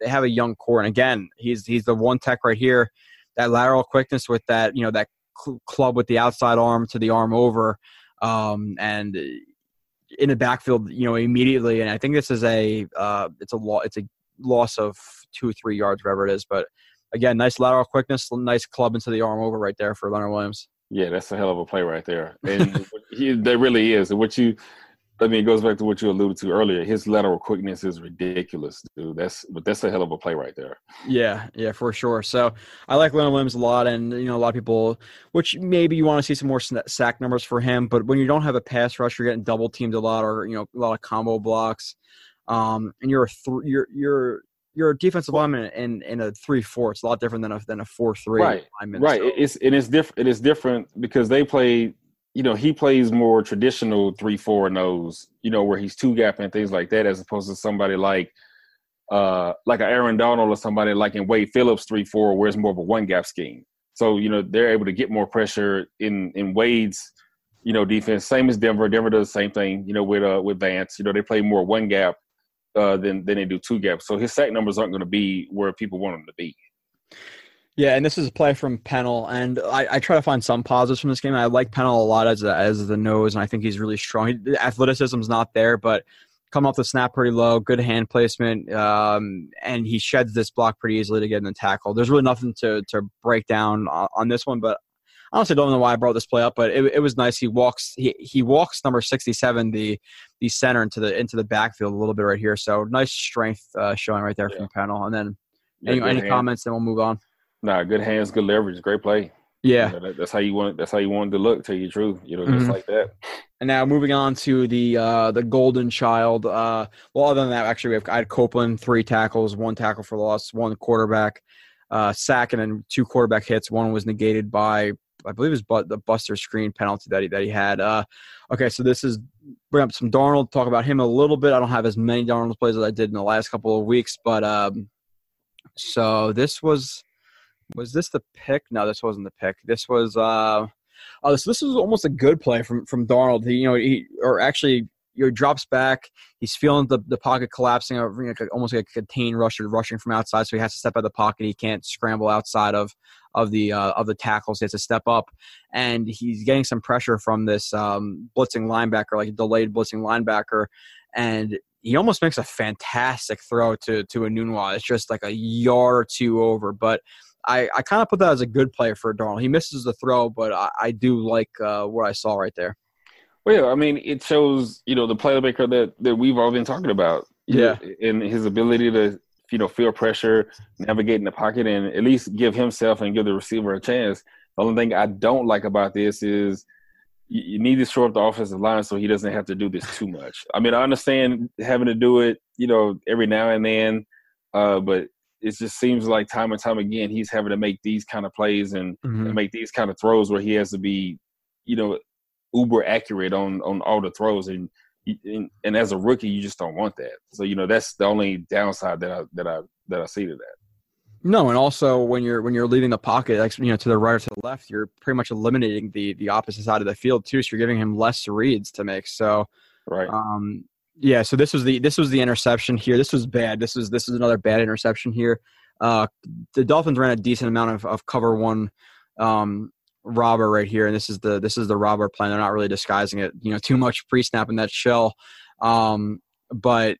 they have a young core, and again, he's he's the one tech right here, that lateral quickness with that you know that cl- club with the outside arm to the arm over, um, and in the backfield, you know, immediately. And I think this is a uh, it's a law it's a loss of two or three yards, whatever it is. But again, nice lateral quickness, nice club into the arm over right there for Leonard Williams. Yeah, that's a hell of a play right there, and he, that really is. And what you, I mean, it goes back to what you alluded to earlier. His lateral quickness is ridiculous, dude. That's but that's a hell of a play right there. Yeah, yeah, for sure. So I like Leonard Williams a lot, and you know, a lot of people, which maybe you want to see some more sack numbers for him, but when you don't have a pass rush, you're getting double teamed a lot, or you know, a lot of combo blocks, um, and you're a th- you're you're you're a defensive lineman in, in a three four. It's a lot different than a than a four three. Right, right. So. It's and it's different. It is different because they play. You know, he plays more traditional three four nose. You know, where he's two gap and things like that, as opposed to somebody like, uh, like an Aaron Donald or somebody like in Wade Phillips three four, where it's more of a one gap scheme. So you know, they're able to get more pressure in in Wade's you know defense. Same as Denver. Denver does the same thing. You know, with uh with Vance. You know, they play more one gap uh, than than they do two gaps. So his sack numbers aren't going to be where people want them to be. Yeah, and this is a play from Pennel, and I, I, try to find some positives from this game. I like Pennel a lot as a, as the nose, and I think he's really strong. He, the athleticism's not there, but come off the snap pretty low, good hand placement, um, and he sheds this block pretty easily to get in the tackle. There's really nothing to to break down on, on this one, but I honestly don't know why I brought this play up, but it, it was nice. He walks he, he walks number sixty seven the the center into the into the backfield a little bit right here. So nice strength uh, showing right there yeah. from Pennel. And then any, any comments, then we'll move on. Nah, good hands, good leverage, great play. Yeah, you know, that, that's how you want. That's how you wanted to look. Tell you the truth, you know, just mm-hmm. like that. And now moving on to the uh, the golden child. Uh, well, other than that, actually, we have I had Copeland three tackles, one tackle for loss, one quarterback uh, sack, and then two quarterback hits. One was negated by I believe is but the Buster Skrine penalty that he that he had. Uh, okay, so this is bring up some Darnold. Talk about him a little bit. I don't have as many Darnold plays as I did in the last couple of weeks, but um, so this was was this the pick? No, this wasn't the pick. This was uh, oh, so this was almost a good play from from Darnold. He you know he or actually you know, drops back. He's feeling the, the pocket collapsing, almost like a contained rusher rushing from outside. So he has to step out of the pocket. He can't scramble outside of of the uh, of the tackles. He has to step up, and he's getting some pressure from this um, blitzing linebacker, like a delayed blitzing linebacker, and he almost makes a fantastic throw to to Enunwa. It's just like a yard or two over, but. I, I kind of put that as a good play for Darnold. He misses the throw, but I, I do like uh, what I saw right there. Well, yeah, I mean, it shows you know the playmaker that that we've all been talking about. Yeah, and his ability to you know feel pressure, navigate in the pocket, and at least give himself and give the receiver a chance. The only thing I don't like about this is you, you need to shore up the offensive line so he doesn't have to do this too much. I mean, I understand having to do it, you know, every now and then, uh, but it just seems like time and time again he's having to make these kind of plays and, mm-hmm. and make these kind of throws where he has to be, you know, uber accurate on on all the throws, and, and and as a rookie, you just don't want that. So you know that's the only downside that I that I that I see to that. No, and also when you're when you're leaving the pocket, like you know, to the right or to the left, you're pretty much eliminating the the opposite side of the field too. So you're giving him less reads to make. So, right. Um, yeah. So this was the this was the interception here. This was bad. This was this is another bad interception here. Uh, the Dolphins ran a decent amount of, of cover one um, robber right here, and this is the this is the robber plan. They're not really disguising it, you know, too much pre-snap in that shell. Um, but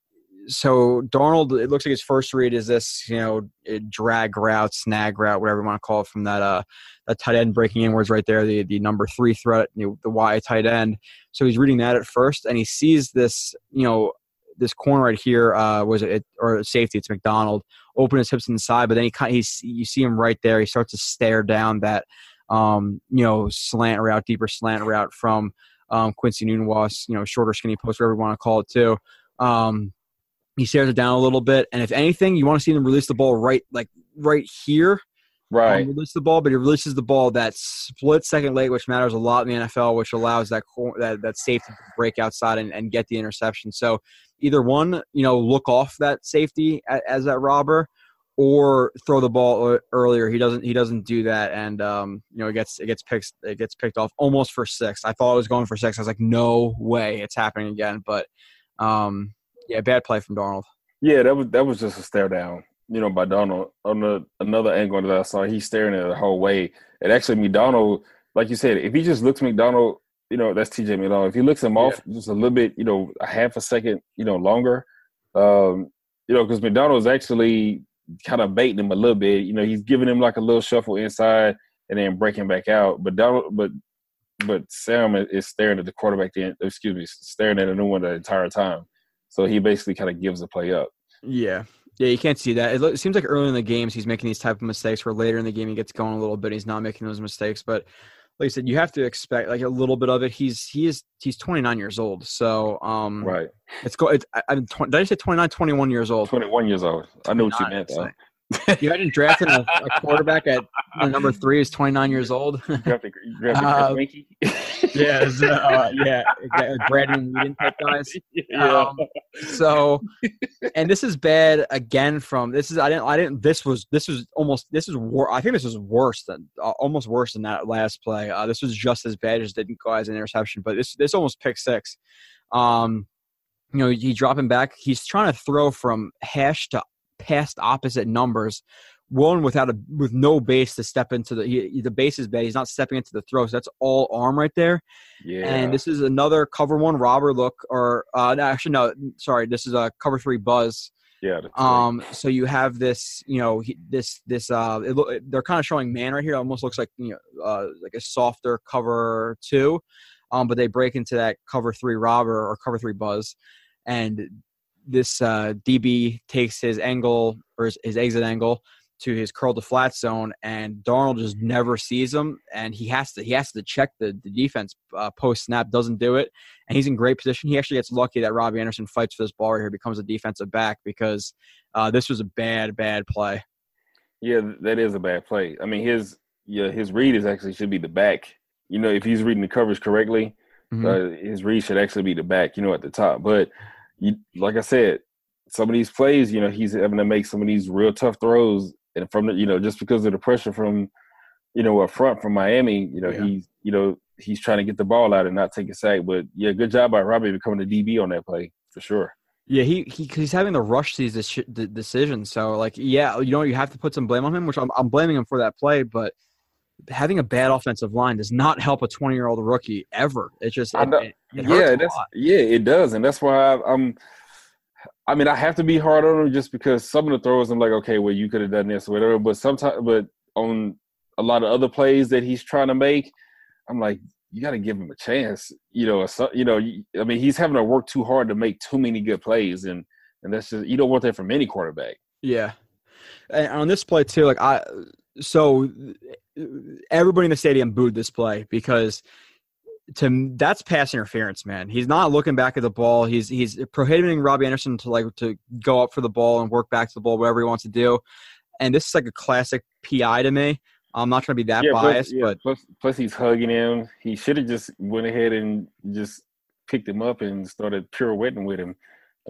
so Darnold, it looks like his first read is this, you know, drag route, snag route, whatever you want to call it, from that uh that tight end breaking inwards right there, the the number three threat, you know, the Y tight end. So he's reading that at first, and he sees this, you know, this corner right here uh, was it or safety? It's McDonald. Open his hips inside, but then he kind he's you see him right there. He starts to stare down that um, you know, slant route, deeper slant route from um, Quincy Enunwa's, you know, shorter, skinny post, whatever you want to call it, too. Um, he stares it down a little bit, and if anything, you want to see him release the ball right, like right here. Right. Um, release the ball, but he releases the ball that split second late, which matters a lot in the NFL, which allows that that, that safety to break outside and, and get the interception. So either one, you know, look off that safety as, as that robber, or throw the ball earlier. He doesn't. He doesn't do that, and um, you know, it gets it gets picked. It gets picked off almost for six. I thought I was going for six. I was like, no way, it's happening again. But um, yeah, bad play from Darnold. Yeah, that was that was just a stare down. you know, by Darnold on the another angle that I saw, he's staring at it the whole way. It actually McDonald, like you said, if he just looks McDonald, you know, that's TJ McDonald. If he looks him yeah. off just a little bit, you know, a half a second, you know, longer, um, you know, because McDonald's actually kind of baiting him a little bit. You know, he's giving him like a little shuffle inside and then breaking back out. But Darnold, but but Sam is staring at the quarterback. The excuse me, staring at Enunwa the entire time. So he basically kind of gives the play up. Yeah, yeah, you can't see that. It, seems like early in the games he's making these type of mistakes. Where later in the game he gets going a little bit, he's not making those mistakes. But like I said, you have to expect like a little bit of it. He's he is he's 29 years old, so um, right. It's go. It's, I, am did I say 29, 21 years old? 21 years old. I know what you meant. Though. You imagine drafting a, a, quarterback at number three is 29 years old. drafted uh, yeah, uh, yeah, Brandon Weeden type guys. Yeah. Um, so, and this is bad again. From this is I didn't I didn't this was this was almost this is wor- I think this was worse than uh, almost worse than that last play. Uh, this was just as bad as didn't go as an interception, but this this almost pick six. Um, you know, he dropping back. He's trying to throw from hash to past opposite numbers. One without a with no base to step into the he, the base is bad. He's not stepping into the throw, so that's all arm right there. Yeah. And this is another cover one robber look, or uh, actually no, sorry, this is a cover three buzz. Yeah. Um. Right. So you have this, you know, this this uh, it, they're kind of showing man right here. It almost looks like you know, uh, like a softer cover two, um, but they break into that cover three robber or cover three buzz, and this uh, DB takes his angle or his, his, exit angle to his curl to flat zone, and Darnold just never sees him, and he has to he has to check the, the defense uh, post snap, doesn't do it, and he's in great position. He actually gets lucky that Robby Anderson fights for this ball right here, becomes a defensive back because uh, this was a bad bad play. Yeah, that is a bad play. I mean, his yeah his read is actually should be the back. You know, if he's reading the coverage correctly, mm-hmm. uh, his read should actually be the back. You know, at the top, but you like I said, some of these plays, you know, he's having to make some of these real tough throws, and from the, you know, just because of the pressure from, you know, up front from Miami, you know, yeah. he's, you know, he's trying to get the ball out and not take a sack. But yeah, good job by Robby becoming the DB on that play for sure. Yeah, he, he he's having to rush these decisions. So like, yeah, you know, you have to put some blame on him, which I'm I'm blaming him for that play, but having a bad offensive line does not help a 20 year old rookie ever. It just it, it, it yeah, that's yeah, it does, and that's why I, am I mean, I have to be hard on him just because some of the throws I'm like, okay, well, you could have done this or whatever. But sometimes, but on a lot of other plays that he's trying to make, I'm like, you got to give him a chance. You know, you know, I mean, he's having to work too hard to make too many good plays, and and that's just you don't want that from any quarterback. Yeah, and on this play too, like I so everybody in the stadium booed this play because to that's pass interference, man. He's not looking back at the ball. He's he's prohibiting Robby Anderson to like to go up for the ball and work back to the ball, whatever he wants to do. And this is like a classic PI to me. I'm not trying to be that yeah, biased, plus, yeah, but plus, plus he's hugging him. He should have just went ahead and just picked him up and started pirouetting with him.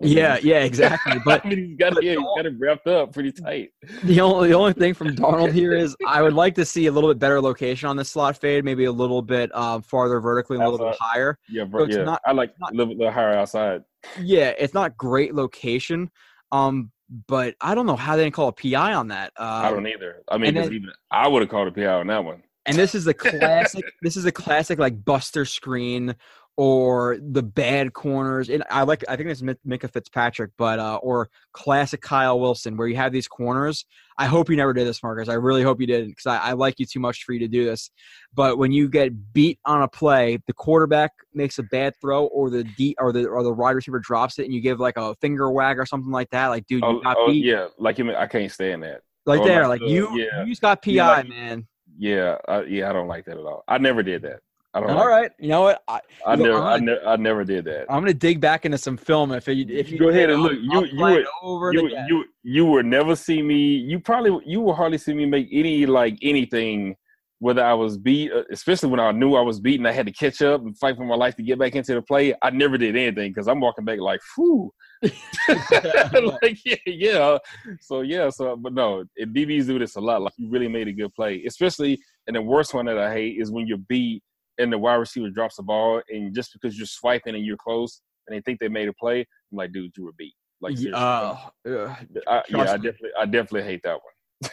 Yeah, yeah, exactly. But I mean, he's got, yeah, he's got it wrapped up pretty tight. The only the only thing from Darnold here is I would like to see a little bit better location on the slot fade, maybe a little bit um, farther vertically, a little bit higher. Yeah, so yeah. Not, I like not, a little bit higher outside. Yeah, it's not great location. Um, but I don't know how they didn't call a PI on that. Um, I don't either. I mean, then, even I would have called a PI on that one. And this is a classic. this is a classic like Buster Skrine or the bad corners. And I like, I think it's Minkah Fitzpatrick, but uh, or classic Kyle Wilson, where you have these corners. I hope you never did this, Marcus. I really hope you didn't, because I, I, like you too much for you to do this. But when you get beat on a play, the quarterback makes a bad throw, or the D or the or the wide receiver drops it, and you give like a finger wag or something like that. Like, dude, you oh, got oh, beat. Yeah, like you, I can't stand that. Like oh, there, like you, yeah. you just got PI, yeah, like, man. Yeah, uh, yeah, I don't like that at all. I never did that. I don't. All right, you know what? I, I never, I, ne- I never did that. I'm gonna dig back into some film if you if you go ahead and look. You you would, over you, you you would never see me. You probably you will hardly see me make any like anything. Whether I was beat, uh, especially when I knew I was beaten, I had to catch up and fight for my life to get back into the play. I never did anything because I'm walking back like, whew. like yeah, yeah. So yeah, so but no, DBs do this a lot. Like you really made a good play, especially. And the worst one that I hate is when you're beat and the wide receiver drops the ball, and just because you're swiping and you're close, and they think they made a play, I'm like, dude, you were beat. Like, seriously. uh, uh, I, yeah, I definitely, I definitely hate that one.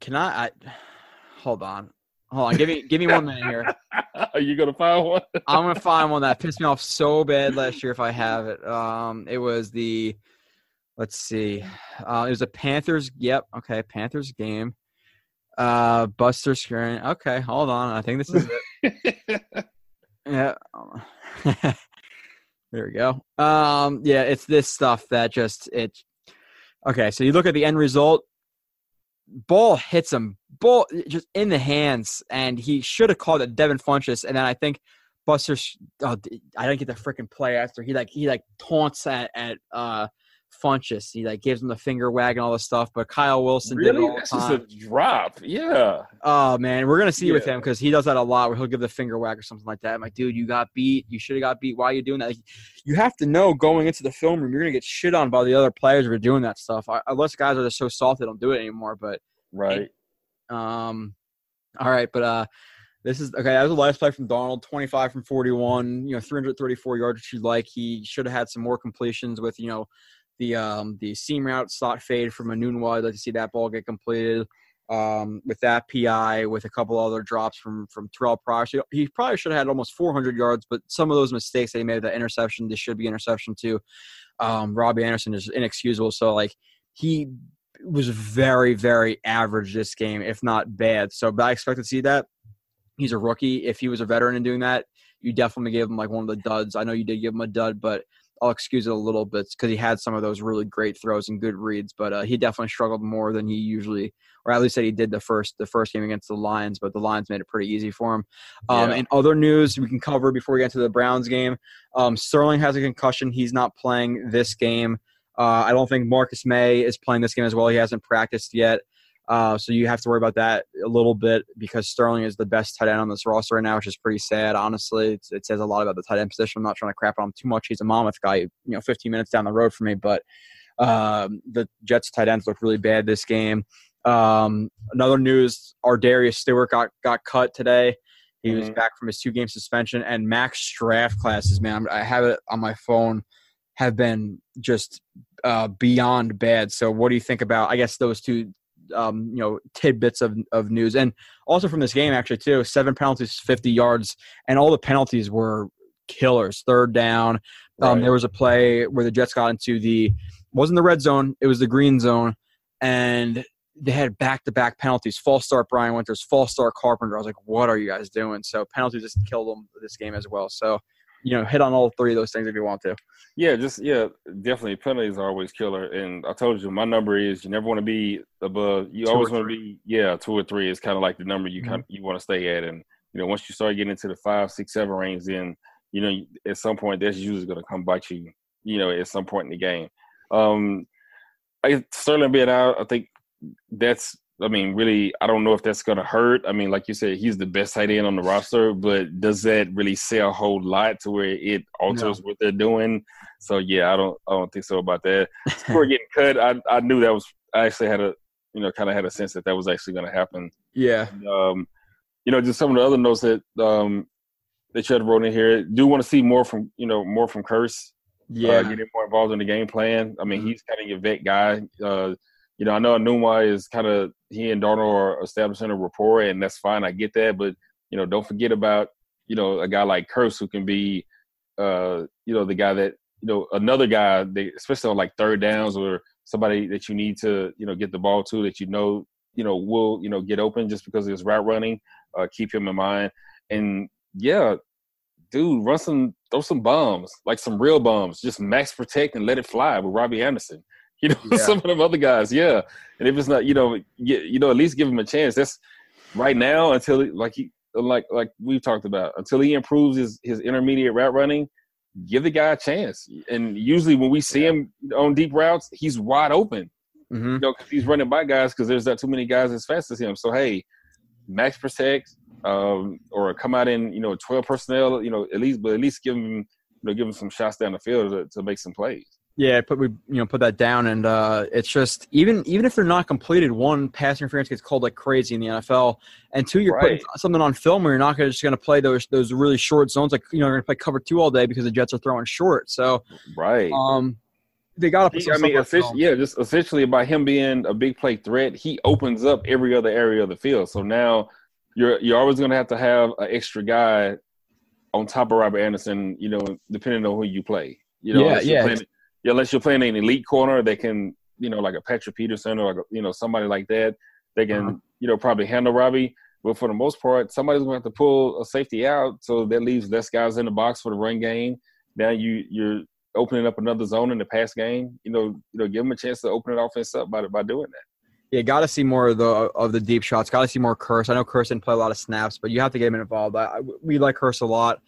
can I, I? Hold on, hold on. Give me give me one minute here. Are you gonna find one? I'm gonna find one that pissed me off so bad last year if I have it. Um, it was the, let's see, uh, it was a Panthers. Yep, okay, Panthers game. Uh, Buster Skrine. Okay, hold on. I think this is it. Yeah. there we go. Um, yeah, it's this stuff that just it. Okay, so you look at the end result. Ball hits him, ball just in the hands, and he should have called it Devin Funchess. And then I think Buster, oh, I didn't get the freaking play after he like he like taunts at at uh Funchess. He like gives him the finger wag and all this stuff. But Kyle Wilson did it really? all the just time. a drop. Yeah. Oh man, we're gonna see with him because he does that a lot. Where he'll give the finger wag or something like that. I'm like, dude, you got beat. You should have got beat. Why are you doing that? Like, you have to know going into the film room, you're gonna get shit on by the other players for doing that stuff. I, unless guys are just so soft they don't do it anymore. But Right. um, all right, but uh, this is okay. That was the last play from Darnold, 25 from 41. You know, 334 yards, which you like. He should have had some more completions with you know the um the seam route slot fade from Enunwa. I'd like to see that ball get completed. Um, with that PI, with a couple other drops from from Terrelle Pryor, he probably should have had almost 400 yards. But some of those mistakes that he made, that interception, this should be interception too. Um, Robby Anderson is inexcusable. So like he was very, very average this game, if not bad. So, but I expect to see that. He's a rookie. If he was a veteran in doing that, you definitely gave him like one of the duds. I know you did give him a dud, but I'll excuse it a little bit because he had some of those really great throws and good reads. But uh, he definitely struggled more than he usually, or at least that he did the first the first game against the Lions. But the Lions made it pretty easy for him. Um, Yeah. And other news we can cover before we get to the Browns game. Um, Sterling has a concussion. He's not playing this game. Uh, I don't think Marcus Maye is playing this game as well. He hasn't practiced yet. Uh, so you have to worry about that a little bit because Sterling is the best tight end on this roster right now, which is pretty sad, honestly. It's, it says a lot about the tight end position. I'm not trying to crap on him too much. He's a Monmouth guy, you know, 15 minutes down the road for me. But um, the Jets tight ends look really bad this game. Um, another news: ArDarius Stewart got got cut today. He was Mhm. back from his two game suspension, and Mac's draft classes. Man, I have it on my phone. Have been just uh, beyond bad. So, what do you think about? I guess those two, um, you know, tidbits of of news, and also from this game actually too. Seven penalties, fifty yards, and all the penalties were killers. Third down. Um, Right. There was a play where the Jets got into the wasn't the red zone, it was the green zone, and they had back to back penalties. False start Brian Winters, false start Carpenter. I was like, what are you guys doing? So penalties just killed them this game as well. So you know, hit on all three of those things if you want to. Yeah, just yeah, definitely. Penalties are always killer, and I told you my number is you never want to be above. You Two always want to be yeah, two or three is kind of like the number you Mhm. kind you want to stay at, and you know once you start getting into the five, six, seven range, then you know at some point that's usually going to come bite you. You know, at some point in the game. Um, I Sterling being out, I think that's. I mean, really, I don't know if that's going to hurt. I mean, like you said, he's the best tight end on the roster, but does that really say a whole lot to where it alters what they're doing? So yeah, I don't, I don't think so about that. Before getting cut, I, I knew that was. I actually had a, you know, kind of had a sense that that was actually going to happen. Yeah. Um, you know, just some of the other notes that um that you had wrote in here. Do want to see more from, you know, more from Kearse Yeah. uh, getting more involved in the game plan. I mean, Mhm. he's kind of your vet guy. Uh, you know, I know Enunwa is kind of he and Darnold are establishing a rapport, and that's fine. I get that, but you know, don't forget about you know a guy like Kearse who can be, uh, you know, the guy that you know another guy, they, especially on like third downs or somebody that you need to you know get the ball to that you know you know will you know get open just because of his route running. Uh, keep him in mind, and yeah, dude, run some, throw some bombs, like some real bombs. Just max protect and let it fly with Robby Anderson. You know, Yeah. some of them other guys, yeah. And if it's not, you know, you, you know, at least give him a chance. That's right now until he, like he like like we've talked about until he improves his his intermediate route running. Give the guy a chance. And usually when we see him on deep routes, he's wide open. hmm You know, 'cause he's running by guys because there's not too many guys as fast as him. So hey, max protect, um, or come out in you know twelve personnel. You know, at least, but at least give him you know give him some shots down the field to, to make some plays. Yeah, put we you know put that down, and uh, it's just even even if they're not completed, one pass interference gets called like crazy in the NFL, and two you're putting something on film where you're not gonna, just going to play those those really short zones like you know you're going to play cover two all day because the Jets are throwing short. So Right. um, they got to put some I mean, stuff on film. yeah, just essentially by him being a big play threat, he opens up every other area of the field. So now you're you're always going to have to have an extra guy on top of Robert Anderson. You know, depending on who you play. You know, Yeah, yeah. Playing, yeah, unless you're playing an elite corner that can, you know, like a Patrick Peterson or like a, you know somebody like that, they can Uh-huh. you know probably handle Robby. But for the most part, somebody's going to have to pull a safety out, so that leaves less guys in the box for the run game. Now you you're opening up another zone in the pass game. You know, you know, give them a chance to open an offense up by by doing that. Yeah, got to see more of the of the deep shots. Got to see more Kearse. I know Kearse didn't play a lot of snaps, but you have to get him involved. I- we like Kearse a lot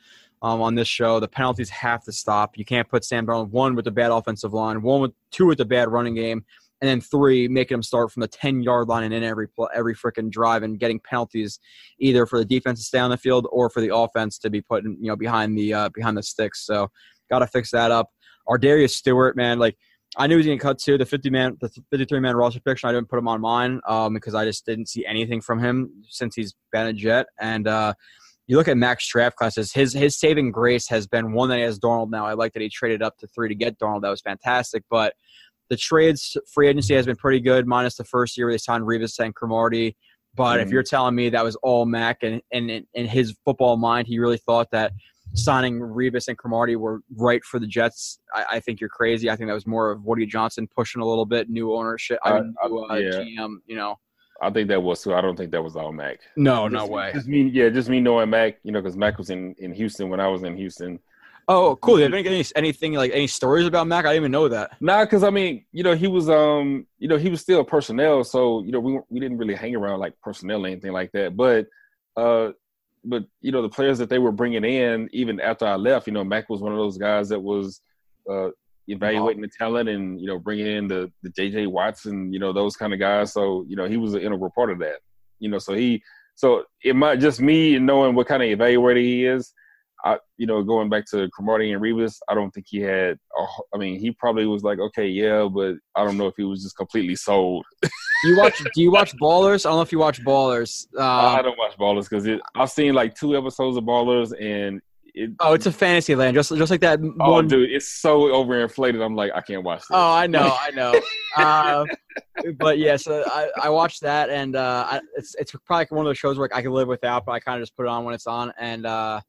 um, on this show. The penalties have to stop. You can't put Sam Darnold one with the bad offensive line, one with two with the bad running game, and then three making him start from the ten yard line and in every every freaking drive and getting penalties either for the defense to stay on the field or for the offense to be put in, you know behind the uh, behind the sticks. So got to fix that up. ArDarius Stewart, man, like I knew he was going to cut to the 50 man, the 53 man roster picture. I didn't put him on mine um, because I just didn't see anything from him since he's been a Jet. And uh, you look at Mac's draft classes, his his saving grace has been one that he has Darnold now. I like that he traded up to three to get Darnold. That was fantastic. But the trades free agency has been pretty good, minus the first year where they signed Revis and Cromartie. But if Mhm. you're telling me that was all Mac and, and in- his football mind, he really thought that signing Revis and Cromartie were right for the Jets, I, I think you're crazy. I think that was more of Woody Johnson pushing a little bit, new ownership, I I- mean, new uh, yeah. GM, you know. I think that was too. I don't think that was all Mac. No, no way. Just me, yeah, just me knowing Mac. You know, because Mac was in in Houston when I was in Houston. Oh, cool. You any, any anything like any stories about Mac? I didn't even know that. Nah, because I mean, you know, he was um, you know, he was still personnel, so you know, we we didn't really hang around like personnel or anything like that. But uh, but you know, the players that they were bringing in, even after I left, you know, Mac was one of those guys that was uh evaluating the talent and you know bringing in the the JJ Watson, you know, those kind of guys. So you know, he was an integral part of that. You know, so he so it might just me knowing what kind of evaluator he is. I, you know, going back to Cromartie and Revis, I don't think he had. a I mean, he probably was like, okay, yeah, but I don't know if he was just completely sold. You watch? do you watch Ballers? I don't know if you watch Ballers. I Um, don't watch Ballers because I've seen like two episodes of Ballers, and it. oh, it's a fantasy land, just just like that oh, one. dude, it's so overinflated. I'm like, I can't watch this. Oh, I know, I know. uh, but yeah, so I, I watched that, and uh, I, it's it's probably one of those shows where I can live without, but I kind of just put it on when it's on. And uh,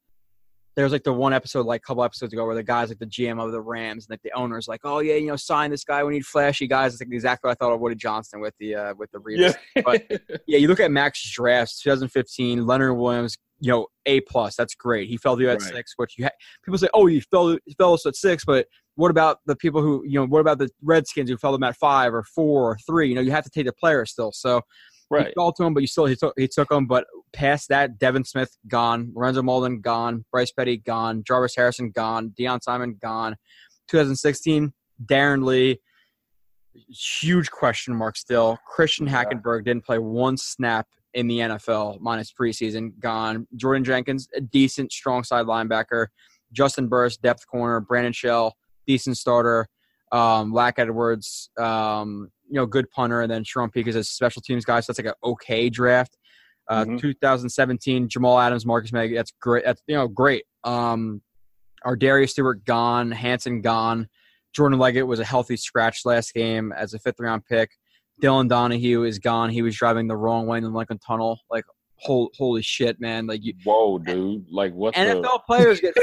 there's like the one episode, like a couple episodes ago, where the guy's like the GM of the Rams, and like the owner's like, "Oh yeah, you know, sign this guy. We need flashy guys." It's like exactly what I thought of Woody Johnson with the uh, with the Revis. yeah, but- Yeah, you look at Mac's drafts, 2015, Leonard Williams, you know, A plus. That's great. He fell to you at Right. six, which you ha- people say, oh, you fell, you fell us at six, but what about the people who, you know, what about the Redskins who fell them at five or four or three? You know, you have to take the player still. So he right. fell to him, but you still he took he took him. But past that, Devin Smith gone, Lorenzo Mauldin gone, Bryce Petty gone, Jarvis Harrison gone, Deion Simon gone. 2016, Darron Lee, huge question mark still. Christian Yeah. Hackenberg didn't play one snap in the NFL minus preseason. Gone. Jordan Jenkins, a decent strong side linebacker. Justin Burris, depth corner. Brandon Shell, decent starter. Um, Lac Edwards, um, you know, good punter, and then Charone Peake is a special teams guy, so that's like an okay draft. Uh, Mhm. 2017, Jamal Adams, Marcus Maye, that's great. That's you know great. Um, ArDarius Stewart gone, Hansen gone. Jordan Leggett was a healthy scratch last game as a fifth round pick. Dylan Donahue is gone. He was driving the wrong way in the Lincoln Tunnel. Like, hol- holy shit, man! Like you, Whoa, dude! Like what? the, NFL players get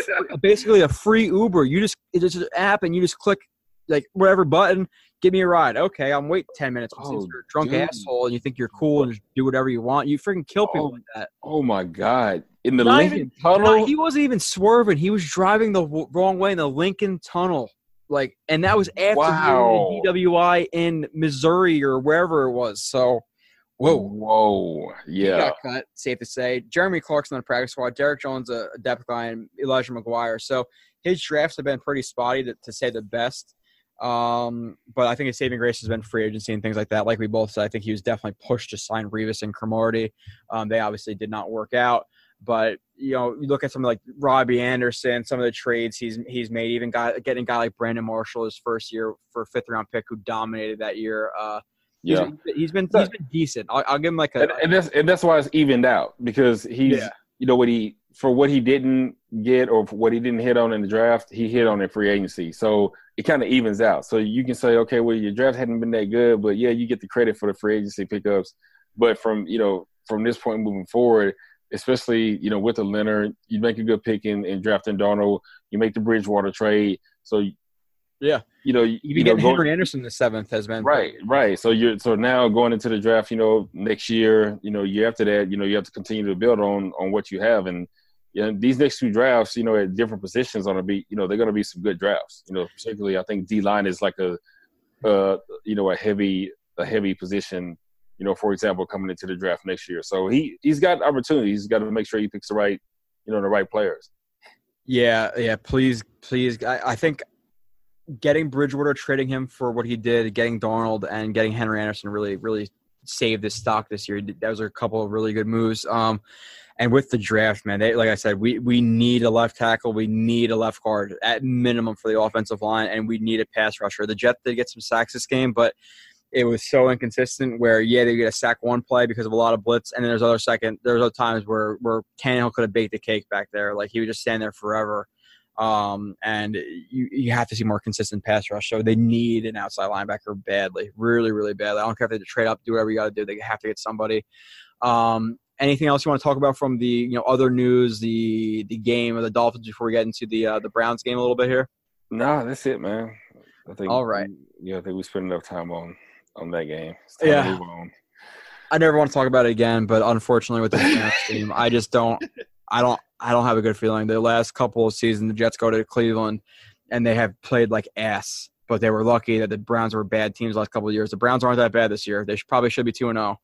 basically a free Uber. You just it's an app and you just click like whatever button, give me a ride. Okay, I'm waiting ten minutes. Oh, you're a drunk dude. asshole and you think you're cool and just do whatever you want, you freaking kill people Oh, with that. Oh my God! In the Not Lincoln even- Tunnel. No, he wasn't even swerving. He was driving the w- wrong way in the Lincoln Tunnel. Like, and that was after Wow. DWI in Missouri or wherever it was. So, whoa. Whoa! He Yeah. got cut, safe to say. Jeremy Clarkson on the practice squad. Derrick Jones, a, a depth guy, and Elijah McGuire. So his drafts have been pretty spotty, to, to say the best. Um, but I think his saving grace has been free agency and things like that. Like we both said, I think he was definitely pushed to sign Revis and Cromartie. Um, they obviously did not work out. But you know, you look at something like Robby Anderson, some of the trades he's he's made, even guy getting a guy like Brandon Marshall his first year for fifth round pick who dominated that year. Uh, he's- Yeah. he's been he's been decent. I'll, I'll give him like a and, and that's and that's why it's evened out because he's Yeah. you know what he for what he didn't get or what he didn't hit on in the draft, he hit on in free agency. So it kind of evens out. So you can say, okay, well, your draft hadn't been that good, but yeah, you get the credit for the free agency pickups. But from you know from this point moving forward, especially you know with the Leonard, you make a good pick in, in drafting Darnold. You make the Bridgewater trade. So yeah, you know you, you you know, get going- Henry Anderson the seventh has been Right, right. So you're so now going into the draft, you know, next year, you know, year after that, you know, you have to continue to build on on what you have, and you know, these next two drafts, you know, at different positions, going to be, you know, they're going to be some good drafts. You know, particularly, I think D line is like a, uh, you know, a heavy a heavy position. You know, for example, coming into the draft next year, so he he's got opportunities. He's got to make sure he picks the right, you know, the right players. Yeah, yeah. Please, please. I, I think getting Bridgewater, trading him for what he did, getting Darnold, and getting Henry Anderson really, really saved his stock this year. Those are a couple of really good moves. Um, and with the draft, man, they, like I said, we we need a left tackle, we need a left guard at minimum for the offensive line, and we need a pass rusher. The Jets did get some sacks this game, but it was so inconsistent. Where yeah, they get a sack one play because of a lot of blitz, and then there's other second. There's other times where where Tannehill could have baked the cake back there, like he would just stand there forever. Um, and you you have to see more consistent pass rush. So they need an outside linebacker badly, really, really badly. I don't care if they trade up, do whatever you got to do. They have to get somebody. Um, anything else you want to talk about from the you know other news, the the game of the Dolphins before we get into the uh, the Browns game a little bit here? Nah, that's it, man. I think. All right. Yeah, I think we spent enough time on on that game. Yeah. To move on. I never want to talk about it again, but unfortunately with the Browns team, I just don't I don't I don't have a good feeling. The last couple of seasons the Jets go to Cleveland and they have played like ass. But they were lucky that the Browns were bad teams the last couple of years. The Browns aren't that bad this year. They should, probably should be two and zero.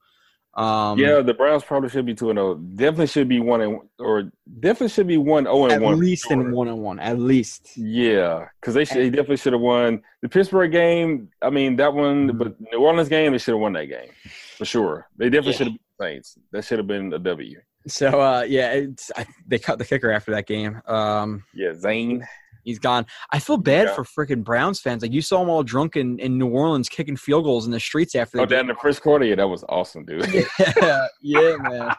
Um, yeah, the Browns probably should be two and zero. Definitely should be one and or definitely should be one zero and at one. for least in one and one. At least. Yeah, because they should, they definitely should have won the Pittsburgh game. I mean that one, Mm-hmm. but New Orleans game they should have won that game for sure. They definitely Yeah. should have the Saints. That should have been a W. So uh, yeah, it's, I, they cut the kicker after that game. Um, Yeah, Zane. He's gone. I feel bad Yeah. for freaking Browns fans. Like you saw them all drunk in, in New Orleans kicking field goals in the streets after. Oh, down in the first quarter, yeah, that was awesome, dude. yeah, yeah, man.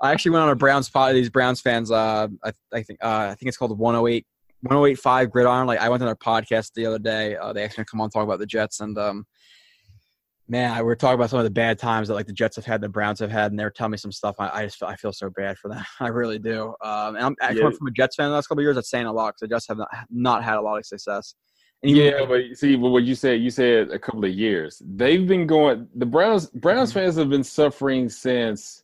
I actually went on a Browns pod. These Browns fans, uh, I, I think, uh, I think it's called 108, 1085 Gridiron. Like I went on their podcast the other day. Uh, they actually come on talk about the Jets, and um, man, I, we're talking about some of the bad times that like the Jets have had, the Browns have had, and they're telling me some stuff. I, I just feel, I feel so bad for them. I really do. Um, and I'm I Yeah. come from a Jets fan the last couple of years. That's saying a lot because the Jets have not, not had a lot of success. And even- Yeah, but see, but what you said, you said a couple of years. They've been going. The Browns, Browns Mm-hmm. fans have been suffering since.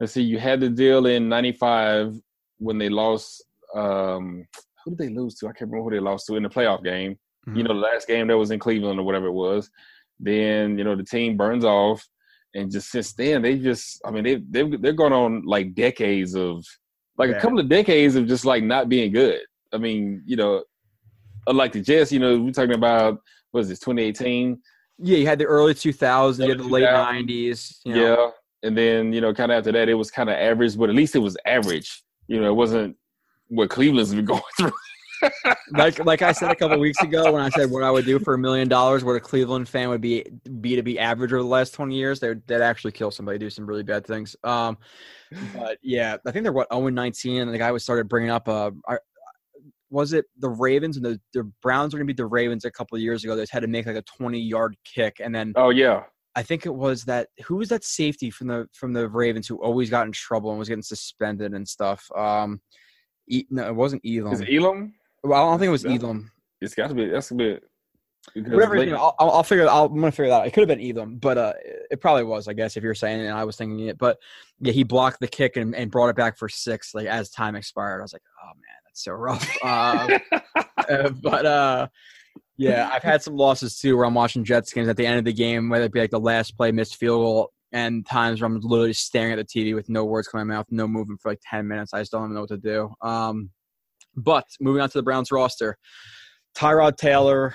Let's see, you had the deal in '95 when they lost. Um, who did they lose to? I can't remember who they lost to in the playoff game. You Mhm. know, the last game that was in Cleveland or whatever it was. Then you know the team burns off, and just since then they just. I mean, they they they're going on like decades of, like Yeah. a couple of decades of just like not being good. I mean, you know, unlike the Jets, you know, we're talking about what is this 2018? yeah, you had the early 2000s, you had the late 90s. You know. Yeah, and then you know, kind of after that, it was kind of average, but at least it was average. You know, it wasn't what Cleveland's been going through. Like like I said a couple weeks ago when I said what I would do for a million dollars, what a Cleveland fan would be be to be average over the last twenty years, they would they'd actually kill somebody, do some really bad things. Um, but yeah, I think they're what zero and nineteen, and the guy was started bringing up uh, was it the Ravens and the, the Browns were going to beat the Ravens a couple of years ago? They just had to make like a twenty yard kick, and then Oh yeah, I think it was that who was that safety from the from the Ravens who always got in trouble and was getting suspended and stuff. Um, e, no, it wasn't Elam. is it Elam? Well, I don't think it was Yeah. Elam. It's got to be. That's a bit. Whatever. know, I'll, I'll figure. I'll, I'm gonna figure that out. It could have been Elam, but uh, it probably was. I guess if you're saying it, and I was thinking it. But yeah, he blocked the kick and, and brought it back for six. Like as time expired, I was like, oh man, that's so rough. Uh, uh, but uh, yeah, I've had some losses too where I'm watching Jets games at the end of the game, whether it be like the last play, missed field goal, and times where I'm literally staring at the TV with no words coming out my mouth, no movement for like ten minutes. I just don't even know what to do. Um, but moving on to the Browns roster, Tyrod Taylor,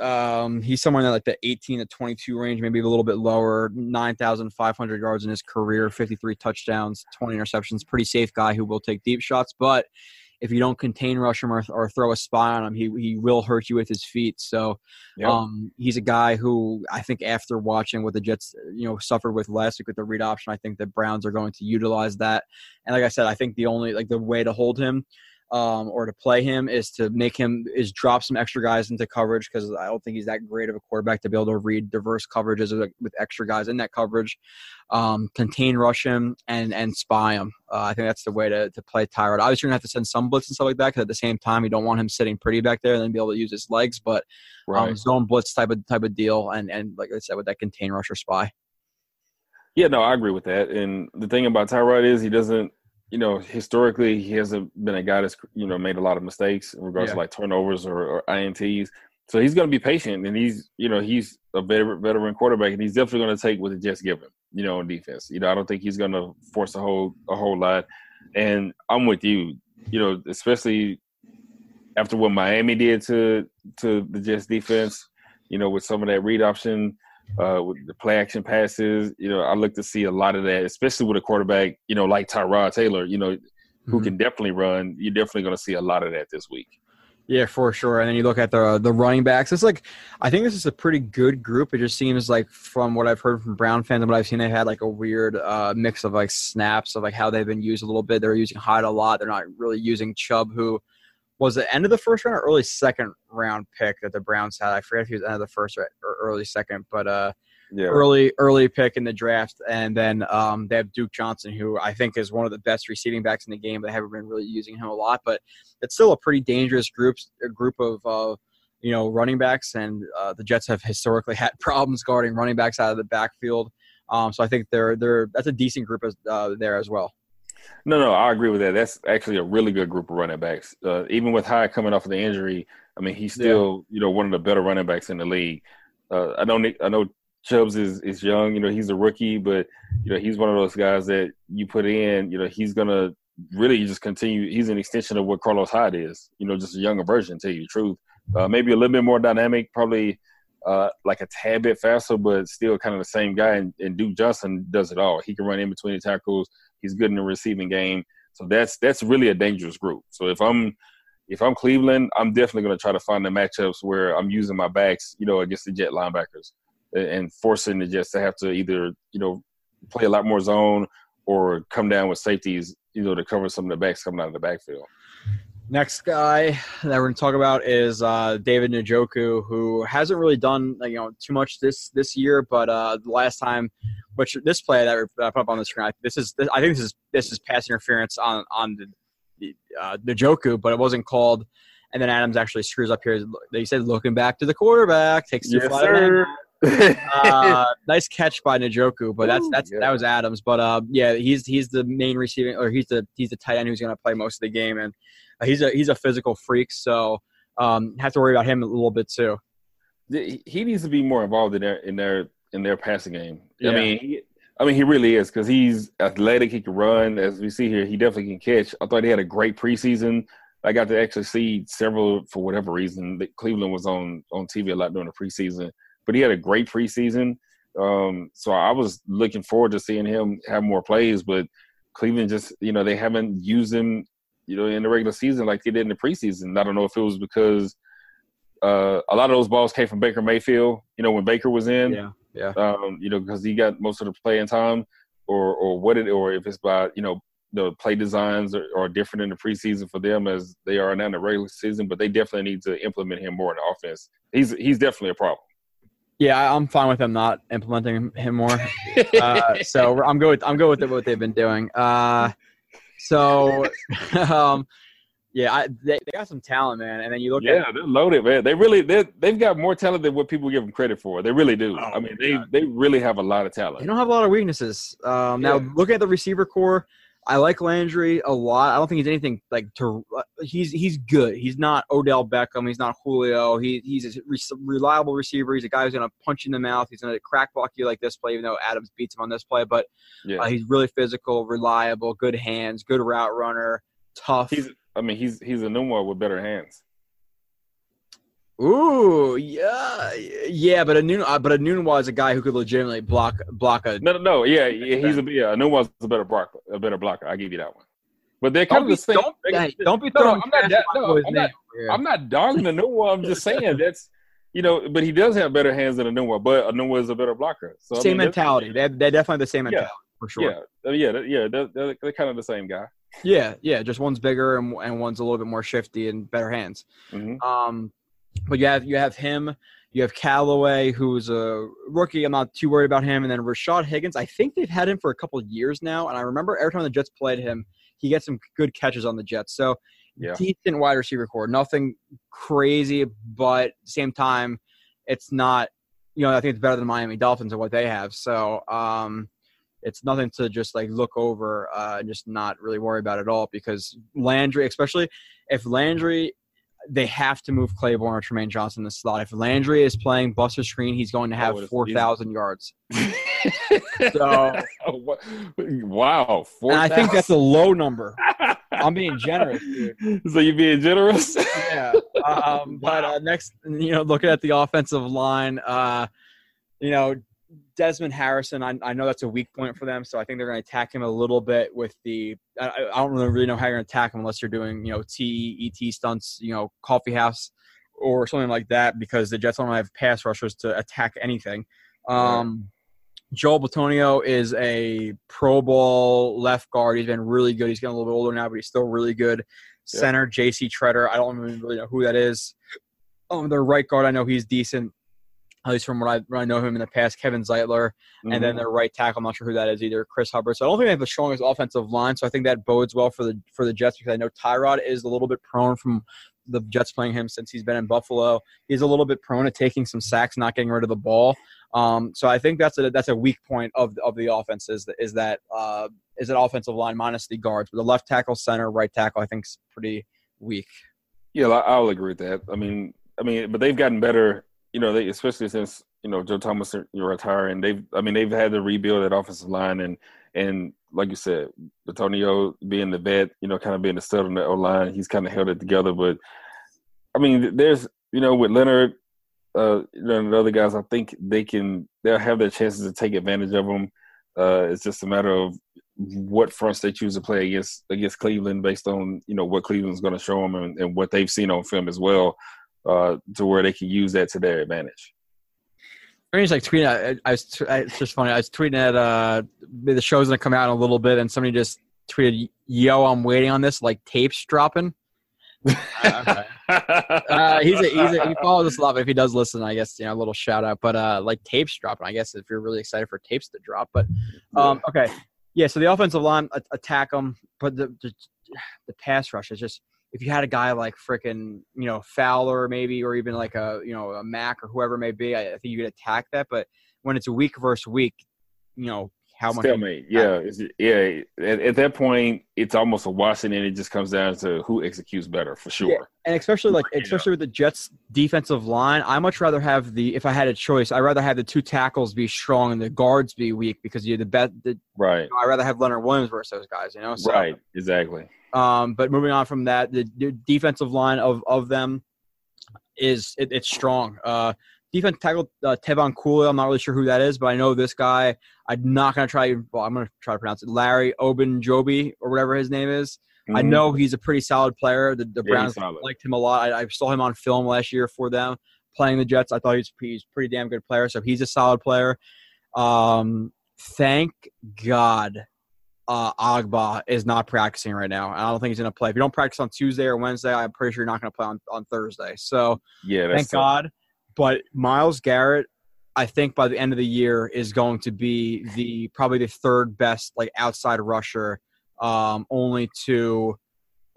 um, he's somewhere in like the 18 to 22 range, maybe a little bit lower. 9,500 yards in his career, 53 touchdowns, 20 interceptions. Pretty safe guy who will take deep shots, but if you don't contain rush him or, or throw a spy on him, he he will hurt you with his feet. So Yep. um, he's a guy who I think after watching what the Jets you know suffered with last week with the read option, I think the Browns are going to utilize that. And like I said, I think the only like the way to hold him. Um, or to play him is to make him is drop some extra guys into coverage because I don't think he's that great of a quarterback to be able to read diverse coverages with, with extra guys in that coverage. Um, contain rush him and and spy him. Uh, I think that's the way to, to play Tyrod. Obviously, you're gonna have to send some blitz and stuff like that because at the same time you don't want him sitting pretty back there and then be able to use his legs. But um, Right. zone blitz type of type of deal and and like I said with that contain rush or spy. Yeah, no, I agree with that. And the thing about Tyrod is he doesn't, you know, historically he hasn't been a guy that's you know made a lot of mistakes in regards Yeah. to like turnovers or, or ints. So he's going to be patient, and he's you know he's a veteran, veteran quarterback, and he's definitely going to take what the Jets give him. You know, on defense. You know, I don't think he's going to force a whole a whole lot. And I'm with you. You know, especially after what Miami did to to the Jets defense. You know, with some of that read option uh, with the play action passes. You know, I look to see a lot of that, especially with a quarterback, you know, like Tyrod Taylor, you know, who Mhm. can definitely run. You're definitely going to see a lot of that this week. Yeah, for sure. And then you look at the the running backs. It's like I think this is a pretty good group. It just seems like from what I've heard from Brown fans and what I've seen, they've had like a weird uh, mix of like snaps of like how they've been used a little bit. They're using Hyde a lot. They're not really using Chubb, who was the end of the first round or early second round pick that the Browns had. I forget if he was end of the first or or early second, but uh, Yeah. early early pick in the draft, and then um, they have Duke Johnson, who I think is one of the best receiving backs in the game. But they haven't been really using him a lot, but it's still a pretty dangerous group a group of uh, you know running backs, and uh, the Jets have historically had problems guarding running backs out of the backfield. Um, so I think they're they're that's a decent group as, uh, there as well. No, no, I agree with that. That's actually a really good group of running backs. Uh, even with Hyde coming off of the injury, I mean, he's still, you know, one of the better running backs in the league. Uh, I know, Nick, I know Chubbs is, is young, you know, he's a rookie, but, you know, he's one of those guys that you put in, you know, he's going to really just continue. He's an extension of what Carlos Hyde is, you know, just a younger version, to tell you the truth. Uh, maybe a little bit more dynamic, probably uh, like a tad bit faster, but still kind of the same guy. And, and Duke Johnson does it all. He can run in between the tackles. He's good in the receiving game. So that's that's really a dangerous group. So if I'm if I'm Cleveland, I'm definitely going to try to find the matchups where I'm using my backs, you know, against the Jet linebackers and- and forcing the Jets to have to either you know play a lot more zone or come down with safeties, you know, to cover some of the backs coming out of the backfield. Next guy that we're going to talk about is uh, David Njoku, who hasn't really done you know too much this this year, but uh, the last time, which this play that I put up on the screen, I- this is I think this is this is pass interference on on the, the uh, Njoku, but it wasn't called. And then Adams actually screws up here. They said looking back to the quarterback, takes two on uh, nice catch by Njoku, but that's Ooh, that's yeah. that was Adams. But uh, yeah, he's he's the main receiving, or he's the he's the tight end who's going to play most of the game, and he's a he's a physical freak, so um, have to worry about him a little bit too. he needs to be more involved in their in their in their passing game. Yeah. I mean, he, I mean, he really is because he's athletic. He can run, as we see here. He definitely can catch. I thought he had a great preseason. I got to actually see several for whatever reason. Cleveland was on on TV a lot during the preseason, but he had a great preseason. Um, so I was looking forward to seeing him have more plays, but Cleveland just you know they haven't used him you know in the regular season like they did in the preseason. I don't know if it was because uh, a lot of those balls came from Baker Mayfield. You know when Baker was in, Yeah, yeah. um, you know, because he got most of the playing time, or or what it, or if it's by you know the play designs are, are different in the preseason for them as they are now in the regular season. But they definitely need to implement him more in the offense. He's he's definitely a problem. Yeah, I'm fine with them not implementing him more. Uh, so I'm good. With, I'm good with what they've been doing. Uh, so, um, yeah, I, they, they got some talent, man. And then you look yeah, at they're loaded, man. They really they they've got more talent than what people give them credit for. They really do. Oh, I mean, they God. they really have a lot of talent. they don't have a lot of weaknesses. Um, now, Yeah. looking at the receiver core, I like Landry a lot. I don't think he's anything like to. He's he's good. He's not Odell Beckham. He's not Julio. He, he's a re- reliable receiver. He's a guy who's gonna punch you in the mouth. He's gonna crack block you like this play, even though Adams beats him on this play. But Yeah, uh, he's really physical, reliable, good hands, good route runner, tough. he's. I mean, he's he's a one with better hands. Ooh, yeah, yeah. But a Nun, uh, but a Enunwa is a guy who could legitimately block block a. No, no, no. Yeah, yeah he's a yeah. A a better blocker. A better blocker. I give you that one. But they're kind Don't of the same. don't, hey, don't be No, no, throwing I'm not trash that- at my no, I'm not- I'm not dogging the new one. I'm just saying that's you know, but he does have better hands than a new one. But a new one is a better blocker. So I same mean, mentality. They're, they're definitely the same mentality Yeah. for sure. Yeah, uh, yeah, yeah. They're, they're, they're kind of the same guy. Yeah, yeah. Just one's bigger and, and one's a little bit more shifty and better hands. Mhm. Um, but you have you have him. You have Callaway, who's a rookie. I'm not too worried about him. And then Rashard Higgins. I think they've had him for a couple of years now. And I remember every time the Jets played him, he gets some good catches on the Jets. So Yeah. decent wide receiver core. Nothing crazy, but same time, it's not. You know, I think it's better than Miami Dolphins and what they have. So um, it's nothing to just like look over uh, and just not really worry about at all because Landry, especially if Landry, they have to move Claiborne or Trumaine Johnson in the slot. If Landry is playing Buster Skrine, he's going to have Oh, it's- four thousand yards. so, wow, four. And I think that's a low number. I'm being generous, dude. so you being generous? Yeah. Um, But uh, next, you know, looking at the offensive line, uh, you know, Desmond Harrison, I, I know that's a weak point for them, so I think they're going to attack him a little bit with the. I, I don't really, know how you're going to attack him unless you're doing, you know, TET stunts, you know, coffee house or something like that, because the Jets don't have pass rushers to attack anything. Um, Joel Bitonio is a Pro Bowl left guard. He's been really good. He's getting a little bit older now, but he's still really good. Yeah. Center J.C. Tretter. I don't even really know who that is. Um, their right guard, I know he's decent, at least from what I, what I know him in the past. Kevin Zeitler, and Mm-hmm. then their right tackle. I'm not sure who that is either. Chris Hubbard. So I don't think they have the strongest offensive line. So I think that bodes well for the for the Jets because I know Tyrod is a little bit prone from the Jets playing him since he's been in Buffalo. He's a little bit prone to taking some sacks, not getting rid of the ball. Um, so I think that's a that's a weak point of of the offense is that is that uh, is that offensive line minus the guards. But the left tackle, center, right tackle, I think is pretty weak. Yeah, I'll agree with that. I mean, I mean, but they've gotten better. You know, they especially since you know Joe Thomas you're retiring. They've, I mean, they've had to rebuild that offensive line, and and like you said, Bitonio being the vet, you know, kind of being the stud on the O line, he's kind of held it together. But I mean, there's you know with Leonard, uh, and the other guys, I think they can they'll have their chances to take advantage of them. Uh, it's just a matter of what fronts they choose to play against against Cleveland based on you know what Cleveland's going to show them and, and what they've seen on film as well, uh, to where they can use that to their advantage. It's like tweeting. I, I was. I, it's just funny. I was tweeting at uh, the show's gonna come out in a little bit, and somebody just tweeted, "Yo, I'm waiting on this." Like tapes dropping. Uh, he's a, he's a, he follows us a lot, but if he does listen, I guess you know a little shout out. But uh, like tapes dropping, I guess if you're really excited for tapes to drop. But um, okay, yeah. So the offensive line a- attack them, but the, the the pass rush is just if you had a guy like frickin' you know Fowler maybe, or even like a you know a Mac or whoever it may be, I, I think you could attack that. But when it's a week versus week, you know how much. Stalemate. Yeah, it's, yeah. At, at that point, it's almost a wash, and then it just comes down to who executes better for sure. Yeah. And especially like Yeah. especially with the Jets defensive line, I much rather have the if I had a choice, I'd rather have the two tackles be strong and the guards be weak because you're the best. The, Right. I'd rather have Leonard Williams versus those guys, you know. So, Right. Exactly. Um, but moving on from that, the, the defensive line of of them is it, it's strong. Uh, defense tackle uh, Trevon Coley. I'm not really sure who that is, but I know this guy. I'm not gonna try. Well, I'm gonna try to pronounce it. Larry Ogunjobi or whatever his name is. I Mhm. know he's a pretty solid player. The, the Yeah, Browns liked him a lot. I, I saw him on film last year for them playing the Jets. I thought he's he's pretty damn good player. So he's a solid player. Um, thank God, uh, Ogbah is not practicing right now. I don't think he's going to play. If you don't practice on Tuesday or Wednesday, I'm pretty sure you're not going to play on, on Thursday. So Yeah. Thank God. But Myles Garrett, I think by the end of the year is going to be the probably the third best like outside rusher, um, only to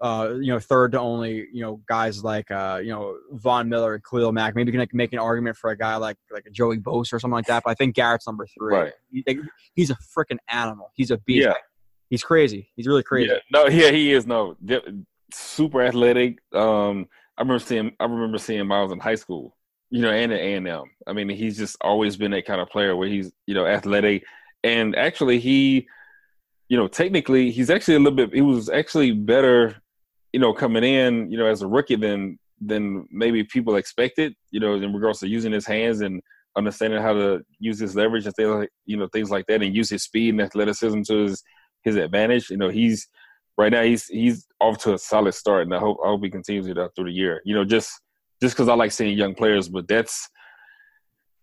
uh, you know third to only you know guys like uh, you know Von Miller and Khalil Mack. Maybe you can like, make an argument for a guy like like a Joey Bosa or something like that. But I think Garrett's number three. Right. He- he's a freaking animal. He's a beast. Yeah. He's crazy. He's really crazy. Yeah. No. Yeah. He is. No. Super athletic. Um. I remember seeing. I remember seeing Myles in high school. You know, and at A and M. I mean, he's just always been that kind of player where he's you know athletic, and actually he, you know, technically he's actually a little bit. He was actually better, you know, coming in, you know, as a rookie than than maybe people expected. You know, in regards to using his hands and understanding how to use his leverage and things like you know things like that, and use his speed and athleticism to his his advantage. You know, he's right now he's he's off to a solid start, and I hope I hope he continues it out through the year. You know, just just because I like seeing young players, but that's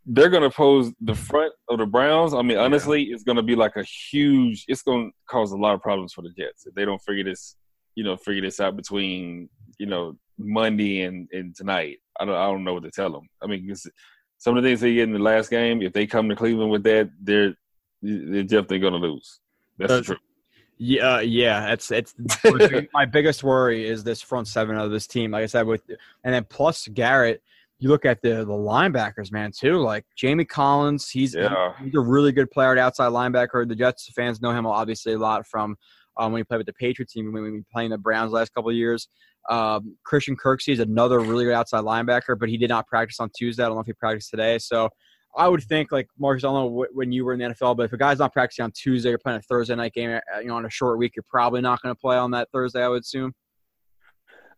they're going to pose the front of the Browns. I mean, honestly, yeah. it's going to be like a huge. It's going to cause a lot of problems for the Jets if they don't figure this, you know, figure this out between you know Monday and, and tonight. I don't I don't know what to tell them. I mean, some of the things they get in the last game, if they come to Cleveland with that, they're they're definitely going to lose. That's the truth. Yeah, yeah, it's it's my biggest worry is this front seven of this team. Like I said, with and then plus Garrett, you look at the the linebackers, man, too. Like Jamie Collins, he's yeah. he's a really good player at outside linebacker. The Jets fans know him obviously a lot from um, when he played with the Patriots team, when we were playing the Browns last couple of years. Um, Christian Kirksey is another really good outside linebacker, but he did not practice on Tuesday. I don't know if he practiced today. So I would think, like Marcus, I don't know when you were in the NFL, but if a guy's not practicing on Tuesday, you're playing a Thursday night game, uh, you know, on a short week, you're probably not going to play on that Thursday. I would assume.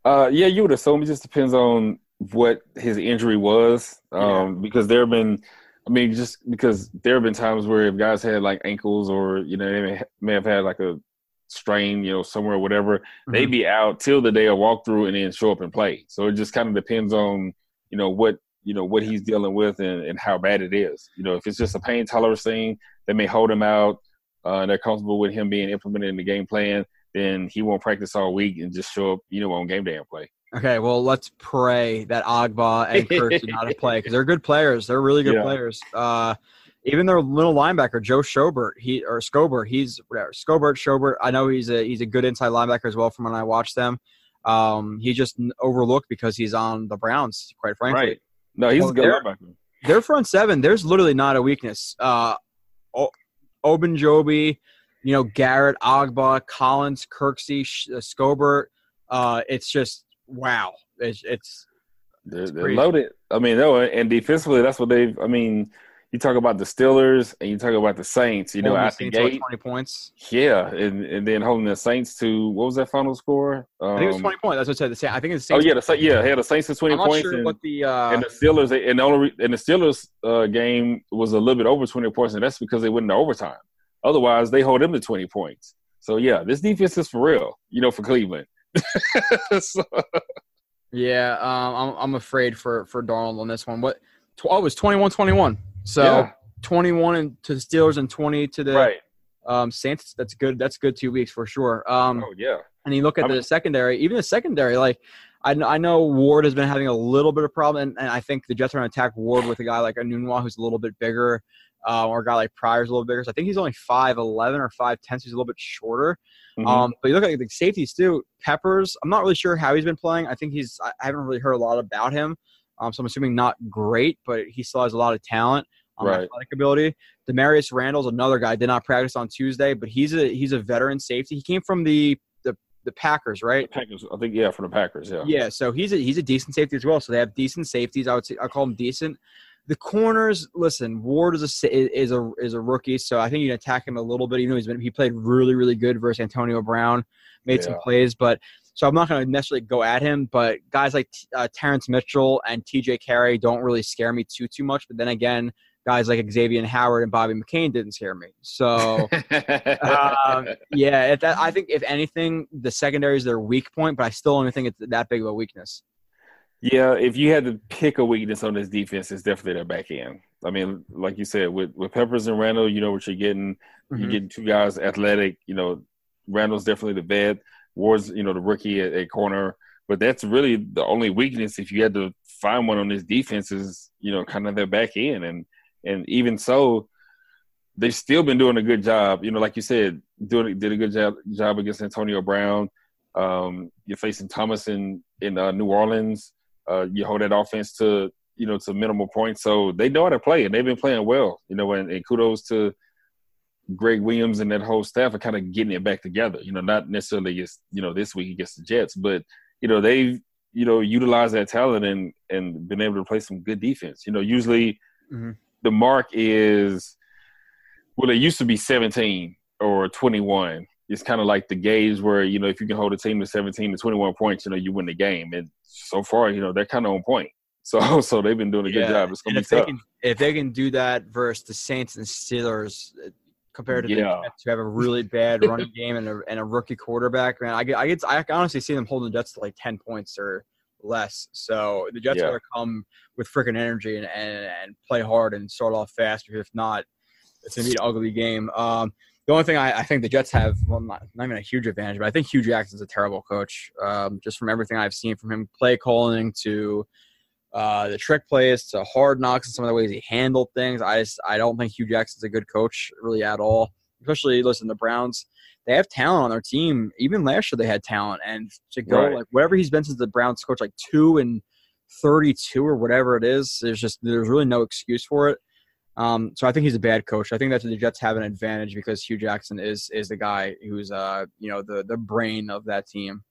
Uh, yeah, you would assume. It just depends on what his injury was, um, yeah. because there have been. I mean, just because there have been times where if guys had like ankles or you know they may, may have had like a strain, you know, somewhere or whatever, mm-hmm. they be out till the day of walkthrough and then show up and play. So it just kind of depends on you know what you know what he's dealing with and, and how bad it is. You know, if it's just a pain tolerance thing, they may hold him out. Uh, they're comfortable with him being implemented in the game plan. Then he won't practice all week and just show up, you know, on game day and play. Okay, well, let's pray that Ogbah and Kurtz do not play because they're good players. They're really good yeah. players. Uh, even their little linebacker Joe Schobert, he or Scobert, he's whatever Scobert Schobert. I know he's a he's a good inside linebacker as well from when I watched them. Um, he just overlooked because he's on the Browns, quite frankly. Right. No, he's well, a good their, linebacker. Their front seven, there's literally not a weakness. Uh, o- you know, Garrett, Ogbah, Collins, Kirksey, uh, Scobert. Uh, it's just wow. It's it's, they're, it's they're loaded. I mean, no, and defensively, that's what they've. I mean, you talk about the Steelers and you talk about the Saints. You know, at the gate, twenty points. Yeah, and, and then holding the Saints to what was that final score? Um, I think it was um, twenty points. That's what I said. The Saints, I think it's. Oh yeah, the yeah, had the Saints to twenty I'm points. Sure and, what the uh, and the Steelers and the only and the Steelers uh, game was a little bit over twenty points, and that's because they went into overtime. Otherwise, they hold them to twenty points. So yeah, this defense is for real. You know, for Cleveland. so. Yeah, um, I'm I'm afraid for for Darnold on this one. What? Oh, it was 21-21. So yeah. 21 to the Steelers and 20 to the right. um, Saints. That's good. That's good two weeks for sure. Um, oh yeah. And you look at I'm, the secondary, even the secondary, like I, I know Ward has been having a little bit of problem, and, and I think the Jets are going to attack Ward with a guy like Enunwa who's a little bit bigger, uh, or a guy like Pryor's a little bigger. So I think he's only five eleven or five ten, so he's a little bit shorter. Mm-hmm. Um, but you look at the safeties too. Peppers, I'm not really sure how he's been playing. I think he's I haven't really heard a lot about him. Um, so I'm assuming not great, but he still has a lot of talent on right. athletic ability. Damarious Randall's another guy. Did not practice on Tuesday, but he's a he's a veteran safety. He came from the the, the Packers, right? The Packers, I think, yeah, from the Packers, yeah. Yeah, so he's a he's a decent safety as well. So they have decent safeties. I would say I call them decent. The corners, listen, Ward is a is a is a rookie, so I think you can attack him a little bit. Even though he's been he played really really good versus Antonio Brown, made yeah. some plays, but so I'm not going to necessarily go at him. But guys like uh, Terrence Mitchell and T.J. Carrie don't really scare me too too much. But then again, guys like Xavien Howard and Bobby McCain didn't scare me. So, um, yeah, that, I think if anything, the secondary is their weak point, but I still don't think it's that big of a weakness. Yeah, if you had to pick a weakness on this defense, it's definitely their back end. I mean, like you said, with with Peppers and Randall, you know what you're getting. Mm-hmm. You're getting two guys athletic. You know, Randall's definitely the vet. Ward's, you know, the rookie at, at corner. But that's really the only weakness. If you had to find one on this defense, is you know, kind of their back end. And and even so, they've still been doing a good job. You know, like you said, doing did a good job job against Antonio Brown. Um, you're facing Thomas in in uh, New Orleans. Uh, you hold that offense to you know to minimal points, so they know how to play, and they've been playing well. You know, and, and kudos to Gregg Williams and that whole staff are kind of getting it back together. You know, not necessarily against you know this week against the Jets, but you know they've you know utilized that talent and and been able to play some good defense. You know, usually. Mm-hmm the mark is well, it used to be 17 or 21. It's kind of like the gauge where you know if you can hold a team to 17 to 21 points, you know you win the game. And so far, you know they're kind of on point. So so they've been doing a good job. It's gonna and be if tough. They can, if they can do that versus the Saints and Steelers, compared to yeah. the Jets, who have a really bad running game and a, and a rookie quarterback, man, I get I get I honestly see them holding the Jets to like 10 points or less. So the Jets Yeah. got to come with freaking energy and, and and play hard and start off fast. Because if not, it's gonna be an ugly game. Um, the only thing I, I think the Jets have, well, not, not even a huge advantage, but I think Hue Jackson's a terrible coach. Um, just from everything I've seen from him, play calling to uh, the trick plays to hard knocks and some of the ways he handled things. I just I don't think Hue Jackson's a good coach really at all. Especially listen, the Browns they have talent on their team. Even last year they had talent, and to go Right. like whatever he's been since the Browns coach, like two and thirty-two or whatever it is. There's just there's really no excuse for it. Um, so I think he's a bad coach. I think that the Jets have an advantage because Hue Jackson is is the guy who's uh you know the the brain of that team.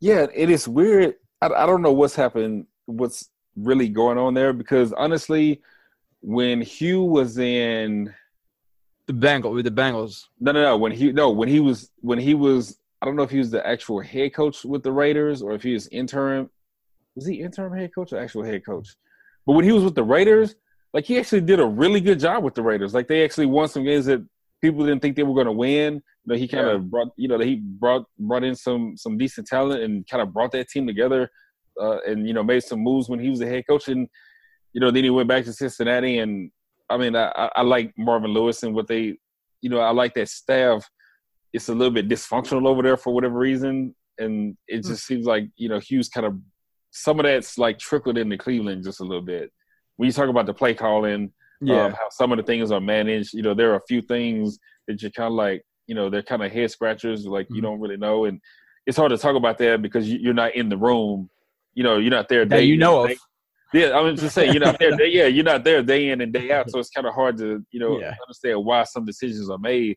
Yeah, it is weird. I, I don't know what's happened, what's really going on there because honestly, when Hue was in The Bengal with the Bengals. no no no when he no when he was when he was I don't know if he was the actual head coach with the Raiders or if he was interim was he interim head coach or actual head coach? But when he was with the Raiders, like he actually did a really good job with the Raiders. Like they actually won some games that people didn't think they were going to win. You know, he kind of brought you know he brought brought in some some decent talent and kind of brought that team together. Uh, and you know made some moves when he was the head coach and you know then he went back to Cincinnati and I mean I, I like Marvin Lewis and what they you know I like that staff. It's a little bit dysfunctional over there for whatever reason, and it just seems like you know Hue's kind of some of that's like trickled into Cleveland just a little bit. When you talk about the play calling, um, how some of the things are managed, you know, there are a few things that you're kind of like, you know, they're kind of head scratchers, like you Mhm. don't really know, and it's hard to talk about that because you're not in the room. You know, you're not there. day you know and of. Yeah, I was just saying, you're not there. Day, yeah, you're not there day in and day out, so it's kind of hard to, you know, Yeah. understand why some decisions are made.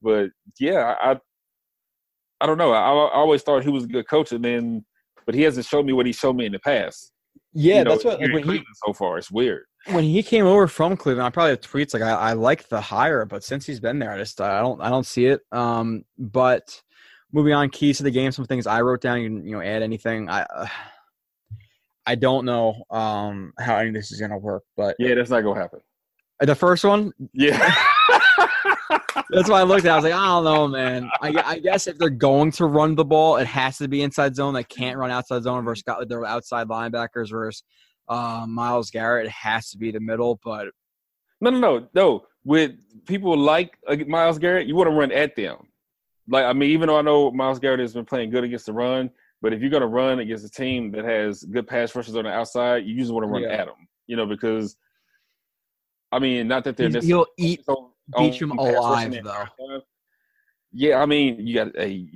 But yeah, I, I don't know. I, I always thought he was a good coach, and then, but he hasn't shown me what he showed me in the past. Yeah, you know, that's what like, he so far. It's weird. when he came over from Cleveland, I probably have tweets like I, I like the hire, but since he's been there, I just I don't I don't see it. Um, but moving on, keys to the game, some things I wrote down. You can you know add anything. I uh, I don't know um how any of this is gonna work, but Yeah, that's not gonna happen. the first one, Yeah. that's why I looked at. it. I was like, I don't know, man. I, I guess if they're going to run the ball, it has to be inside zone. They can't run outside zone versus got their outside linebackers versus uh, Myles Garrett. It has to be the middle, but No, no, no, no. With people like uh, Myles Garrett, you want to run at them. Like, I mean, even though I know Myles Garrett has been playing good against the run, but if you're going to run against a team that has good pass rushers on the outside, you usually want to run Yeah. at them. You know, because I mean, not that they're necessarily he'll eat on- beat on alive, though. Yeah, I mean, you got a.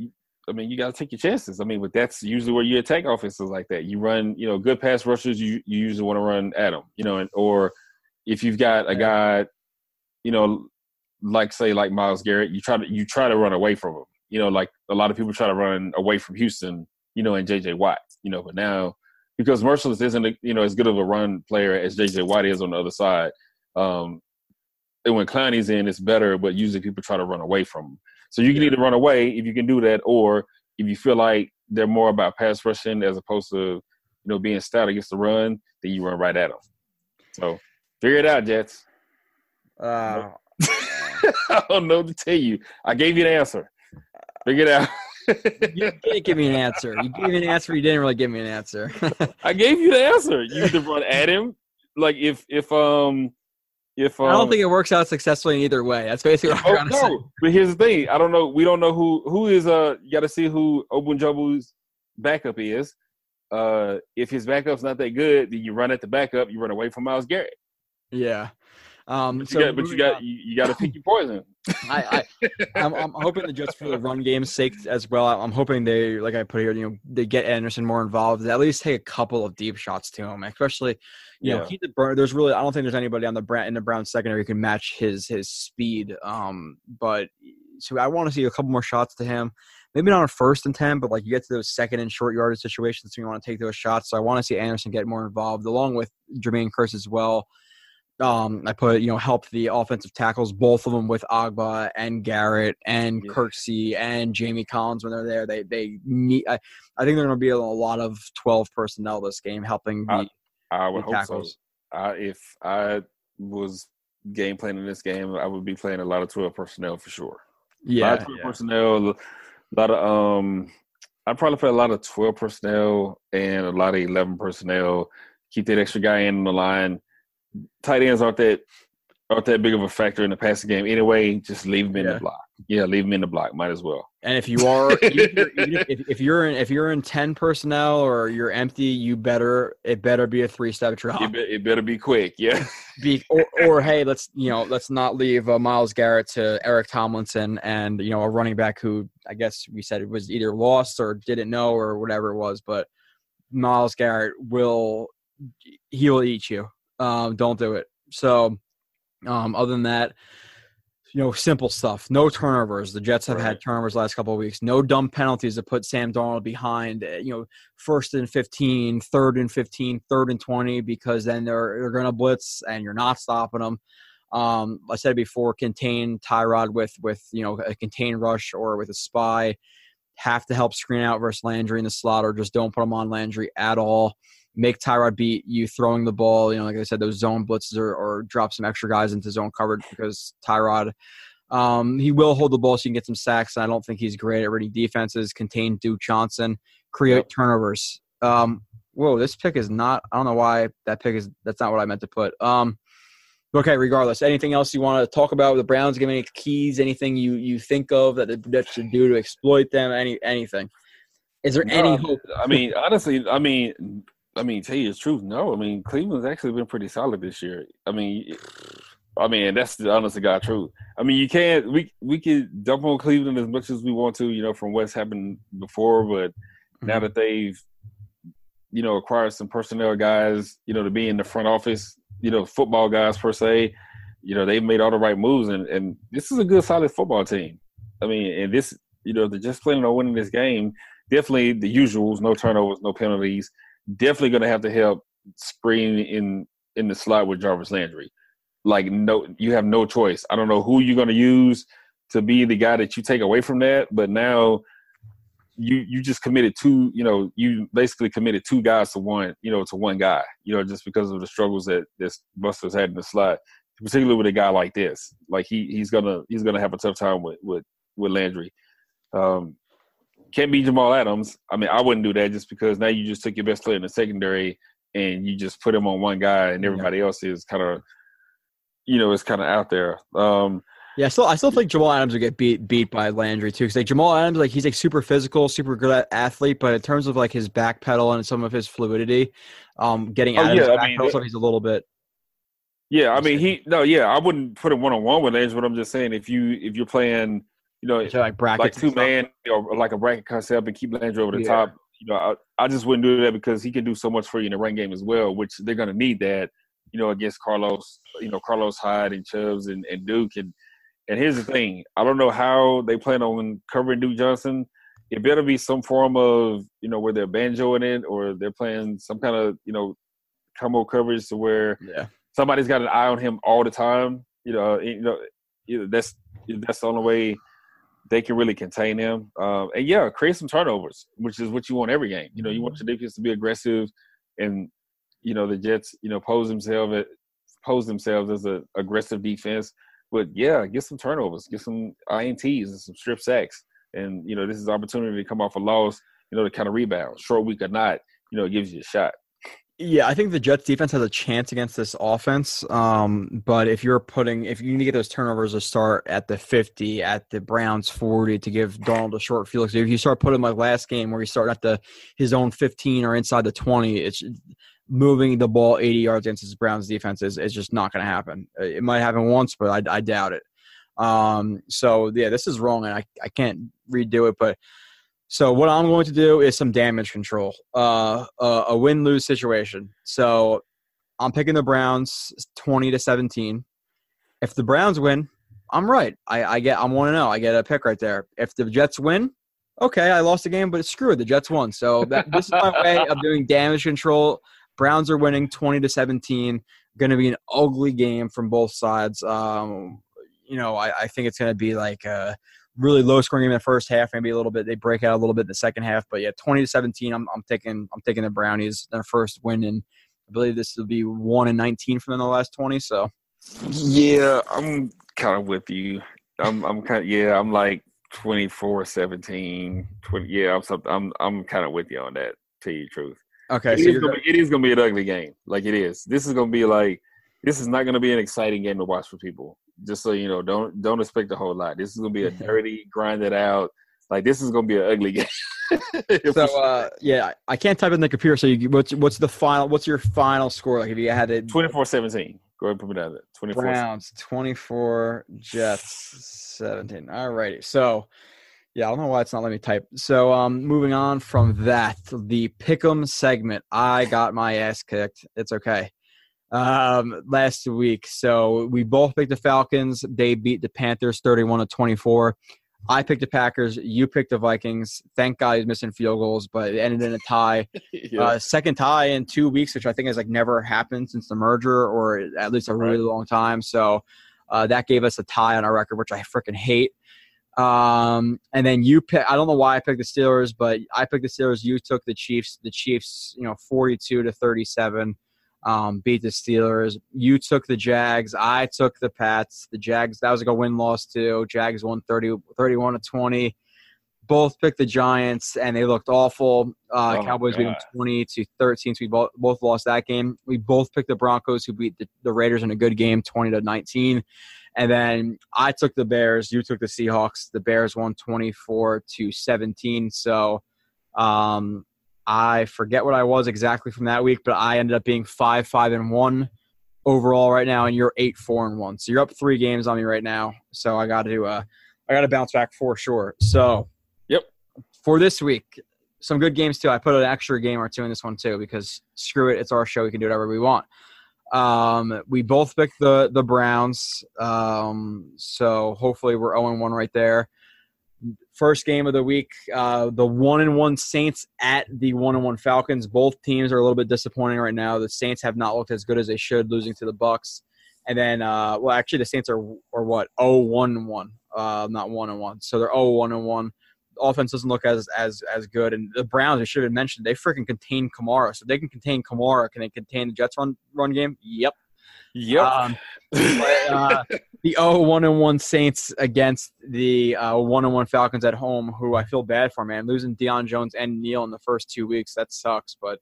I mean, you got to take your chances. I mean, but that's usually where you attack offenses like that. You run, you know, good pass rushers. You you usually want to run at them. You know, and or if you've got a guy, you know, like say like Myles Garrett, you try to you try to run away from him. You know, like a lot of people try to run away from Houston. You know, and JJ Watt. You know, but now because Mercilus isn't a, you know as good of a run player as JJ Watt is on the other side. Um, and when Clowney's in, it's better, but usually people try to run away from him. So you can either run away if you can do that, or if you feel like they're more about pass rushing as opposed to you know being stout against the run, then you run right at them. So figure it out, Jets. uh, I don't know what to tell you. I gave you the answer. Figure it out. You didn't give me an answer. You gave me an answer. You didn't really give me an answer. I gave you the answer. You either run at him, like if if um if um, I don't think it works out successfully in either way. That's basically what I'm Oh, trying to say. But here's the thing. I don't know. We don't know who who is. Uh, you got to see who Ogunjobi's backup is. Uh, if his backup's not that good, then you run at the backup. You run away from Myles Garrett. Yeah. Um, But so you got, but you got you, you got to pick your poison. I, I I'm, I'm hoping that just for the run game's sake as well. I'm hoping they, like I put here, you know, they get Anderson more involved. At least take a couple of deep shots to him, especially, you know, Yeah. keep the burn. There's really, I don't think there's anybody on the Brown in the Brown secondary who can match his his speed. Um, but so I want to see a couple more shots to him. Maybe not on first and ten, but like you get to those second and short yardage situations, so you want to take those shots. So I want to see Anderson get more involved, along with Jermaine Kearse as well. Um, I put you know help the offensive tackles, both of them with Ogbah and Garrett and Yeah. Kirksey and Jamie Collins when they're there. They they need. I, I think they're going to be a lot of twelve personnel this game, helping the, I- I the would hope tackles. so. I, if I was game planning this game, I would be playing a lot of twelve personnel for sure. a lot Yeah, of 12 personnel, a lot of um, I probably play a lot of twelve personnel and a lot of eleven personnel. Keep that extra guy in the line. Tight ends aren't that aren't that big of a factor in the passing game anyway. Just leave them in Yeah. the block. Yeah, leave them in the block. Might as well. And if you are, even if, even if, if you're in, if you're in ten personnel or you're empty, you better it better be a three step drop. It, be, it better be quick. Yeah. Be, or, or hey, let's you know let's not leave uh, Myles Garrett to Eric Tomlinson and you know a running back who I guess we said it was either lost or didn't know or whatever it was, but Myles Garrett will he will eat you. Um, don't do it. So, um, other than that, you know, simple stuff. No turnovers. The Jets have had Right. turnovers last couple of weeks. No dumb penalties to put Sam Darnold behind. uh, You know, first and 15, third and 15, third and 20, because then they're they're going to blitz and you're not stopping them. Um, I said before, contain Tyrod with with you know a contain rush or with a spy. Have to help Skrine out versus Landry in the slot, or just don't put him on Landry at all. Make Tyrod beat you throwing the ball. You know, like I said, those zone blitzes or, or drop some extra guys into zone coverage because Tyrod um, he will hold the ball so you can get some sacks. And I don't think he's great at reading defenses. Contain Duke Johnson, create Yep. turnovers. Um, whoa, this pick is not. I don't know why that pick is. That's not what I meant to put. Um, okay, regardless. Anything else you want to talk about with the Browns? Give me any keys. Anything you you think of that the Jets should do to exploit them? Any anything? Is there any hope? I mean, honestly, I mean, I mean, tell you the truth, no. I mean, Cleveland's actually been pretty solid this year. I mean, I mean, that's the honest to God truth. I mean, you can't we we could dump on Cleveland as much as we want to, you know, from what's happened before, but now Mm-hmm. that they've you know acquired some personnel guys, you know, to be in the front office, you know, football guys per se, you know, they've made all the right moves, and and this is a good, solid football team. I mean, and this, you know, they're just planning on winning this game. Definitely the usuals, no turnovers, no penalties. Definitely going to have to help Skrine in in the slot with Jarvis Landry. Like no, you have no choice. I don't know who you're going to use to be the guy that you take away from that, but now you you just committed two. You know, you basically committed two guys to one. You know, to one guy. You know, just because of the struggles that this Buster's had in the slot, particularly with a guy like this. Like he he's gonna he's gonna have a tough time with with with Landry. Um, can't be Jamal Adams. I mean, I wouldn't do that just because now you just took your best player in the secondary and you just put him on one guy, and everybody else is kind of, you know, is kind of out there. Um, Yeah, I still I still think Jamal Adams would get beat beat by Landry too. Because like Jamal Adams, like he's like super physical, super good athlete, but in terms of like his back pedal and some of his fluidity, um, getting Oh, out of yeah, his I back mean, pedal, it- he's a little bit. yeah, I mean, he no, yeah, I wouldn't put him one on one with Landry, but I'm just saying if you if you're playing, you know, like brackets, like two man or like a bracket concept and keep Landry over the Yeah. top. You know, I, I just wouldn't do that because he can do so much for you in the run game as well, which they're going to need that. You know, against Carlos, you know, Carlos Hyde and Chubbs and, and Duke and and here's the thing: I don't know how they plan on covering Duke Johnson. It better be some form of you know where they're banjoing it or they're playing some kind of you know combo coverage to where Yeah, somebody's got an eye on him all the time. You know, you know that's that's the only way they can really contain him. Um, and yeah, create some turnovers, which is what you want every game. You know, you want your defense to be aggressive, and you know the Jets, you know, pose themselves pose themselves as a aggressive defense. But yeah, get some turnovers, get some ints and some strip sacks, and you know this is an opportunity to come off a loss. You know, to kind of rebound, short week or not. You know, it gives you a shot. Yeah. I think the Jets defense has a chance against this offense. Um, but if you're putting, if you need to get those turnovers to start at the 50, at the Browns 40 to give Darnold a short field. If you start putting like last game where you start at the his own 15 or inside the 20, it's moving the ball 80 yards against this Browns defense is, is just not going to happen. Uh, It might happen once, but I, I doubt it. Um, so yeah, this is wrong, and I, I can't redo it. But so what I'm going to do is some damage control, uh, a, a win lose situation. So I'm picking the Browns 20 to 17. If the Browns win, I'm right. I, I get I'm one to know. I get a pick right there. If the Jets win, okay, I lost the game, but screw it, the Jets won. So that, this is my way of doing damage control. Browns are winning 20 to 17. Going to be an ugly game from both sides. Um, you know, I, I think it's going to be like a really low scoring game in the first half. Maybe a little bit they break out a little bit in the second half. But yeah, 20 to 17. I'm, I'm taking I'm taking the Brownies their first win, and I believe this will be one and 19 for them in the last 20. So Yeah, I'm kind of with you. I'm I'm kind of yeah. I'm like 24-17, 20, yeah, I'm something, I'm I'm kind of with you on that. To tell you the truth, Okay, it, so is gonna be, it is gonna be an ugly game. Like it is. This is gonna be like this is not gonna be an exciting game to watch for people. Just so you know, don't don't expect a whole lot. This is gonna be a dirty, grinded out. Like this is gonna be an ugly game. so uh, yeah, I can't type in the computer. So you, what's what's the final? What's your final score? Like if you had it, 24-17. Go ahead and put me down there. 24 Browns twenty four, Jets seventeen. All righty. So yeah, I don't know why it's not letting me type. So um, moving on from that, the pick'em segment. I got my ass kicked. It's okay. Um, last week, so we both picked the Falcons. They beat the Panthers thirty-one to twenty-four. I picked the Packers. You picked the Vikings. Thank God he's missing field goals, but it ended in a tie. yeah. Uh, second tie in two weeks, which I think has like never happened since the merger, or at least a really Right. long time. So uh, that gave us a tie on our record, which I freaking hate. Um, and then you pick. I don't know why I picked the Steelers, but I picked the Steelers. You took the Chiefs. The Chiefs, you know, forty-two to thirty-seven, um, beat the Steelers. You took the Jags. I took the Pats. The Jags. That was like a win-loss too. Jags won 30, 31 to twenty both picked the Giants, and they looked awful. Uh, Oh, Cowboys beat them 20 to 13, so we both, both lost that game. We both picked the Broncos, who beat the, the Raiders in a good game, 20 to 19. And then I took the Bears. You took the Seahawks. The Bears won 24 to 17. So um, I forget what I was exactly from that week, but I ended up being five, five, and one overall right now, and you're eight, four, and one. So you're up three games on me right now. So I got to, uh, I got to bounce back for sure. So Yep. for this week, some good games too. I put an extra game or two in this one too because screw it, it's our show. We can do whatever we want. Um, we both picked the the Browns, um, so hopefully we're zero one right there. First game of the week, uh, the one and one Saints at the one and one Falcons. Both teams are a little bit disappointing right now. The Saints have not looked as good as they should, losing to the Bucks. And then, uh, well, actually, the Saints are are what? Oh, one and one, uh, not one and one. So they're oh one and one offense doesn't look as as as good. And the Browns, I should have mentioned, they freaking contain Kamara. So they can contain Kamara. Can they contain the Jets run run game? Yep. Yep. Um, but, uh, the 0 1 and 1 Saints against the uh, 1 and 1 Falcons at home, who I feel bad for, man. Losing Deion Jones and Neal in the first two weeks, that sucks. But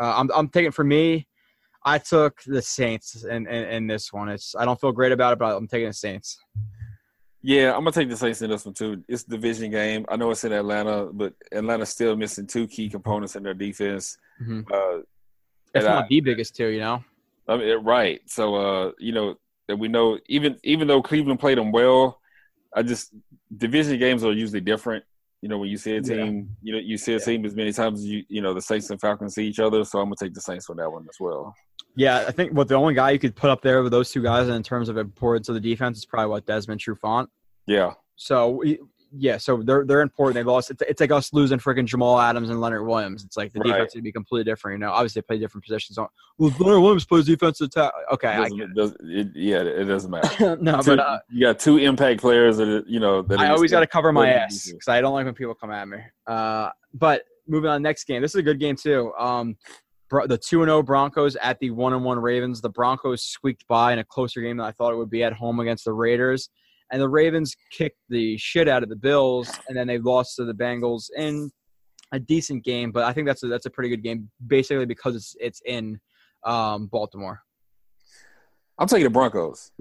uh, I'm, I'm taking for me, I took the Saints in, in, in this one. It's I don't feel great about it, but I'm taking the Saints. Yeah, I'm gonna take the Saints in this one too. It's a division game. I know it's in Atlanta, but Atlanta's still missing two key components in their defense. Mhm. Uh, If And I- not the biggest two, you know. I mean, right. So, uh, you know, that we know even even though Cleveland played them well, I just division games are usually different. You know, when you see a Yeah. team, you know, you see a Yeah. team as many times as you you know the Saints and Falcons see each other. So I'm gonna take the Saints on that one as well. Yeah, I think what the only guy you could put up there with those two guys in terms of importance of the defense is probably what Desmond Trufant. Yeah, So yeah, so they're they're important. They lost. It's, it's like us losing freaking Jamal Adams and Leonard Williams. It's like the Right. defense would be completely different. You know, obviously they play different positions. Well, Leonard Williams plays defensive tackle. Okay, I Doesn't- get does- it- yeah, it doesn't matter. no, Two- but uh, you got two impact players that you know. That I always got to cover my ass because I don't like when people come at me. Uh, but moving on, next game. This is a good game too. Um, Bro- the two and zero Broncos at the one and one Ravens. The Broncos squeaked by in a closer game than I thought it would be at home against the Raiders, and the Ravens kicked the shit out of the Bills, and then they lost to the Bengals in a decent game. But I think that's a, that's a pretty good game, basically because it's it's in um, Baltimore. I'm taking the Broncos.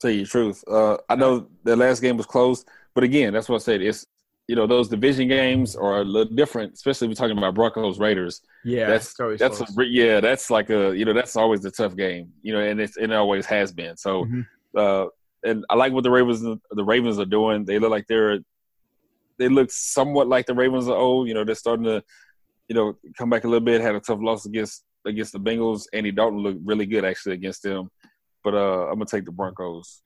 Tell you the truth. Uh, I know the last game was close, but again, that's what I said. It's you know those division games are a little different, especially if we're talking about Broncos Raiders. Yeah, that's that's close. re- yeah, that's like a you know that's always a tough game. You know, and it's it always has been. So, Mhm. uh, and I like what the Ravens the Ravens are doing. They look like they're they look somewhat like the Ravens are old. You know, they're starting to you know come back a little bit. Had a tough loss against against the Bengals. Andy Dalton looked really good actually against them. But uh, I'm gonna take the Broncos.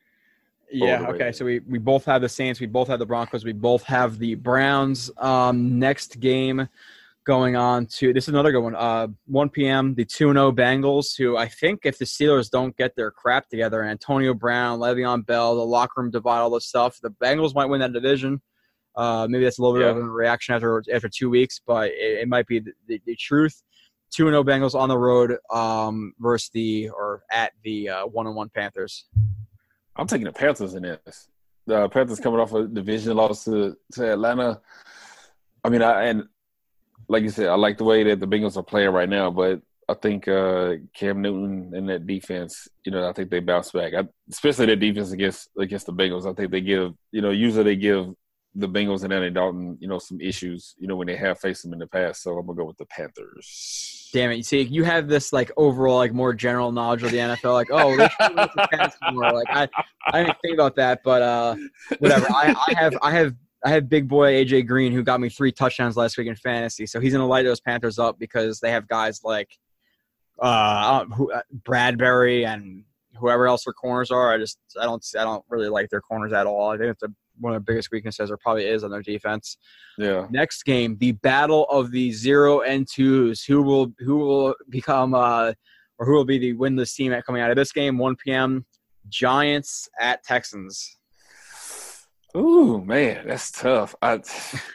Yeah. Okay. So we, we both have the Saints. We both have the Broncos. We both have the Browns. Um, next game going on to this is another good one. Uh, 1 p.m. The 2 0 Bengals, who I think if the Steelers don't get their crap together, Antonio Brown, Le'Veon Bell, the locker room divide, all this stuff, the Bengals might win that division. Uh, maybe that's a little bit of a reaction after after two weeks, but it, it might be the, the, the truth. 2 0 Bengals on the road um, versus the or at the uh, 1 on 1 Panthers. I'm taking the Panthers in this. The Panthers coming off a division loss to, to Atlanta. I mean, I and like you said, I like the way that the Bengals are playing right now, but I think uh, Cam Newton and that defense, you know, I think they bounce back. I, especially that defense against against the Bengals. I think they give, you know, usually they give the Bengals and Andy Dalton, you know, some issues, you know, when they have faced them in the past. So I'm gonna go with the Panthers. Damn it! You see, you have this like overall, like more general knowledge of the NFL. Like, oh. Like, I, I didn't think about that, but uh, whatever. I, I have, I have, I have big boy AJ Green who got me three touchdowns last week in fantasy. So he's gonna light those Panthers up because they have guys like uh, who, uh, Bradberry and whoever else their corners are. I just, I don't, I don't really like their corners at all. I think it's a one of the biggest weaknesses, or probably is on their defense. Yeah. Next game, the battle of the zero and twos. Who will who will become uh or who will be the winless team at coming out of this game? 1 p.m. Giants at Texans. Ooh, man, that's tough. I,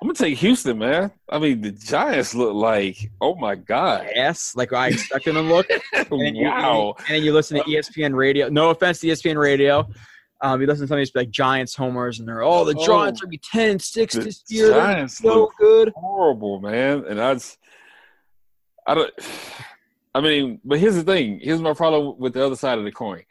I'm gonna take Houston, man. I mean, the Giants look like, oh my god, yes, like I expected them to look. And then you, wow. and you listen to ESPN Radio. No offense to ESPN Radio. Um, you listen to some of these like Giants homers, and they're oh the Oh. Giants are gonna be 10 6 The this year. They're Giants so look good. horrible, man. And I just, I don't. I mean, but here's the thing. Here's my problem with the other side of the coin.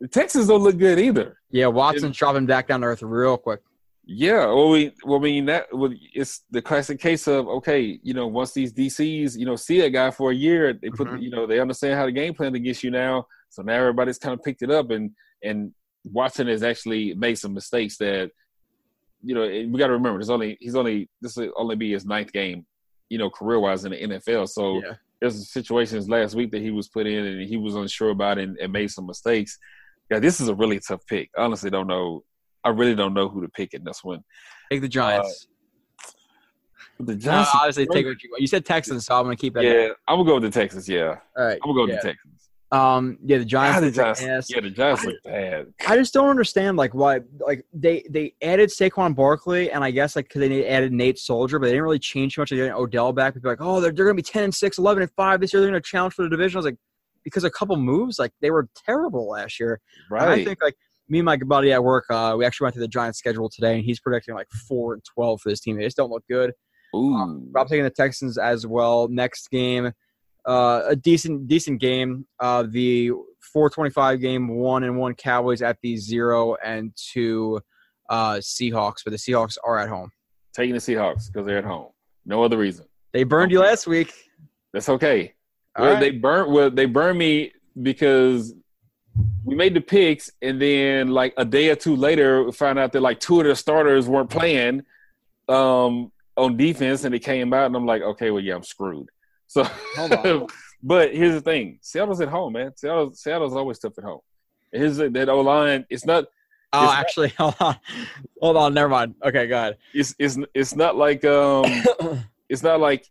The Texans don't look good either. Yeah, Watson's dropping back down to earth real quick. Yeah, well, we, well, I mean that. Well, it's the classic case of okay, you know, once these DCs, you know, see a guy for a year, they put, Mhm. you know, they understand how the game plan against you now. So now everybody's kind of picked it up, and and Watson has actually made some mistakes that, you know, we got to remember. There's only he's only this will only be his ninth game, you know, career wise in the NFL. So Yeah. there's situations last week that he was put in and he was unsure about and, and made some mistakes. Yeah, this is a really tough pick. I honestly don't know. I really don't know who to pick in this one. Take the Giants. The No, Giants. obviously, take what you want. You said Texans, so I'm going to keep that. yeah, I'm gonna go with the Texans. Yeah, All right. I'm gonna go with yeah. the Texans. Um, yeah, the Giants. Ah, the Giants. Yeah, the Giants look bad. I just don't understand like why like they they added Saquon Barkley and I guess like because they added Nate Solder, but they didn't really change too much. They didn't Odell back. People like, oh, they're, they're gonna be 10 and 6, 11 and five this year. They're gonna challenge for the division. I was like, because a couple moves, like they were terrible last year. And I think like me and my buddy at work, uh, we actually went through the Giants schedule today, and he's predicting like four and twelve for this team. They just don't look good. Ooh. I'm taking the Texans as well. Next game, uh, a decent decent game. Uh, the 425 game, one and one Cowboys at the zero and two uh, Seahawks, but the Seahawks are at home. Taking the Seahawks because they're at home. No other reason. They burned you last week. That's okay. Well, right. they burnt. Well, they burned me because we made the picks, and then like a day or two later, we found out that like two of the starters weren't playing um, on defense, and they came out, and I'm like, okay, well, yeah, I'm screwed. So, but here's the thing: Seattle's at home, man. Seattle, Seattle's always tough at home. Here's the, that O line. It's not. Oh, It's not- actually, hold on. Hold on. Never mind. Okay, go ahead. It's it's it's not like um. it's not like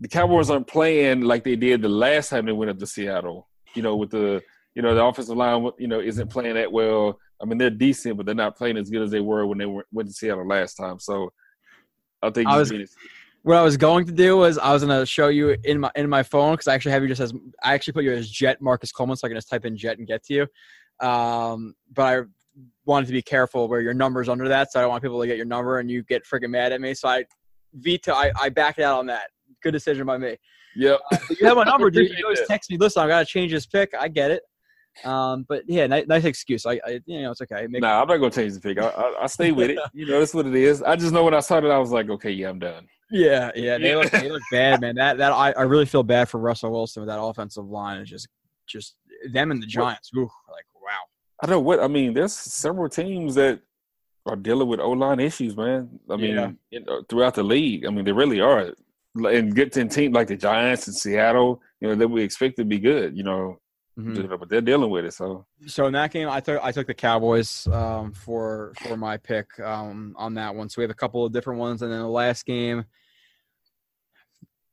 the Cowboys aren't playing like they did the last time they went up to Seattle. You know, with the you know the offensive line, you know, isn't playing that well. I mean, they're decent, but they're not playing as good as they were when they went, went to Seattle last time. So I think I was- what I was going to do was I was going to show you in my in my phone because I actually have you just as I actually put you as Jet Marcus Coleman, so I can just type in Jet and get to you. Um, but I wanted to be careful where your number's under that, so I don't want people to get your number and you get freaking mad at me. So I veto. I, I back it out on that. Good decision by me. Yep. But you have my number, dude. You always text me. Listen, I got to change this pick. I get it. Um, but yeah, nice, nice excuse. I, I, you know, it's okay. Make, Nah, I'm not gonna change the pick. I, I, I stay with it. You know, that's what it is. I just know when I saw it, I was like, okay, yeah, I'm done. Yeah, yeah, they look they look bad, man. That that I, I really feel bad for Russell Wilson with that offensive line. It's just just them and the Giants. Ooh, like wow. I don't know what I mean. There's several teams that are dealing with O line issues, man. I mean, Yeah. know, throughout the league. I mean, they really are. And get to a team like the Giants and Seattle, you know, that we expect to be good. You know, Mhm. but they're dealing with it. So So in that game, I took I took the Cowboys um, for for my pick um, on that one. So we have a couple of different ones, and then the last game.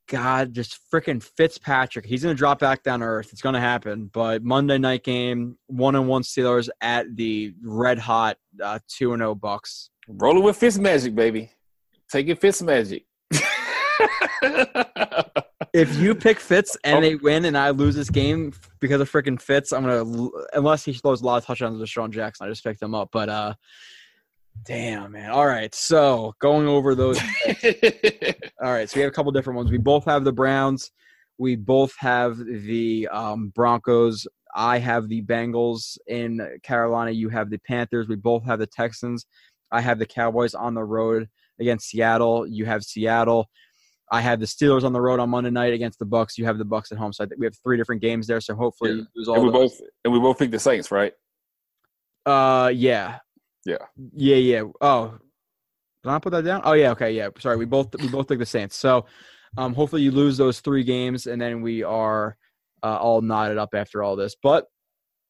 God, just freaking Fitzpatrick. He's gonna drop back down to earth. It's gonna happen. But Monday night game, one and one Steelers at the red hot uh, two and zero Bucks. rolling with Fitz Magic, baby. Taking Fitz Magic. If you pick Fitz and Oh. they win and I lose this game, because of freaking Fitz, I'm gonna unless he throws a lot of touchdowns to Sean Jackson, I just picked him up. But uh, damn man. All right, so going over those. all right, so we have a couple different ones. We both have the Browns. We both have the um, Broncos. I have the Bengals in Carolina. You have the Panthers. We both have the Texans. I have the Cowboys on the road against Seattle. You have Seattle. I have the Steelers on the road on Monday night against the Bucks. You have the Bucks at home. So I think we have three different games there. So hopefully Yeah. lose all and we both and we both picked the Saints, right? Uh, yeah, Yeah. yeah, yeah. Oh, did I put that down? Oh, yeah. Okay, yeah. Sorry, we both we both took the Saints. So, um, hopefully you lose those three games, and then we are uh, all knotted up after all this. But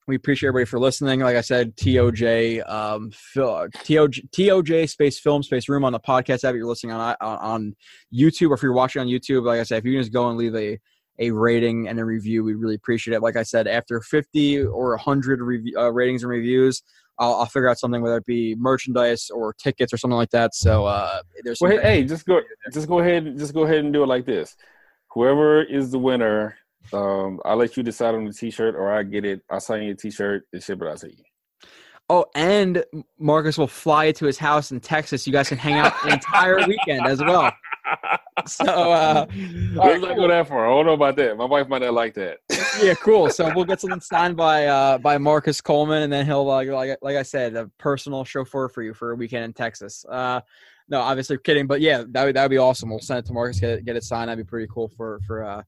we appreciate everybody for listening. Like I said, TOJ, um, Phil, TOJ, TOJ space film space room on the podcast app. You're listening on on on YouTube, or if you're watching on YouTube, like I said, if you can just go and leave a a rating and a review, we really appreciate it. Like I said, after 50 or 100 review, uh, ratings and reviews, I'll, I'll figure out something, whether it be merchandise or tickets or something like that. So uh, there's Well, hey, hey, just go, just go ahead, just go ahead and do it like this. Whoever is the winner, um, I'll let you decide on the T-shirt, or I get it. I'll sign you a T-shirt and ship it out to you. Oh, and Marcus will fly it to his house in Texas. You guys can hang out the entire weekend as well. So uh, Let's not go that far. I don't know about that. My wife might not like that. yeah, cool. So we'll get something signed by uh, by Marcus Coleman, and then he'll uh, like like I said, a personal chauffeur for you for a weekend in Texas. Uh, no, obviously kidding, but yeah, that would that would be awesome. We'll send it to Marcus, get it, get it signed. That'd be pretty cool for for uh,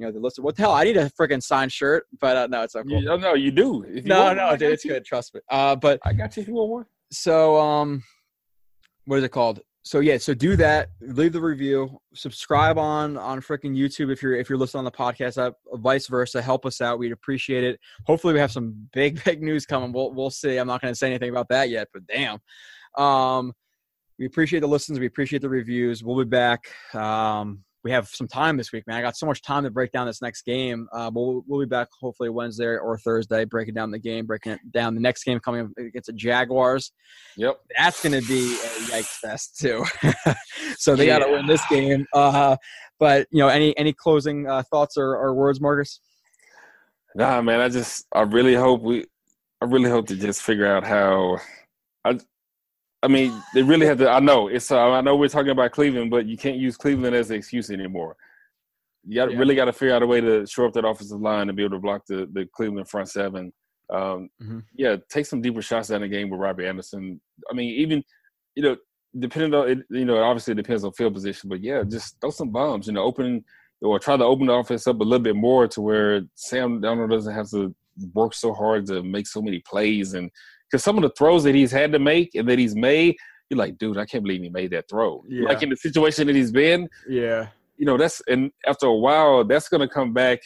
you know the list. of What the hell? I need a freaking signed shirt, but uh, no, it's not cool. You, oh, no, you do. You no, want no, dude, it's you. good. Trust me. Uh, but I got you if you want one. so um what is it called so yeah so do that leave the review subscribe on on freaking youtube if you're if you're listening on the podcast app vice versa help us out we'd appreciate it hopefully we have some big big news coming we'll, we'll see i'm not going to say anything about that yet but damn um we appreciate the listens we appreciate the reviews we'll be back um we have some time this week, man. I got so much time to break down this next game. Uh, we'll, we'll be back hopefully Wednesday or Thursday, breaking down the game, breaking it down. The next game coming up against the Jaguars Yep. that's going to be a yikes fest too. so they got to win this game. Uh, but you know, any any closing uh, thoughts or, or words, Marcus? Nah, man. I just, I really hope we, I really hope to just figure out how. I, I mean, they really have to. I know it's. Uh, I know we're talking about Cleveland, but you can't use Cleveland as an excuse anymore. You got Yeah. really got to figure out a way to shore up that offensive line and be able to block the the Cleveland front seven. Um, Mhm. Yeah, take some deeper shots down the game with Robby Anderson. I mean, even you know, depending on it, you know, obviously it depends on field position, but yeah, just throw some bombs. You know, open or try to open the offense up a little bit more to where Sam Darnold doesn't have to work so hard to make so many plays and because some of the throws that he's had to make and that he's made, you're like, dude, I can't believe he made that throw. Yeah. Like in the situation that he's been, Yeah, you know, that's and after a while, that's gonna come back.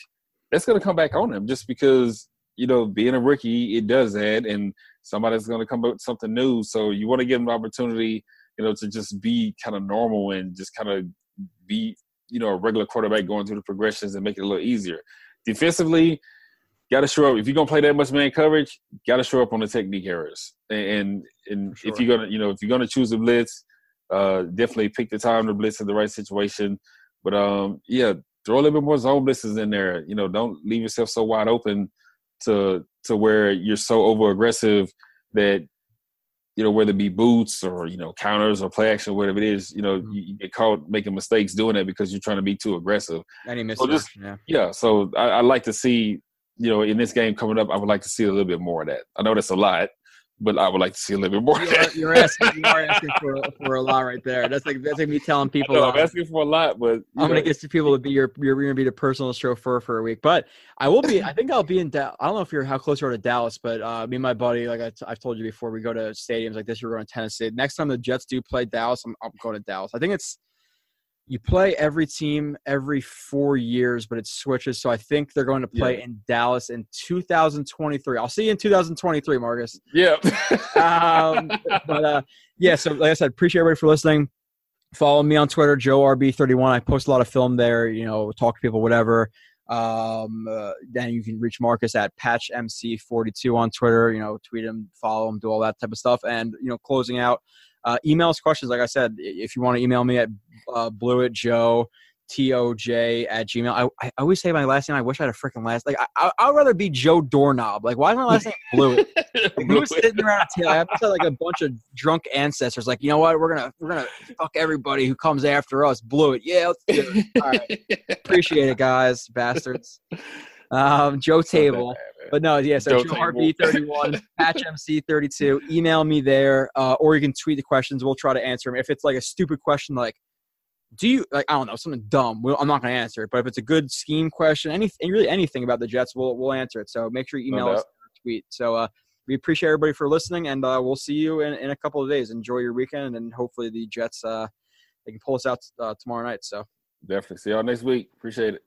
That's gonna come back on him just because you know, being a rookie, it does that, and somebody's gonna come up with something new. So you want to give him an opportunity, you know, to just be kind of normal and just kind of be, you know, a regular quarterback going through the progressions and make it a little easier. Defensively, got to show up. If you're gonna play that much man coverage, got to show up on the technique errors. And and For if you're gonna, you know, if you're gonna choose a blitz, uh, definitely pick the time to blitz in the right situation. But um, yeah, throw a little bit more zone blitzes in there. You know, don't leave yourself so wide open to to where you're so over aggressive that you know whether it be boots or you know counters or play action, or whatever it is, you know, Mhm. you, get caught making mistakes doing that because you're trying to be too aggressive. any So mismatch? just- yeah, Yeah, so I, I like to see, you know, in this game coming up, I would like to see a little bit more of that. I know that's a lot, but I would like to see a little bit more. You're, that. you're asking, you are asking for for a lot right there. That's like that's like me telling people. know, I'm asking for a lot, but I'm gonna get some people to be your you're gonna be the personal chauffeur for a week, but I will be. I think I'll be in. Da- I don't know if you're how close you are to Dallas, but uh, me and my buddy, like I t- I've told you before, we go to stadiums like this. We're going to Tennessee. Next time the Jets do play Dallas, I'm, I'm going to Dallas. I think it's you play every team every four years, but it switches. So I think they're going to play in Dallas in 2023. I'll see you in 2023, Marcus. yeah. Um, but uh, yeah, so like I said, appreciate everybody for listening. Follow me on Twitter, Joe RB31. I post a lot of film there. You know, talk to people, whatever. Um, uh, then you can reach Marcus at PatchMC42 on Twitter. You know, tweet him, follow him, do all that type of stuff. And you know, closing out, uh, email us questions. Like I said, if you want to email me at uh, Blewett Joe toj at gmail. I, I always say my last name. I wish I had a freaking last. Like I, I would rather be Joe Doorknob. Like why is my last name Blewett? Like, sitting around a table? I had like a bunch of drunk ancestors. Like you know what? We're gonna we're gonna fuck everybody who comes after us. Blewett. Yeah, let's do it. All right. Appreciate it, guys, bastards. Um, Joe Table. But no, yeah, so Joe Joe RB31, Patch MC32. Email me there, uh, or you can tweet the questions. We'll try to answer them. If it's like a stupid question, like, do you like I don't know something dumb? We'll, I'm not going to answer it. But if it's a good scheme question, anything really anything about the Jets, we'll we'll answer it. So make sure you No email us or tweet. So uh, we appreciate everybody for listening, and uh, we'll see you in, in a couple of days. Enjoy your weekend, and hopefully the Jets uh, they can pull us out uh, tomorrow night. So. Definitely. See y'all next week. Appreciate it.